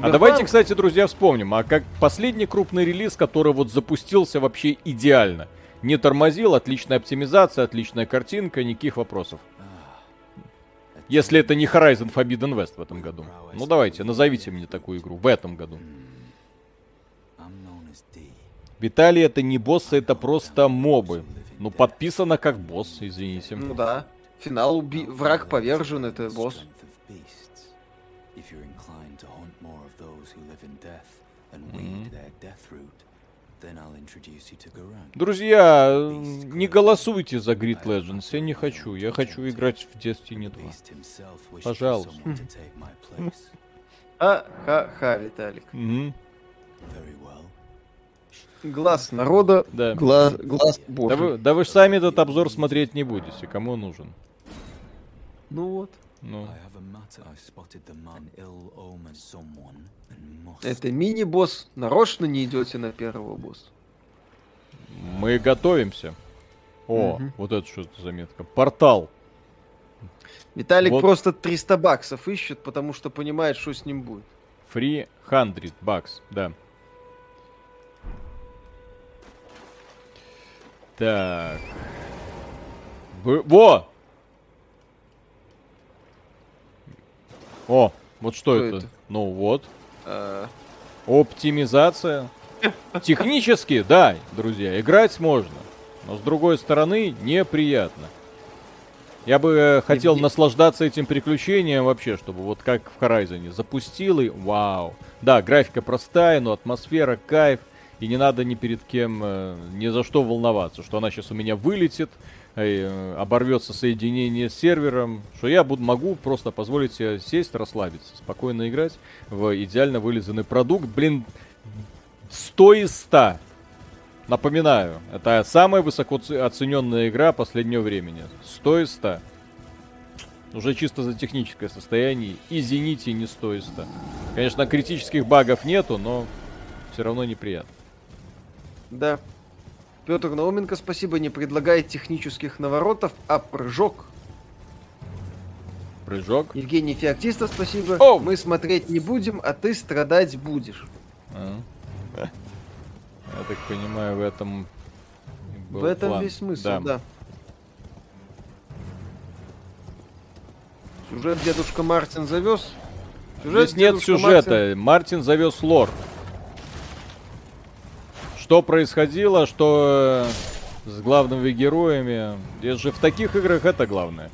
А давайте, Киберпанк- кстати, друзья, вспомним, а как последний крупный релиз, который вот запустился вообще идеально. Не тормозил, отличная оптимизация, отличная картинка, никаких вопросов. Если это не Horizon Forbidden West в этом году. Ну давайте, назовите мне такую игру в этом году. Виталий, это не боссы, это просто мобы. Ну, подписано как босс, извините. Ну да. Финал уби... враг повержен, это босс. Strength Друзья, не голосуйте за Grid Legends, я не хочу. Я хочу играть в Destiny 2. Beast himself wished for Пожалуйста. Ха-ха-ха, [laughs] Виталик. Мгм, Very well. Глаз народа, Да. глаз, глаз Да божий. вы, да вы сами этот обзор смотреть не будете, кому он нужен. Ну вот. Ну, Это мини-босс. Нарочно не идете на первого босса. мы готовимся. О, Мгм. вот это что за заметка. Портал. Виталик Вот. просто 300 баксов ищет, потому что понимает, что с ним будет. Free 100 бакс, да. Так. Во! О, вот что, Что это? это? Ну вот. А, Оптимизация. Технически, да, друзья, играть можно. Но с другой стороны, неприятно. Я бы э, хотел наслаждаться этим приключением вообще, чтобы вот как в Horizon запустил и вау. Да, графика простая, но атмосфера, кайф. И не надо ни перед кем, э, ни за что волноваться, что она сейчас у меня вылетит, э, оборвется соединение с сервером, что я буду, могу просто позволить себе сесть, расслабиться, спокойно играть в идеально вылизанный продукт. Блин, 100 из 100. Напоминаю, это самая высоко оцененная игра последнего времени. 100 из 100. Уже чисто за техническое состояние. И Зените не 100 из 100. Конечно, критических багов нету, но все равно неприятно. Да. Петр Науменко, спасибо, не предлагает технических наворотов, а прыжок. Прыжок. Евгений Феоктиста, спасибо. Оу! Мы смотреть не будем, а ты страдать будешь. А. Я так понимаю, в этом... был В этом план. весь смысл, Да. да. Сюжет дедушка Мартин завез. Здесь нет сюжета. Мартин. завез лор. Что происходило, что э, с главными героями. Здесь же в таких играх это главное.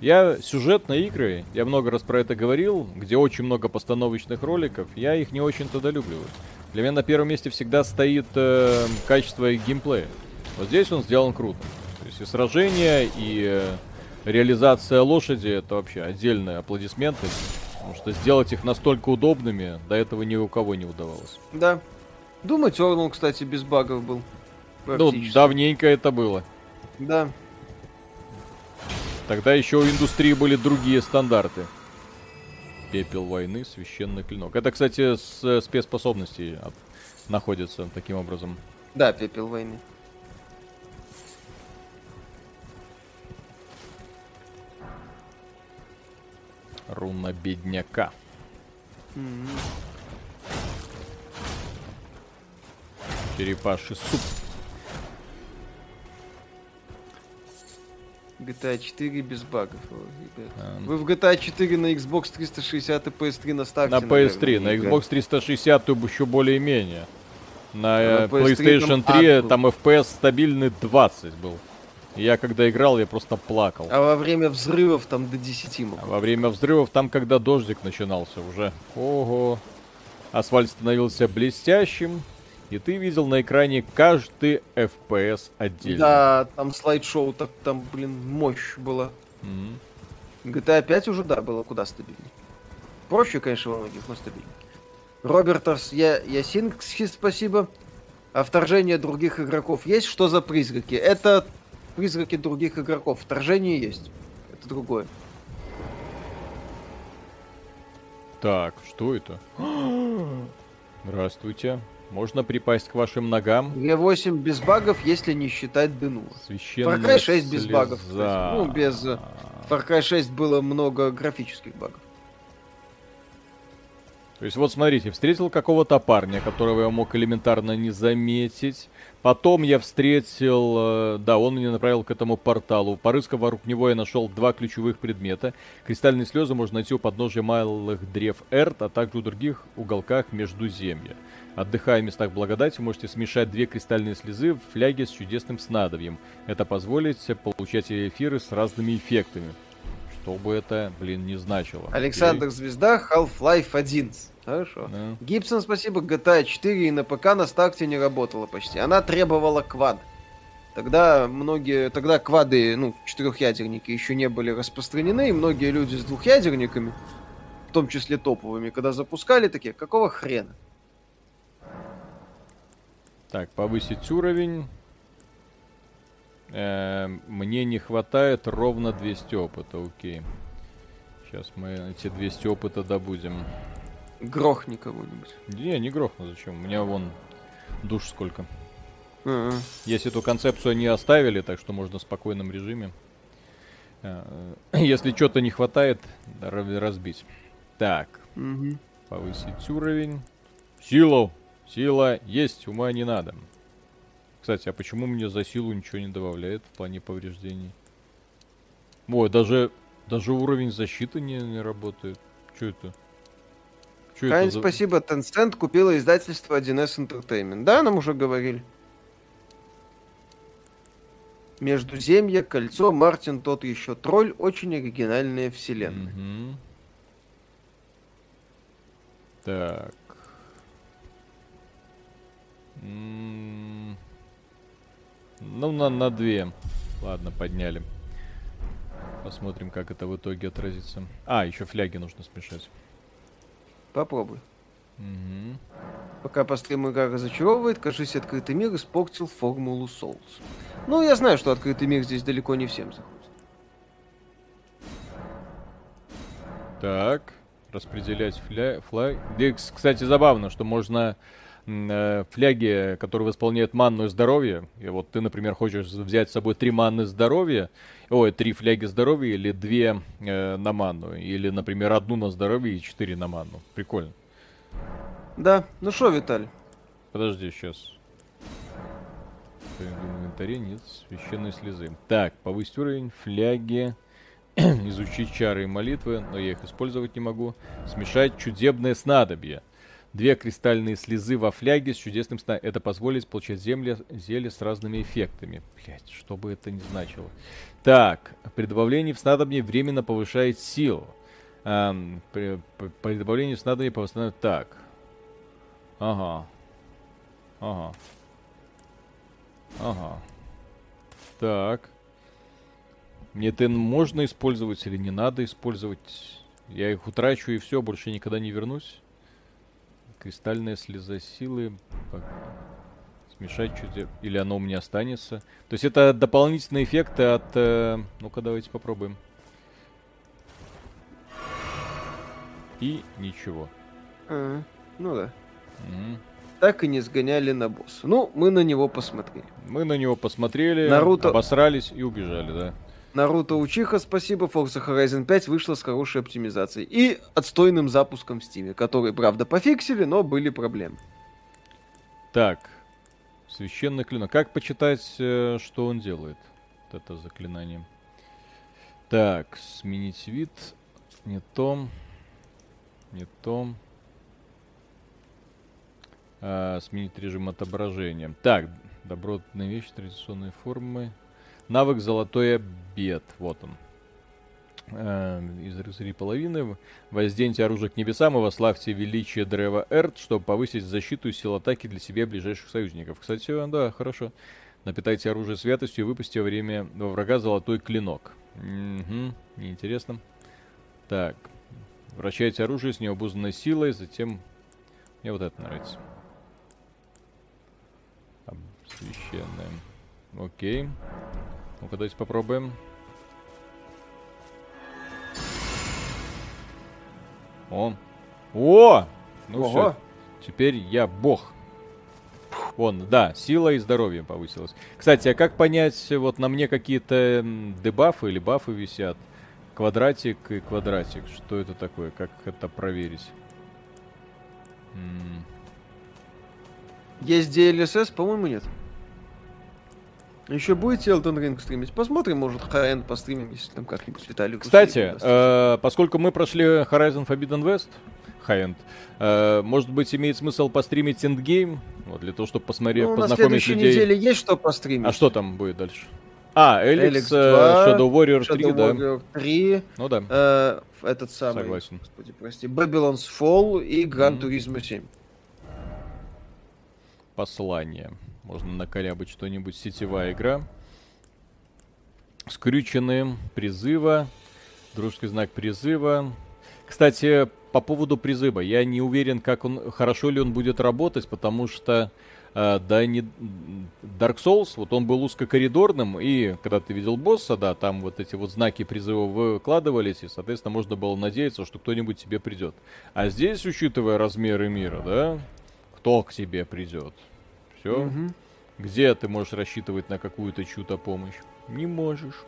Я сюжетные игры, я много раз про это говорил, где очень много постановочных роликов, я их не очень-то долюбливаю. Для меня на первом месте всегда стоит э, качество и геймплея. Вот здесь он сделан круто. То есть и сражения, и э, реализация лошади это вообще отдельные аплодисменты. Потому что сделать их настолько удобными до этого ни у кого не удавалось. Да. Думать Орнул, кстати, без багов был. Ну, давненько это было. Да. Тогда еще у индустрии были другие стандарты. Пепел войны, священный клинок. Это, кстати, с э, спецспособностей от- находится таким образом. Да, пепел войны. Руна бедняка. Мгм. Черепаший суп. GTA 4 без багов. О, ребят. А, Вы в GTA 4 на Xbox 360 и PS3 наставьте. На PS3, наверное, на. Xbox 360 то еще более-менее. На, э, на PS3 PlayStation там 3 ад был. там FPS стабильный 20 был. Я когда играл, я просто плакал. А во время взрывов там до 10 мог. А Во время взрывов, там, когда дождик начинался уже. Ого. Асфальт становился блестящим. И ты видел на экране каждый FPS отдельно. Да, там слайд-шоу, так там, блин, мощь была. Мгм. GTA 5 уже, да, было куда стабильнее. Проще, конечно, во многих, но стабильнее. Робертас я, Ясинский, спасибо. А вторжение других игроков есть? Что за призраки? Это призраки других игроков. Вторжение есть. Это другое. Так, что это? [gasps] Здравствуйте. Можно припасть к вашим ногам? Г8 без багов, если не считать Денула. Священная Far Cry 6 без багов, кстати. слеза. Ну, без, Far Cry 6 было много графических багов. То есть вот смотрите, встретил какого-то парня, которого я мог элементарно не заметить. Потом я встретил, э, да, он меня направил к этому порталу. Порыскав вокруг него, я нашел два ключевых предмета. Кристальные слезы можно найти у подножия малых древ Эрт, а также у других уголках Междуземья. Отдыхая в местах благодати, можете смешать две кристальные слезы в фляге с чудесным снадобьем. Это позволит получать эфиры с разными эффектами. Что бы это, блин, не значило. Александр Звезда, Half-Life 1. Хорошо. Да. Гибсон, спасибо. GTA 4 и на ПК на старте не работала почти. Она требовала квад. Тогда многие, тогда квады, ну, четырехъядерники еще не были распространены, и многие люди с двухъядерниками, в том числе топовыми, когда запускали, такие, какого хрена? Так, повысить уровень. Э, мне не хватает ровно 200 опыта, окей. Сейчас мы эти 200 опыта добудем. Грохни кого-нибудь. Не, не грохну, зачем? У меня вон душ сколько. Ага. Если эту концепцию не оставили, так что можно в спокойном режиме. А, [clears throat] Если что-то не хватает, разбить. Так, Мгм. повысить уровень. Силу! Сила есть, ума не надо. Кстати, а почему мне за силу ничего не добавляет в плане повреждений? Ой, даже, даже уровень защиты не, не работает. Что это? Чё это Кайн, за- спасибо, Tencent купила издательство 1С Entertainment. Да, нам уже говорили. Междуземье, Кольцо, Мартин, тот еще тролль. Очень оригинальная вселенная. Мгм. Так. М, Ну, на, на две. Ладно, подняли. Посмотрим, как это в итоге отразится. А, еще фляги нужно смешать. Попробуй. Мгм. Пока по стриму игра разочаровывает, кажись, открытый мир испортил формулу Souls. Ну, я знаю, что открытый мир здесь далеко не всем заходит. Так, распределять фля... флаг. Здесь, кстати, забавно, что можно фляги, которые восполняют манну и здоровье. И вот ты, например, хочешь взять с собой три манны здоровья, ой, три фляги здоровья или две э, на манну. Или, например, одну на здоровье и четыре на манну. Прикольно. Да, ну что, Виталь? Подожди, сейчас. В инвентаре нет священной слезы. Так, повысить уровень, фляги, [clears throat] изучить чары и молитвы, но я их использовать не могу. Смешать чудебное снадобье. Две кристальные слезы во фляге с чудесным сна. Это позволит получать земли, зелье с разными эффектами. Блять, что бы это ни значило. Так, при добавлении в снадобье временно повышает силу. При, при- при добавлении в снадобье повышает... Так. Ага. Ага. Ага. Так. Мне это можно использовать или не надо использовать? Я их утрачу и все, больше никогда не вернусь. Кристальная слеза силы. Пок- Смешать чуть Или оно у меня останется. То есть это дополнительные эффекты от... э, Ну-ка, давайте попробуем. И ничего. А, ну да. Мгм. Так и не сгоняли на босса. Ну, мы на него посмотрели. Мы на него посмотрели, Наруто- обосрались и убежали, да. Наруто Учиха, спасибо. Forza Horizon 5 вышла с хорошей оптимизацией. И отстойным запуском в Steam, который, правда, пофиксили, но были проблемы. Так, священный клинок. Как почитать, э, что он делает? Вот это заклинание. Так, сменить вид. Не то. Не то. А, сменить режим отображения. Так, добротные вещи, традиционные формы. Навык золотой обед. Вот он. Э, из рыцарей половины. Возденьте оружие к небесам и вославьте величие древа Эрт, чтобы повысить защиту и силу атаки для себя и ближайших союзников. Кстати, да, хорошо. Напитайте оружие святостью и выпусти во время во врага золотой клинок. Угу, неинтересно. Так. Вращайте оружие с необузданной силой, затем... Мне вот это нравится. Об- Священное. Окей. Ну-ка, давайте попробуем. О! О! Ну все. Теперь я бог. Вон, да, сила и здоровье повысилось. Кстати, а как понять, вот на мне какие-то дебафы или бафы висят? Квадратик и квадратик. Что это такое? Как это проверить? М, Есть DLSS, по-моему, нет. Еще будете Elden Ring стримить? Посмотрим, может, Хайен постримим, если там как-нибудь Виталик Кстати, э, поскольку мы прошли Horizon Forbidden West, High-End, э, может быть, имеет смысл постримить Endgame, вот, для того, чтобы посмотреть, ну, на познакомить следующей людей. неделе есть что постримить. А что там будет дальше? А, Эликс, Эликс э, 2, Shadow Warrior 3, Shadow да. Warrior 3, Ну да, э, этот самый, согласен. господи, прости, Babylon's Fall и Gran Мгм. Turismo 7. Послание. Можно накорябать что-нибудь. Сетевая игра. Скрюченные. Призыва. Дружеский знак призыва. Кстати, по поводу призыва. Я не уверен, как он, хорошо ли он будет работать, потому что э, да, не, Dark Souls, вот он был узкокоридорным, и когда ты видел босса, да, там вот эти вот знаки призыва выкладывались, и, соответственно, можно было надеяться, что кто-нибудь тебе придет. А здесь, учитывая размеры мира, да, кто к тебе придет? Все. Мгм. Где ты можешь рассчитывать на какую-то чью-то помощь? Не можешь.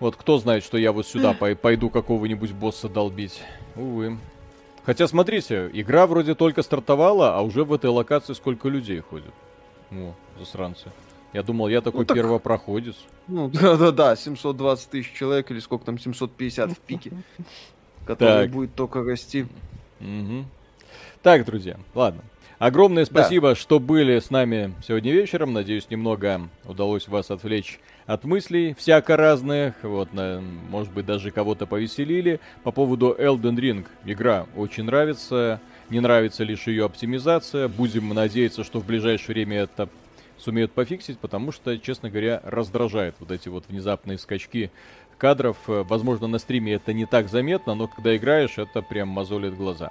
Вот кто знает, что я вот сюда [clears throat] пой- пойду какого-нибудь босса долбить. Увы. Хотя, смотрите, игра вроде только стартовала, а уже в этой локации сколько людей ходит. О, засранцы. Я думал, я такой так- первопроходец. Ну, [laughs] да-да-да, 720 тысяч человек или сколько там, 750 в пике. [laughs] Который Так. будет только расти. Мгм. Так, друзья, ладно. Огромное спасибо, что были с нами сегодня вечером. Надеюсь, немного удалось вас отвлечь от мыслей всяко разных. Вот, на- может быть, даже кого-то повеселили. По поводу Elden Ring. Игра очень нравится. Не нравится лишь ее оптимизация. Будем надеяться, что в ближайшее время это сумеют пофиксить, потому что, честно говоря, раздражает вот эти вот внезапные скачки кадров. Э, Возможно, на стриме это не так заметно, но когда играешь, это прям мозолит глаза.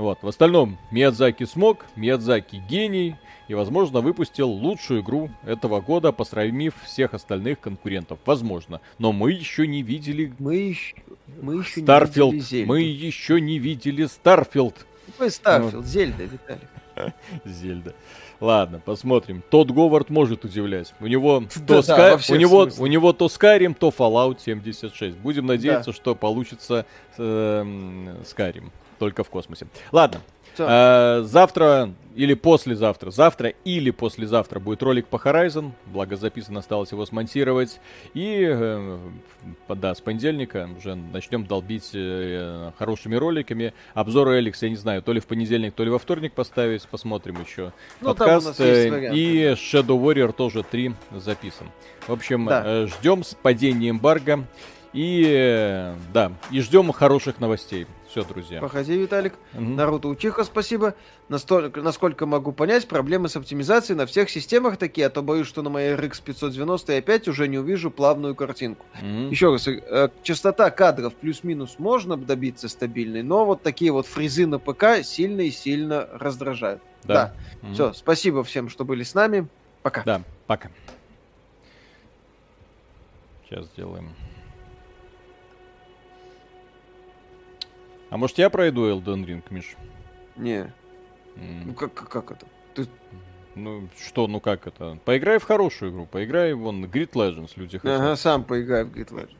Вот. В остальном, Миядзаки смог, Миядзаки гений, и, возможно, выпустил лучшую игру этого года, посрамив всех остальных конкурентов. Возможно. Но мы еще не видели Мы еще, мы еще Starfield. не видели Зельду. Мы еще не видели Starfield. Какой Starfield? Зельда, Виталик. [laughs] Зельда. Ладно, посмотрим. Тодд Говард может удивлять. У него [laughs] Да, то, да, Ска- у него, у него то Skyrim, то Fallout 76. Будем надеяться, что получится эм, Skyrim. Только в космосе. Ладно. Э, завтра или послезавтра, завтра или послезавтра будет ролик по Horizon, благо записан, осталось его смонтировать. И э, да, с понедельника уже начнем долбить э, хорошими роликами. Обзоры Эликс, я не знаю, то ли в понедельник, то ли во вторник поставить, посмотрим еще. Ну, Подкаст э, и Shadow Warrior тоже 3 записан. В общем, Да. э, ждем с падением эмбарго. И э, да, и ждем хороших новостей. Все, друзья. Проходи, Виталик. Мгм. Наруто Учиха, спасибо. Настолько, насколько могу понять, проблемы с оптимизацией на всех системах такие, а то боюсь, что на моей RX 590 опять уже не увижу плавную картинку. Мгм. Еще раз, э, частота кадров плюс-минус можно добиться стабильной, но вот такие вот фризы на ПК сильно и сильно раздражают. Да. Мгм. Все, спасибо всем, что были с нами. Пока. Да, пока. Сейчас сделаем. А может я пройду Elden Ring, Миш? Не, М, ну как, как, как это? Ты Ну что, ну как это? Поиграй в хорошую игру, поиграй вон Grid Legends, люди хотят. ага, сам поиграй в Grid Legends.